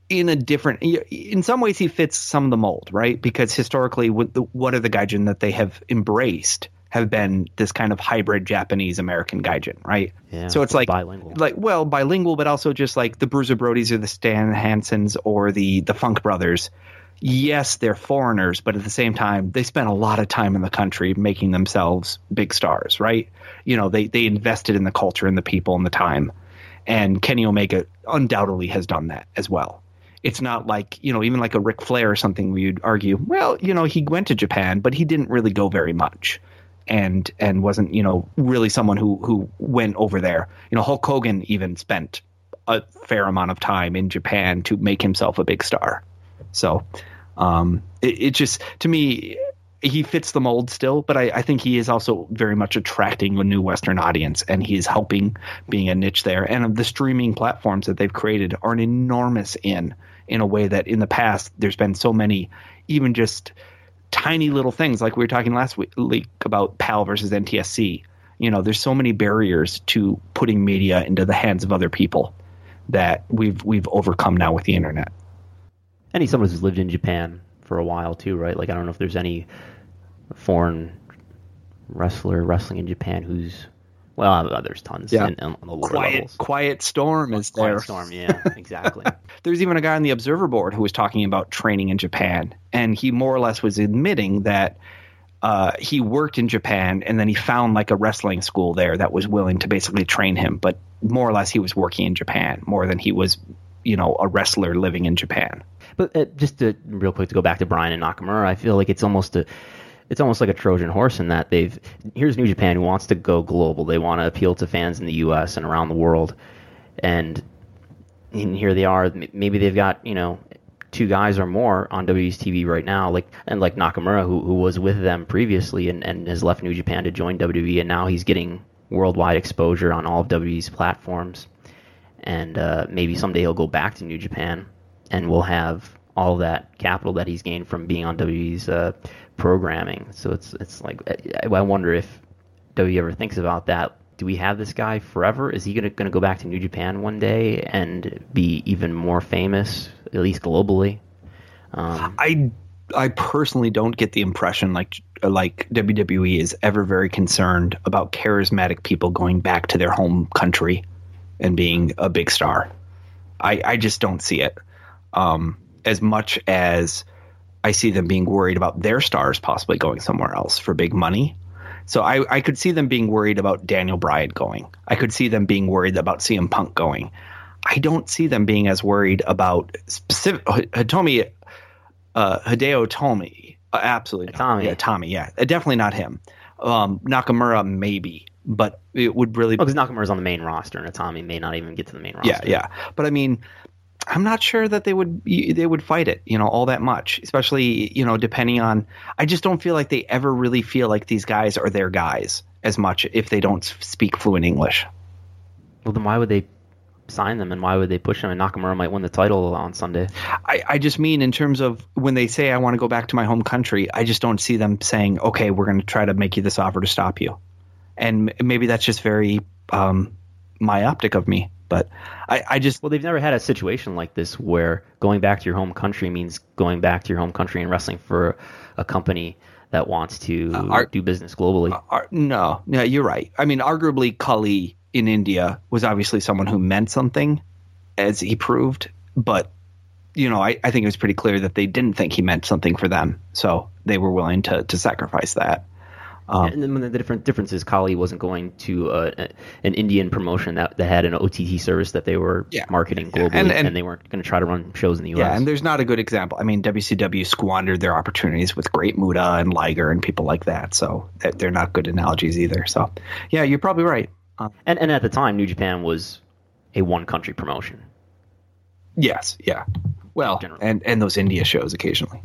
in a different. In some ways, he fits some of the mold, right? Because historically, what are the gaijin that they have embraced? Have been this kind of hybrid Japanese American gaijin, right? Yeah, so it's like bilingual, like well, bilingual, but also just like the Bruiser Brodies or the Stan Hansens or the the Funk Brothers. Yes, they're foreigners, but at the same time, they spent a lot of time in the country making themselves big stars, right? You know, they they invested in the culture and the people and the time, and Kenny Omega undoubtedly has done that as well. It's not like you know, even like a Ric Flair or something. We'd argue, well, you know, he went to Japan, but he didn't really go very much and and wasn't you know really someone who who went over there. You know, Hulk Hogan even spent a fair amount of time in Japan to make himself a big star. So um, it, it just to me he fits the mold still, but I, I, think he is also very much attracting a new Western audience, and he is helping being a niche there. And the streaming platforms that they've created are an enormous in in a way that in the past there's been so many, even just tiny little things like we were talking last week about PAL versus NTSC. You know, there's so many barriers to putting media into the hands of other people that we've we've overcome now with the internet. He's someone who's lived in Japan for a while too, right? Like I don't know if there's any foreign wrestler wrestling in Japan who's well, uh, there's tons. Yeah. In, in the lower quiet, levels. quiet storm is there. Quiet storm, yeah, exactly. There's even a guy on the Observer board who was talking about training in Japan, and he more or less was admitting that uh, he worked in Japan and then he found like a wrestling school there that was willing to basically train him, but more or less he was working in Japan more than he was, you know, a wrestler living in Japan. But uh, just to real quick to go back to Brian and Nakamura, I feel like it's almost a it's almost like a Trojan horse in that they've here's New Japan who wants to go global. They want to appeal to fans in the U.S. and around the world, and, and here they are. Maybe they've got you know two guys or more on WWE's TV right now, like and like Nakamura who who was with them previously and, and has left New Japan to join WWE, and now he's getting worldwide exposure on all of WWE's platforms, and uh, maybe someday he'll go back to New Japan and we'll have all that capital that he's gained from being on WWE's uh, programming. So it's it's like I, wonder if WWE ever thinks about that. Do we have this guy forever? Is he gonna gonna go back to New Japan one day and be even more famous, at least globally? Um, I I personally don't get the impression like like WWE is ever very concerned about charismatic people going back to their home country and being a big star. I I just don't see it um, as much as I see them being worried about their stars possibly going somewhere else for big money. So I, I could see them being worried about Daniel Bryan going. I could see them being worried about CM Punk going. I don't see them being as worried about specific Hitomi, uh, Hideo Tomi. Uh, absolutely, Tommy. Yeah, Tommy. Yeah, uh, definitely not him. Um, Nakamura maybe, but it would really. Because Nakamura's on the main roster, and Tommy may not even get to the main roster. Yeah, yeah. But I mean, I'm not sure that they would they would fight it, you know, all that much. Especially, you know, depending on. I just don't feel like they ever really feel like these guys are their guys as much if they don't speak fluent English. Well, then why would they sign them and why would they push them? And Nakamura might win the title on Sunday. I, I just mean in terms of when they say I want to go back to my home country, I just don't see them saying, okay, we're going to try to make you this offer to stop you. And maybe that's just very um, myopic of me. But I, I just well, they've never had a situation like this where going back to your home country means going back to your home country and wrestling for a company that wants to uh, do business globally. Uh, no, no, you're right. I mean, arguably, Khali in India was obviously someone who meant something, as he proved. But you know, I, I think it was pretty clear that they didn't think he meant something for them, so they were willing to to sacrifice that. Um, and then the different difference is Khali wasn't going to uh, an Indian promotion that, that had an OTT service that they were yeah. marketing globally, and, and, and, they weren't going to try to run shows in the US. Yeah, and there's not a good example. I mean, WCW squandered their opportunities with Great Muta and Liger and people like that, so they're not good analogies either. So, yeah, you're probably right. Uh, and and at the time, New Japan was a one country promotion. Yes, yeah. Well, and and those India shows occasionally.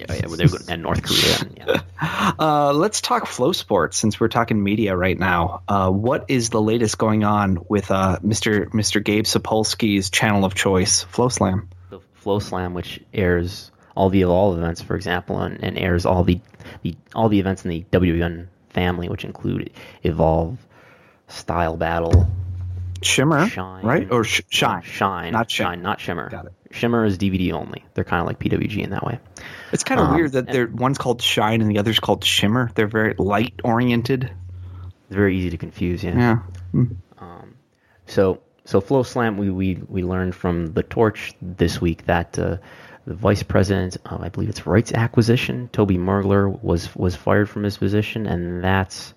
Yeah, yeah, they're good, and North Korea. Yeah. Uh, let's talk FloSports since we're talking media right now. Uh, what is the latest going on with uh, Mr. Mr. Gabe Sapolsky's channel of choice, FloSlam? The FloSlam, which airs all the Evolve events, for example, and, and airs all the, the all the events in the WWN family, which include Evolve, Style Battle, Shimmer, Shine, right? Or sh- Shine, Shine, not Shine, not Shimmer. Got it. Shimmer is DVD only. They're kind of like PWG in that way. It's kind of um, weird that they're one's called Shine and the other's called Shimmer. They're very light oriented. It's very easy to confuse. Yeah. Yeah. Mm. Um, so so FloSlam, we, we we learned from the Torch this week that uh, the vice president, I believe it's rights acquisition, Toby Mergler was was fired from his position, and that's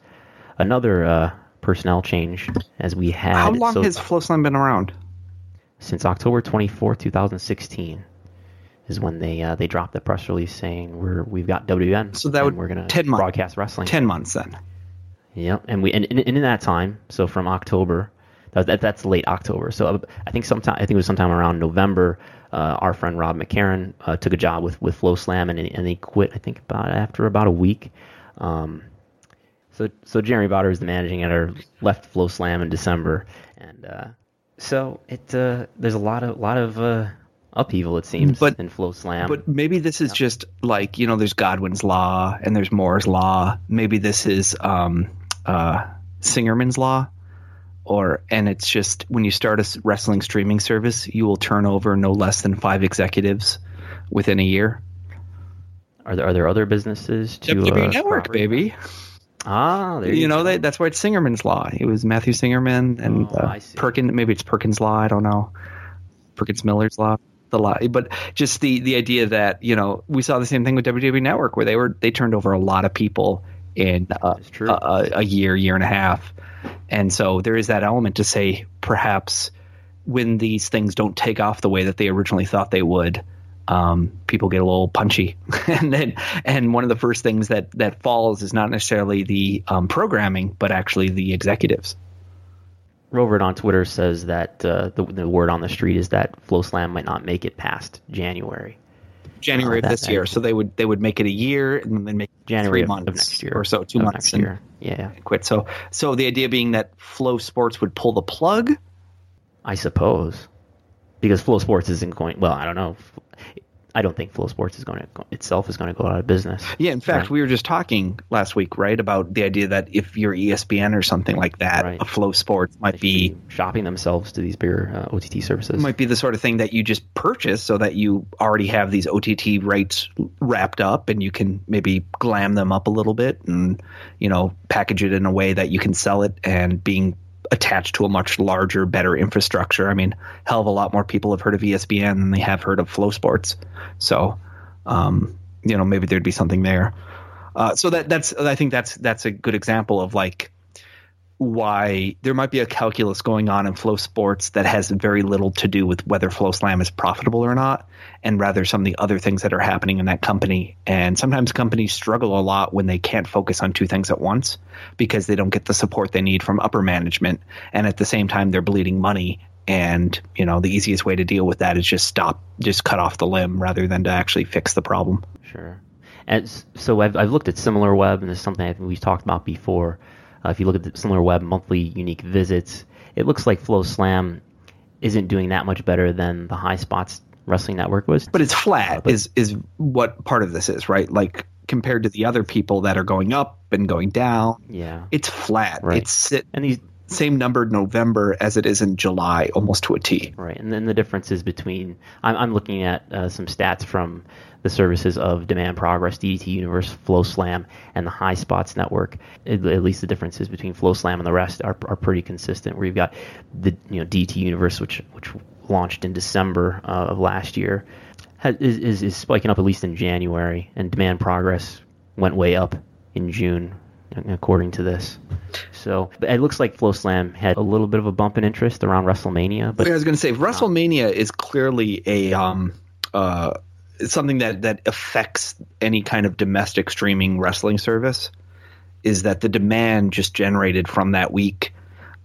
another uh, personnel change as we had. How long so, has FloSlam been around? since October 24, 2016 is when they uh, they dropped the press release saying we're we've got WN. So that would we're gonna 10 broadcast wrestling. Ten months then. Yep, and we and, and in that time, so from October that, that, that's late October. So uh, I think sometime I think it was sometime around November. Uh, our friend Rob McCarran uh, took a job with with FloSlam and and he quit. I think about after about a week. Um, so so Jeremy Botter is the managing editor, left FloSlam in December, and uh, so it uh, there's a lot of lot of uh, upheaval it seems But- in FloSlam. But maybe this is just like you know, there's Godwin's law and there's Moore's law. Maybe this is um, uh, Singerman's law, or and it's just when you start a wrestling streaming service, you will turn over no less than five executives within a year. are there are there other businesses to WWE uh, Network, property? baby. Ah, there you, You know that that's why it's Singerman's law. It was Matthew Singerman and Oh, uh, Perkins. Maybe it's Perkins' law. I don't know. Perkins Miller's law. The law, but just the the idea that you know we saw the same thing with WWE Network where they were they turned over a lot of people in uh, a, a, a year, year and a half, and so there is that element to say perhaps when these things don't take off the way that they originally thought they would, um, people get a little punchy, and then and one of the first things that that falls is not necessarily the um, programming, but actually the executives. Rovert on Twitter says that uh, the, the word on the street is that FloSlam might not make it past January. January of this year, so they would they would make it a year and then make it January three months of next year or so, two Of months next year. Yeah, quit. So so the idea being that FloSports would pull the plug. I suppose because FloSports isn't going. Well, I don't know. I don't think FloSports is going to go, itself is going to go out of business. Yeah, in fact, Right. we were just talking last week, right, about the idea that if you're ESPN or something like that, Right. a FloSports might be shopping themselves to these bigger uh, OTT services. might be the sort of thing that you just purchase so that you already have these OTT rights wrapped up and you can maybe glam them up a little bit and you know package it in a way that you can sell it and being attached to a much larger better infrastructure. I mean, hell of a lot more people have heard of ESPN than they have heard of FloSports. So, um, you know, maybe there'd be something there. Uh, so that that's I think that's that's a good example of like why there might be a calculus going on in FloSports that has very little to do with whether FloSlam is profitable or not and rather some of the other things that are happening in that company and sometimes companies struggle a lot when they can't focus on two things at once because they don't get the support they need from upper management and at the same time they're bleeding money and you know the easiest way to deal with that is just stop just cut off the limb rather than to actually fix the problem Sure. And so I've, I've looked at Similar Web, and is something I think we've talked about before. Uh, if you look at the Similar Web monthly unique visits, it looks like FloSlam isn't doing that much better than the High Spots Wrestling Network was. but it's flat is is what part of this is right like compared to the other people that are going up and going down yeah. it's flat Right. it's sit, And these same numbered november as it is in july almost to a t Right, and then the differences between I'm, I'm looking at uh, some stats from the services of Demand Progress, DDT Universe, FloSlam, and the High Spots Network. At, at least the differences between FloSlam and the rest are, are pretty consistent. Where you've got the you know DDT Universe, which which launched in December uh, of last year, has, is, is spiking up at least in January, and Demand Progress went way up in June, according to this. So it looks like FloSlam had a little bit of a bump in interest around WrestleMania, but i was going to say wrestlemania is clearly a um uh something that that affects any kind of domestic streaming wrestling service is that the demand just generated from that week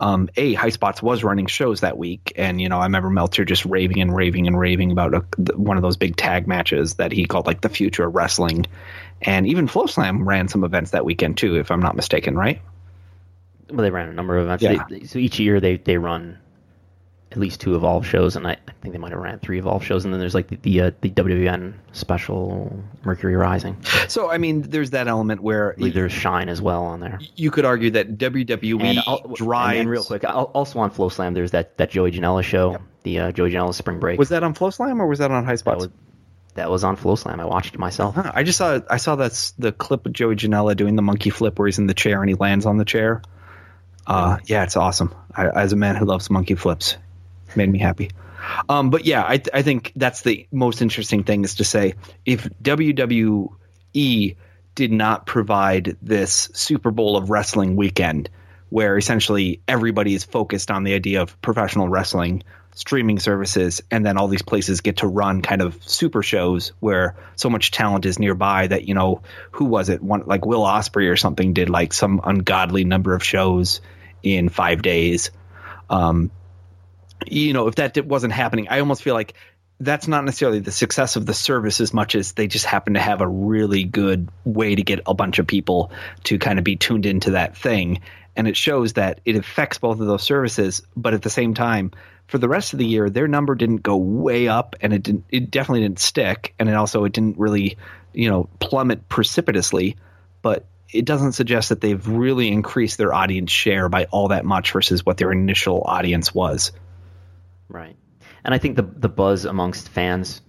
um, a high spots was running shows that week and you know i remember meltzer just raving and raving and raving about a, one of those big tag matches that he called like the future of wrestling and even FloSlam ran some events that weekend too if i'm not mistaken right well, they ran a number of events. Yeah. They, so each year they, they run at least two Evolve shows, and I, I think they might have ran three Evolve shows, and then there's like the the, uh, the WWN special Mercury Rising. so i mean there's that element where there's Shine as well on there. you could argue that wwe And, drives and, real quick, al- also on FloSlam, there's that, that Joey Janela show, the uh, Joey Janela Spring Break. was that on FloSlam or was that on high that was that was on Flow Slam. I watched it myself. Huh, I just saw I saw that's the clip of Joey Janela doing the monkey flip where he's in the chair and he lands on the chair. Uh, yeah, it's awesome. I, as a man who loves monkey flips, made me happy. Um, but yeah, I, I think that's the most interesting thing is to say if WWE did not provide this Super Bowl of wrestling weekend where essentially everybody is focused on the idea of professional wrestling streaming services and then all these places get to run kind of super shows where so much talent is nearby that you know who was it one like Will Ospreay or something did like some ungodly number of shows in 5 days Um, you know, if that wasn't happening, I almost feel like that's not necessarily the success of the service as much as they just happen to have a really good way to get a bunch of people to kind of be tuned into that thing. And it shows that it affects both of those services, but at the same time, for the rest of the year, their number didn't go way up, and it didn't. It definitely didn't stick, and it also it didn't really, you know, plummet precipitously. But it doesn't suggest that they've really increased their audience share by all that much versus what their initial audience was. Right and I think the the buzz amongst fans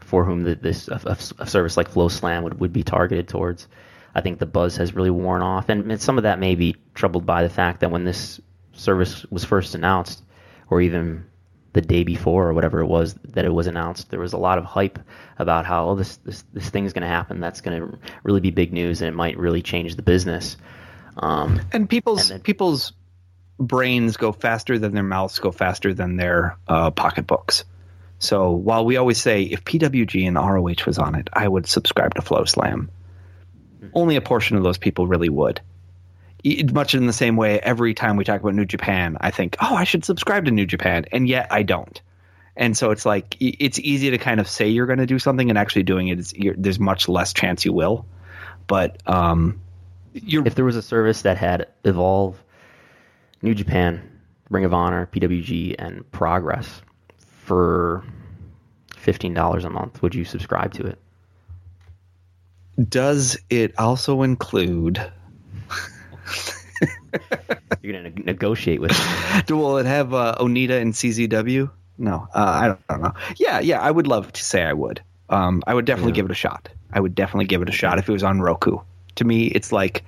for whom the, this a, a, service like FloSlam would, would be targeted towards, I think the buzz has really worn off, and some of that may be troubled by the fact that when this service was first announced, or even the day before or whatever it was that it was announced, there was a lot of hype about how oh, this this this thing is going to happen. That's going to really be big news, and it might really change the business. Um, and people's and then, people's brains go faster than their mouths go faster than their uh, pocketbooks. So while we always say if PWG and ROH was on it, I would subscribe to FloSlam. Only a portion of those people really would. Much in the same way, every time we talk about New Japan, I think, oh, I should subscribe to New Japan, and yet I don't. And so it's like it's easy to kind of say you're going to do something, and actually doing it is there's much less chance you will. But um, if there was a service that had Evolve New Japan, Ring of Honor, PWG, and Progress for fifteen dollars a month. Would you subscribe to it? Does it also include? You're gonna negotiate with. Will it have uh, Onita and CZW? No, uh, I, don't, I, don't, know. Yeah, yeah, I would love to say I would. Um, I would definitely yeah. give it a shot. I would definitely give it a shot if it was on Roku. To me, it's like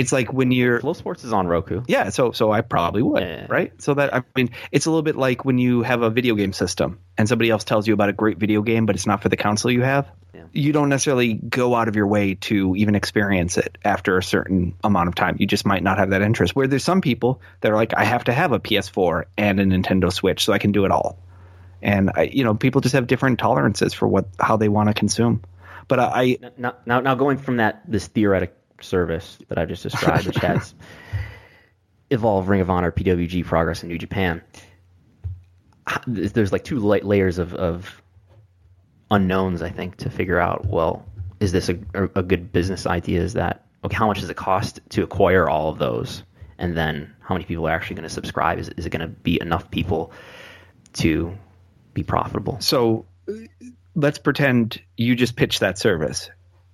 it's like when you're FloSports is on Roku. Yeah, so so I probably would, yeah. right? So that I mean, it's a little bit like when you have a video game system and somebody else tells you about a great video game, but it's not for the console you have. Yeah. You don't necessarily go out of your way to even experience it after a certain amount of time. You just might not have that interest. Where there's some people that are like, I have to have a PS4 and a Nintendo Switch so I can do it all. And I, you know, people just have different tolerances for what how they want to consume. But I now, now now going from that this theoretic service that I just described, which has Evolve, Ring of Honor, PWG, Progress, and New Japan. There's like two layers of, of unknowns, I think, to figure out. Well, is this a, a good business idea? Is that okay? How much does it cost to acquire all of those? And then how many people are actually going to subscribe? Is, is it going to be enough people to be profitable? So let's pretend you just pitched that service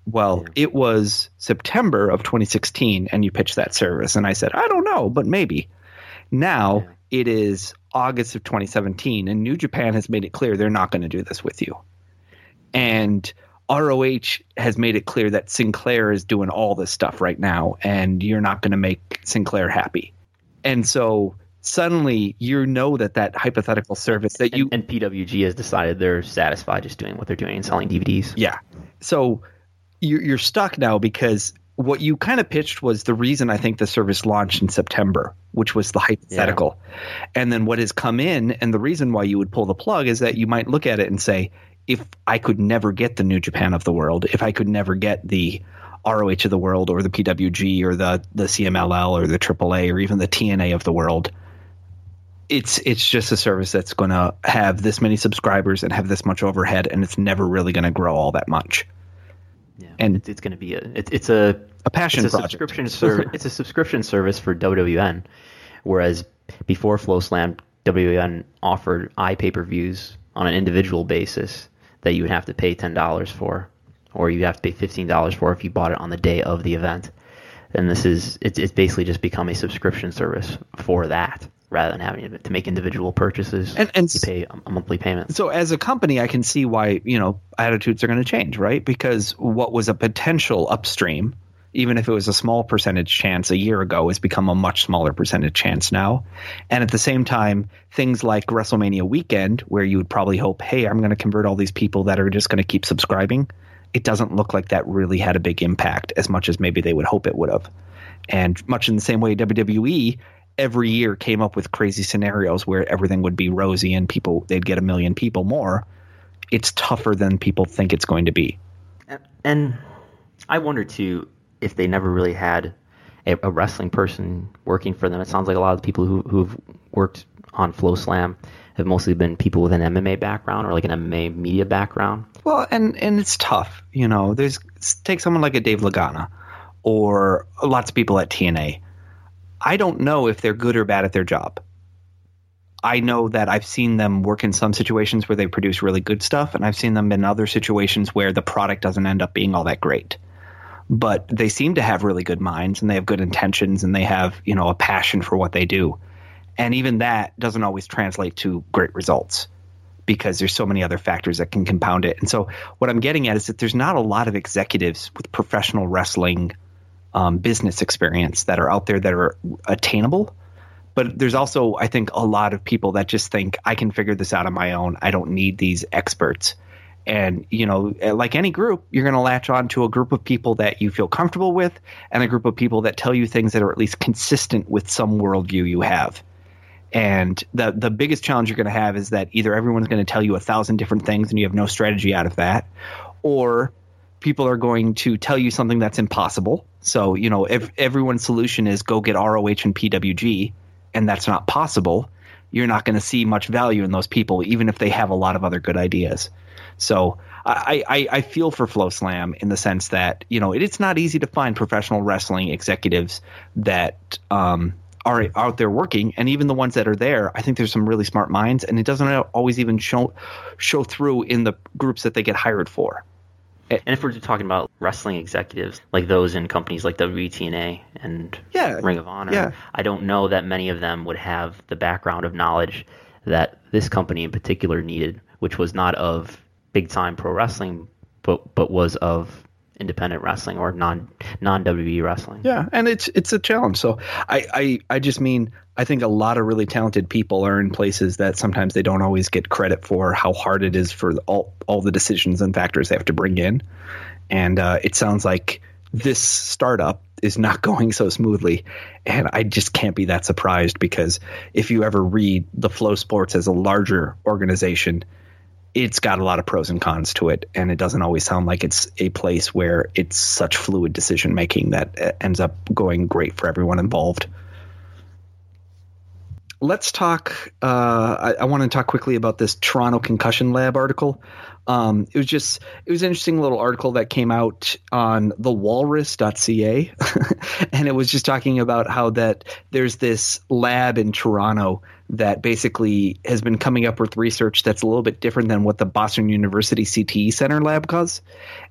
well, yeah. it was September of 2016 and you pitched that service. And I said, I don't know, but maybe. Now yeah. it is August of 2017 and New Japan has made it clear they're not going to do this with you. And ROH has made it clear that Sinclair is doing all this stuff right now and you're not going to make Sinclair happy. And so suddenly you know that that hypothetical service that you and, and PWG has decided they're satisfied just doing what they're doing and selling DVDs. Yeah. So you're, you're stuck now because what you kind of pitched was the reason I think the service launched in September, which was the hypothetical. Yeah. And then what has come in, and the reason why you would pull the plug is that you might look at it and say, if I could never get the New Japan of the world, if I could never get the ROH of the world or the PWG or the the CMLL or the AAA or even the TNA of the world, it's it's just a service that's going to have this many subscribers and have this much overhead, and it's never really going to grow all that much. Yeah, and it's, it's going to be a it, it's a a passion it's a project. subscription service. it's a subscription service for WWN, whereas before FloSlam, WWN offered iPay per views on an individual basis that you would have to pay ten dollars for, or you'd have to pay fifteen dollars for if you bought it on the day of the event. And this is it's, it's basically just become a subscription service for that rather than having to make individual purchases and, and you pay a monthly payment. So as a company, I can see why you know attitudes are going to change, right? Because what was a potential upstream, even if it was a small percentage chance a year ago, has become a much smaller percentage chance now. And at the same time, things like WrestleMania weekend, where you would probably hope, hey, I'm going to convert all these people that are just going to keep subscribing. It doesn't look like that really had a big impact as much as maybe they would hope it would have. And much in the same way, WWE every year came up with crazy scenarios where everything would be rosy and people they'd get a million people more, it's tougher than people think it's going to be. And I wonder too if they never really had a, a wrestling person working for them. It sounds like a lot of the people who who've worked on FloSlam have mostly been people with an MMA background or like an MMA media background. Well, and and it's tough, you know. There's take someone like a Dave Lagana or lots of people at TNA. I don't know if they're good or bad at their job. I know that I've seen them work in some situations where they produce really good stuff, and I've seen them in other situations where the product doesn't end up being all that great. But they seem to have really good minds, and they have good intentions, and they have you know a passion for what they do. And even that doesn't always translate to great results because there's so many other factors that can compound it. And so what I'm getting at is that there's not a lot of executives with professional wrestling um, business experience that are out there that are attainable. But there's also, I think, a lot of people that just think I can figure this out on my own. I don't need these experts. And, you know, like any group, you're going to latch on to a group of people that you feel comfortable with and a group of people that tell you things that are at least consistent with some worldview you have. And the the biggest challenge you're going to have is that either everyone's going to tell you a thousand different things and you have no strategy out of that, or people are going to tell you something that's impossible. So you know, if everyone's solution is go get ROH and PWG, and that's not possible, you're not going to see much value in those people, even if they have a lot of other good ideas. So I, I, I feel for FloSlam in the sense that you know it, it's not easy to find professional wrestling executives that um, are out there working, and even the ones that are there, I think there's some really smart minds, and it doesn't always even show show through in the groups that they get hired for. And if we're talking about wrestling executives, like those in companies like WTNA and yeah, Ring of Honor, yeah. I don't know that many of them would have the background of knowledge that this company in particular needed, which was not of big time pro wrestling, but but was of independent wrestling or non non WWE wrestling. Yeah, and it's it's a challenge. So I, I I just mean I think a lot of really talented people are in places that sometimes they don't always get credit for how hard it is for all all the decisions and factors they have to bring in, and uh, it sounds like this startup is not going so smoothly and i just can't be that surprised because if you ever read the FloSports as a larger organization it's got a lot of pros and cons to it, and it doesn't always sound like it's a place where it's such fluid decision making that uh, ends up going great for everyone involved. Let's talk. Uh, I, I want to talk quickly about this Toronto Concussion Lab article. Um, it was just it was an interesting little article that came out on thewalrus.ca and it was just talking about how that there's this lab in Toronto that basically has been coming up with research that's a little bit different than what the Boston University CTE Center lab does.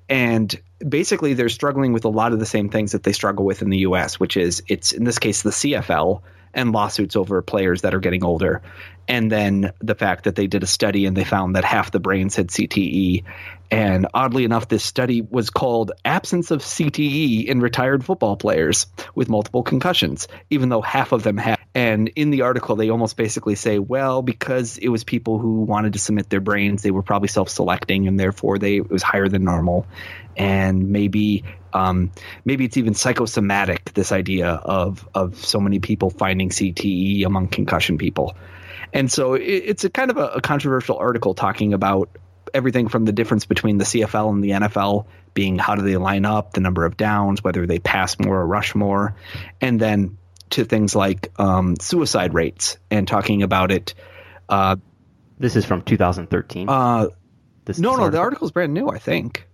And basically they're struggling with a lot of the same things that they struggle with in the US, which is it's in this case the CFL and lawsuits over players that are getting older. And then the fact that they did a study and they found that half the brains had CTE. And oddly enough, this study was called Absence of CTE in Retired Football Players with Multiple Concussions, even though half of them had. And in the article, they almost basically say, well, because it was people who wanted to submit their brains, they were probably self selecting and therefore they, it was higher than normal. And maybe um, maybe it's even psychosomatic. This idea of of so many people finding CTE among concussion people, and so it, it's a kind of a, a controversial article talking about everything from the difference between the CFL and the NFL being how do they line up, the number of downs, whether they pass more or rush more, and then to things like um, suicide rates and talking about it. Uh, this is from 2013. Uh, no, no, the article is brand new. I think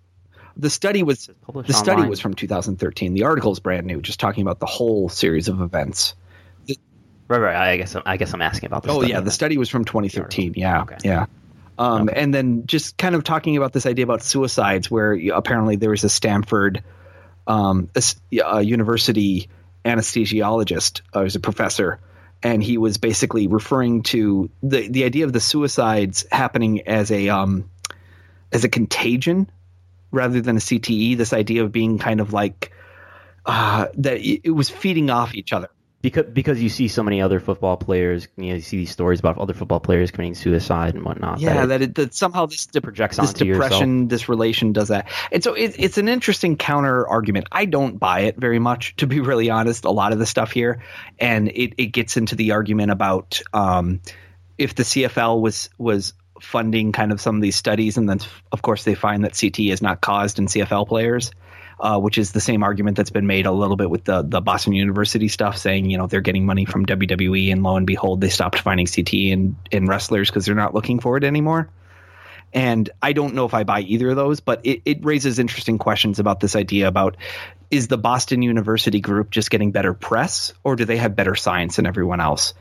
the study was Published the study online. was from 2013. The article is brand new, just talking about the whole series of events. right, right. I guess I guess I'm asking about. The oh study. yeah, the study was from 2013. Yeah, Okay. yeah. Um, Okay. And then just kind of talking about this idea about suicides, where apparently there was a Stanford um, a, a university anesthesiologist, uh, was a professor, and he was basically referring to the the idea of the suicides happening as a um, as a contagion rather than a CTE. This idea of being kind of like uh, that it was feeding off each other. because because you see so many other football players. You know, you see these stories about other football players committing suicide and whatnot. Yeah, it- that, it, that somehow this de- projects this onto depression, this relation does that, and so it, it's an interesting counter argument. I don't buy it very much, to be really honest. A lot of the stuff here, and it, it gets into the argument about um, if the CFL was was funding kind of some of these studies, and then of course they find that CT is not caused in CFL players. uh, which is the same argument that's been made a little bit with the the Boston University stuff, saying you know they're getting money from WWE, and lo and behold, they stopped finding CT in in wrestlers because they're not looking for it anymore. And I don't know if I buy either of those, but it, it raises interesting questions about this idea about is the Boston University group just getting better press, or do they have better science than everyone else?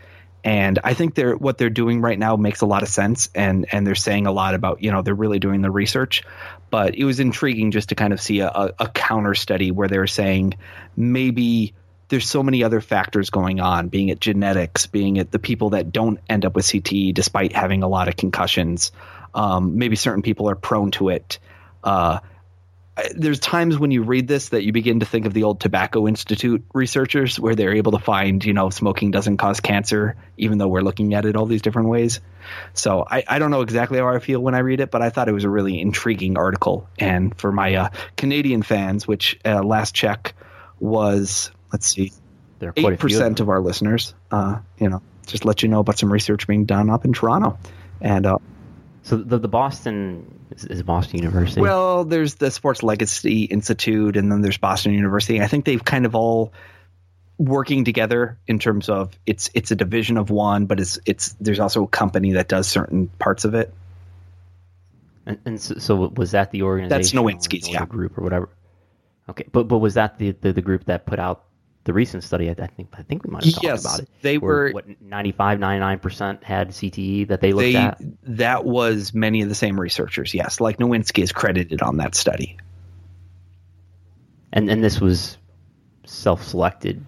And I think they're what they're doing right now makes a lot of sense, and and they're saying a lot about you know they're really doing the research. But it was intriguing just to kind of see a, a, a counter study where they're saying maybe there's so many other factors going on, being it genetics, being it the people that don't end up with CTE despite having a lot of concussions. Um, maybe certain people are prone to it. Uh, there's times when you read this that you begin to think of the old Tobacco Institute researchers, where they're able to find, you know, smoking doesn't cause cancer, even though we're looking at it all these different ways. So I, I don't know exactly how I feel when I read it, but I thought it was a really intriguing article. And for my uh, Canadian fans, which uh, last check was, let's see, eight percent of our listeners, uh, you know, just let you know about some research being done up in Toronto, and uh, so the the Boston is, is Boston University. Well, there's the Sports Legacy Institute, and then there's Boston University. I think they've kind of all working together in terms of it's it's a division of one, but it's it's there's also a company that does certain parts of it. And, and so, so, was that the organization? That's Nowinski's, yeah, group or whatever. Okay, but but was that the, the, the group that put out the recent study, I, think I think we might have talked yes, about it. They were what 95, 99 percent had CTE that they looked they, at. That was many of the same researchers. Yes, like Nowinski is credited on that study. And and this was self-selected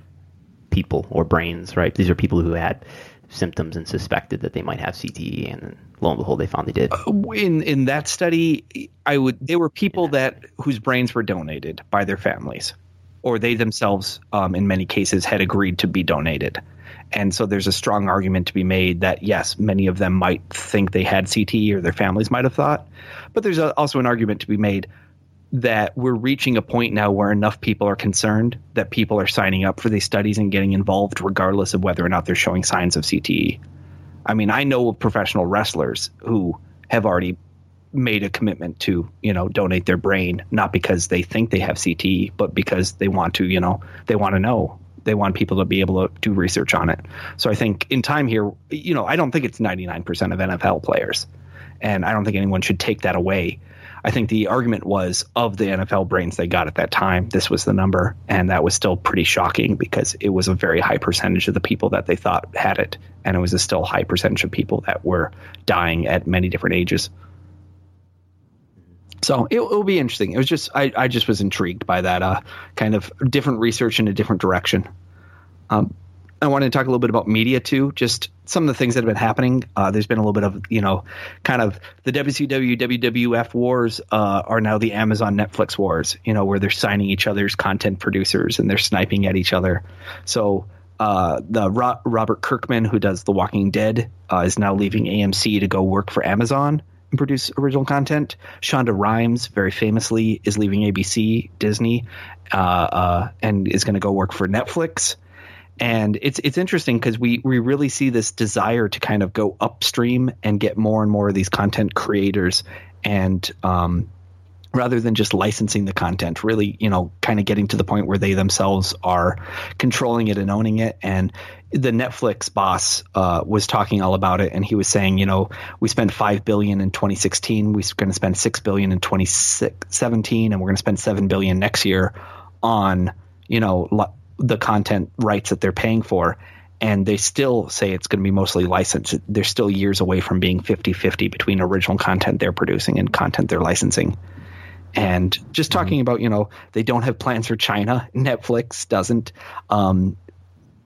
people or brains, right? These are people who had symptoms and suspected that they might have CTE, and lo and behold, they found they did. Uh, in in that study, I would they were people that whose brains were donated by their families or they themselves, um, in many cases, had agreed to be donated. And so there's a strong argument to be made that yes, many of them might think they had CTE or their families might have thought. But there's a, also an argument to be made that we're reaching a point now where enough people are concerned that people are signing up for these studies and getting involved regardless of whether or not they're showing signs of CTE. I mean, I know of professional wrestlers who have already made a commitment to you know donate their brain not because they think they have CTE but because they want to you know they want to know. They want people to be able to do research on it. So I think in time here you know I don't think it's 99% of NFL players and I don't think anyone should take that away. I think the argument was of the NFL brains they got at that time this was the number and that was still pretty shocking because it was a very high percentage of the people that they thought had it and it was a still high percentage of people that were dying at many different ages so it, will be interesting. It was just I, I just was intrigued by that uh, kind of different research in a different direction. Um, I wanted to talk a little bit about media too, just some of the things that have been happening. Uh, there's been a little bit of, you know, kind of the WCW, WWF wars uh, are now the Amazon Netflix wars, you know, where they're signing each other's content producers and they're sniping at each other. So uh, the Ro- Robert Kirkman, who does The Walking Dead, uh, is now leaving AMC to go work for Amazon and produce original content. Shonda Rhimes, very famously, is leaving ABC, Disney, uh, uh, and is going to go work for Netflix. And it's it's interesting because we we really see this desire to kind of go upstream and get more and more of these content creators and um, rather than just licensing the content really you know kind of getting to the point where they themselves are controlling it and owning it and the netflix boss uh, was talking all about it and he was saying you know we spent 5 billion in 2016 we're going to spend 6 billion in 2017 and we're going to spend 7 billion next year on you know the content rights that they're paying for and they still say it's going to be mostly licensed. They're still years away from being 50 50 between original content they're producing and content they're licensing. And just mm-hmm. talking about, you know, they don't have plans for China. Netflix doesn't. Um,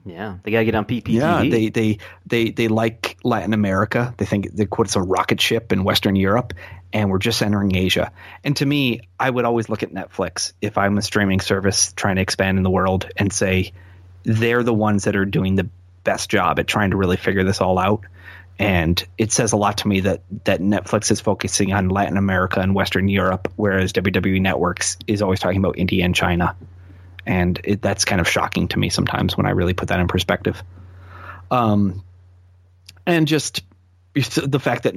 yeah, they gotta get on PPTV. Yeah, they they they they like Latin America. They think they quote it's a rocket ship in Western Europe, and we're just entering Asia. And to me, I would always look at Netflix if I'm a streaming service trying to expand in the world and say they're the ones that are doing the best job at trying to really figure this all out and it says a lot to me that that Netflix is focusing on Latin America and Western Europe, whereas WWE Networks is always talking about India and China, and it, that's kind of shocking to me sometimes when I really put that in perspective. Um, and just the fact that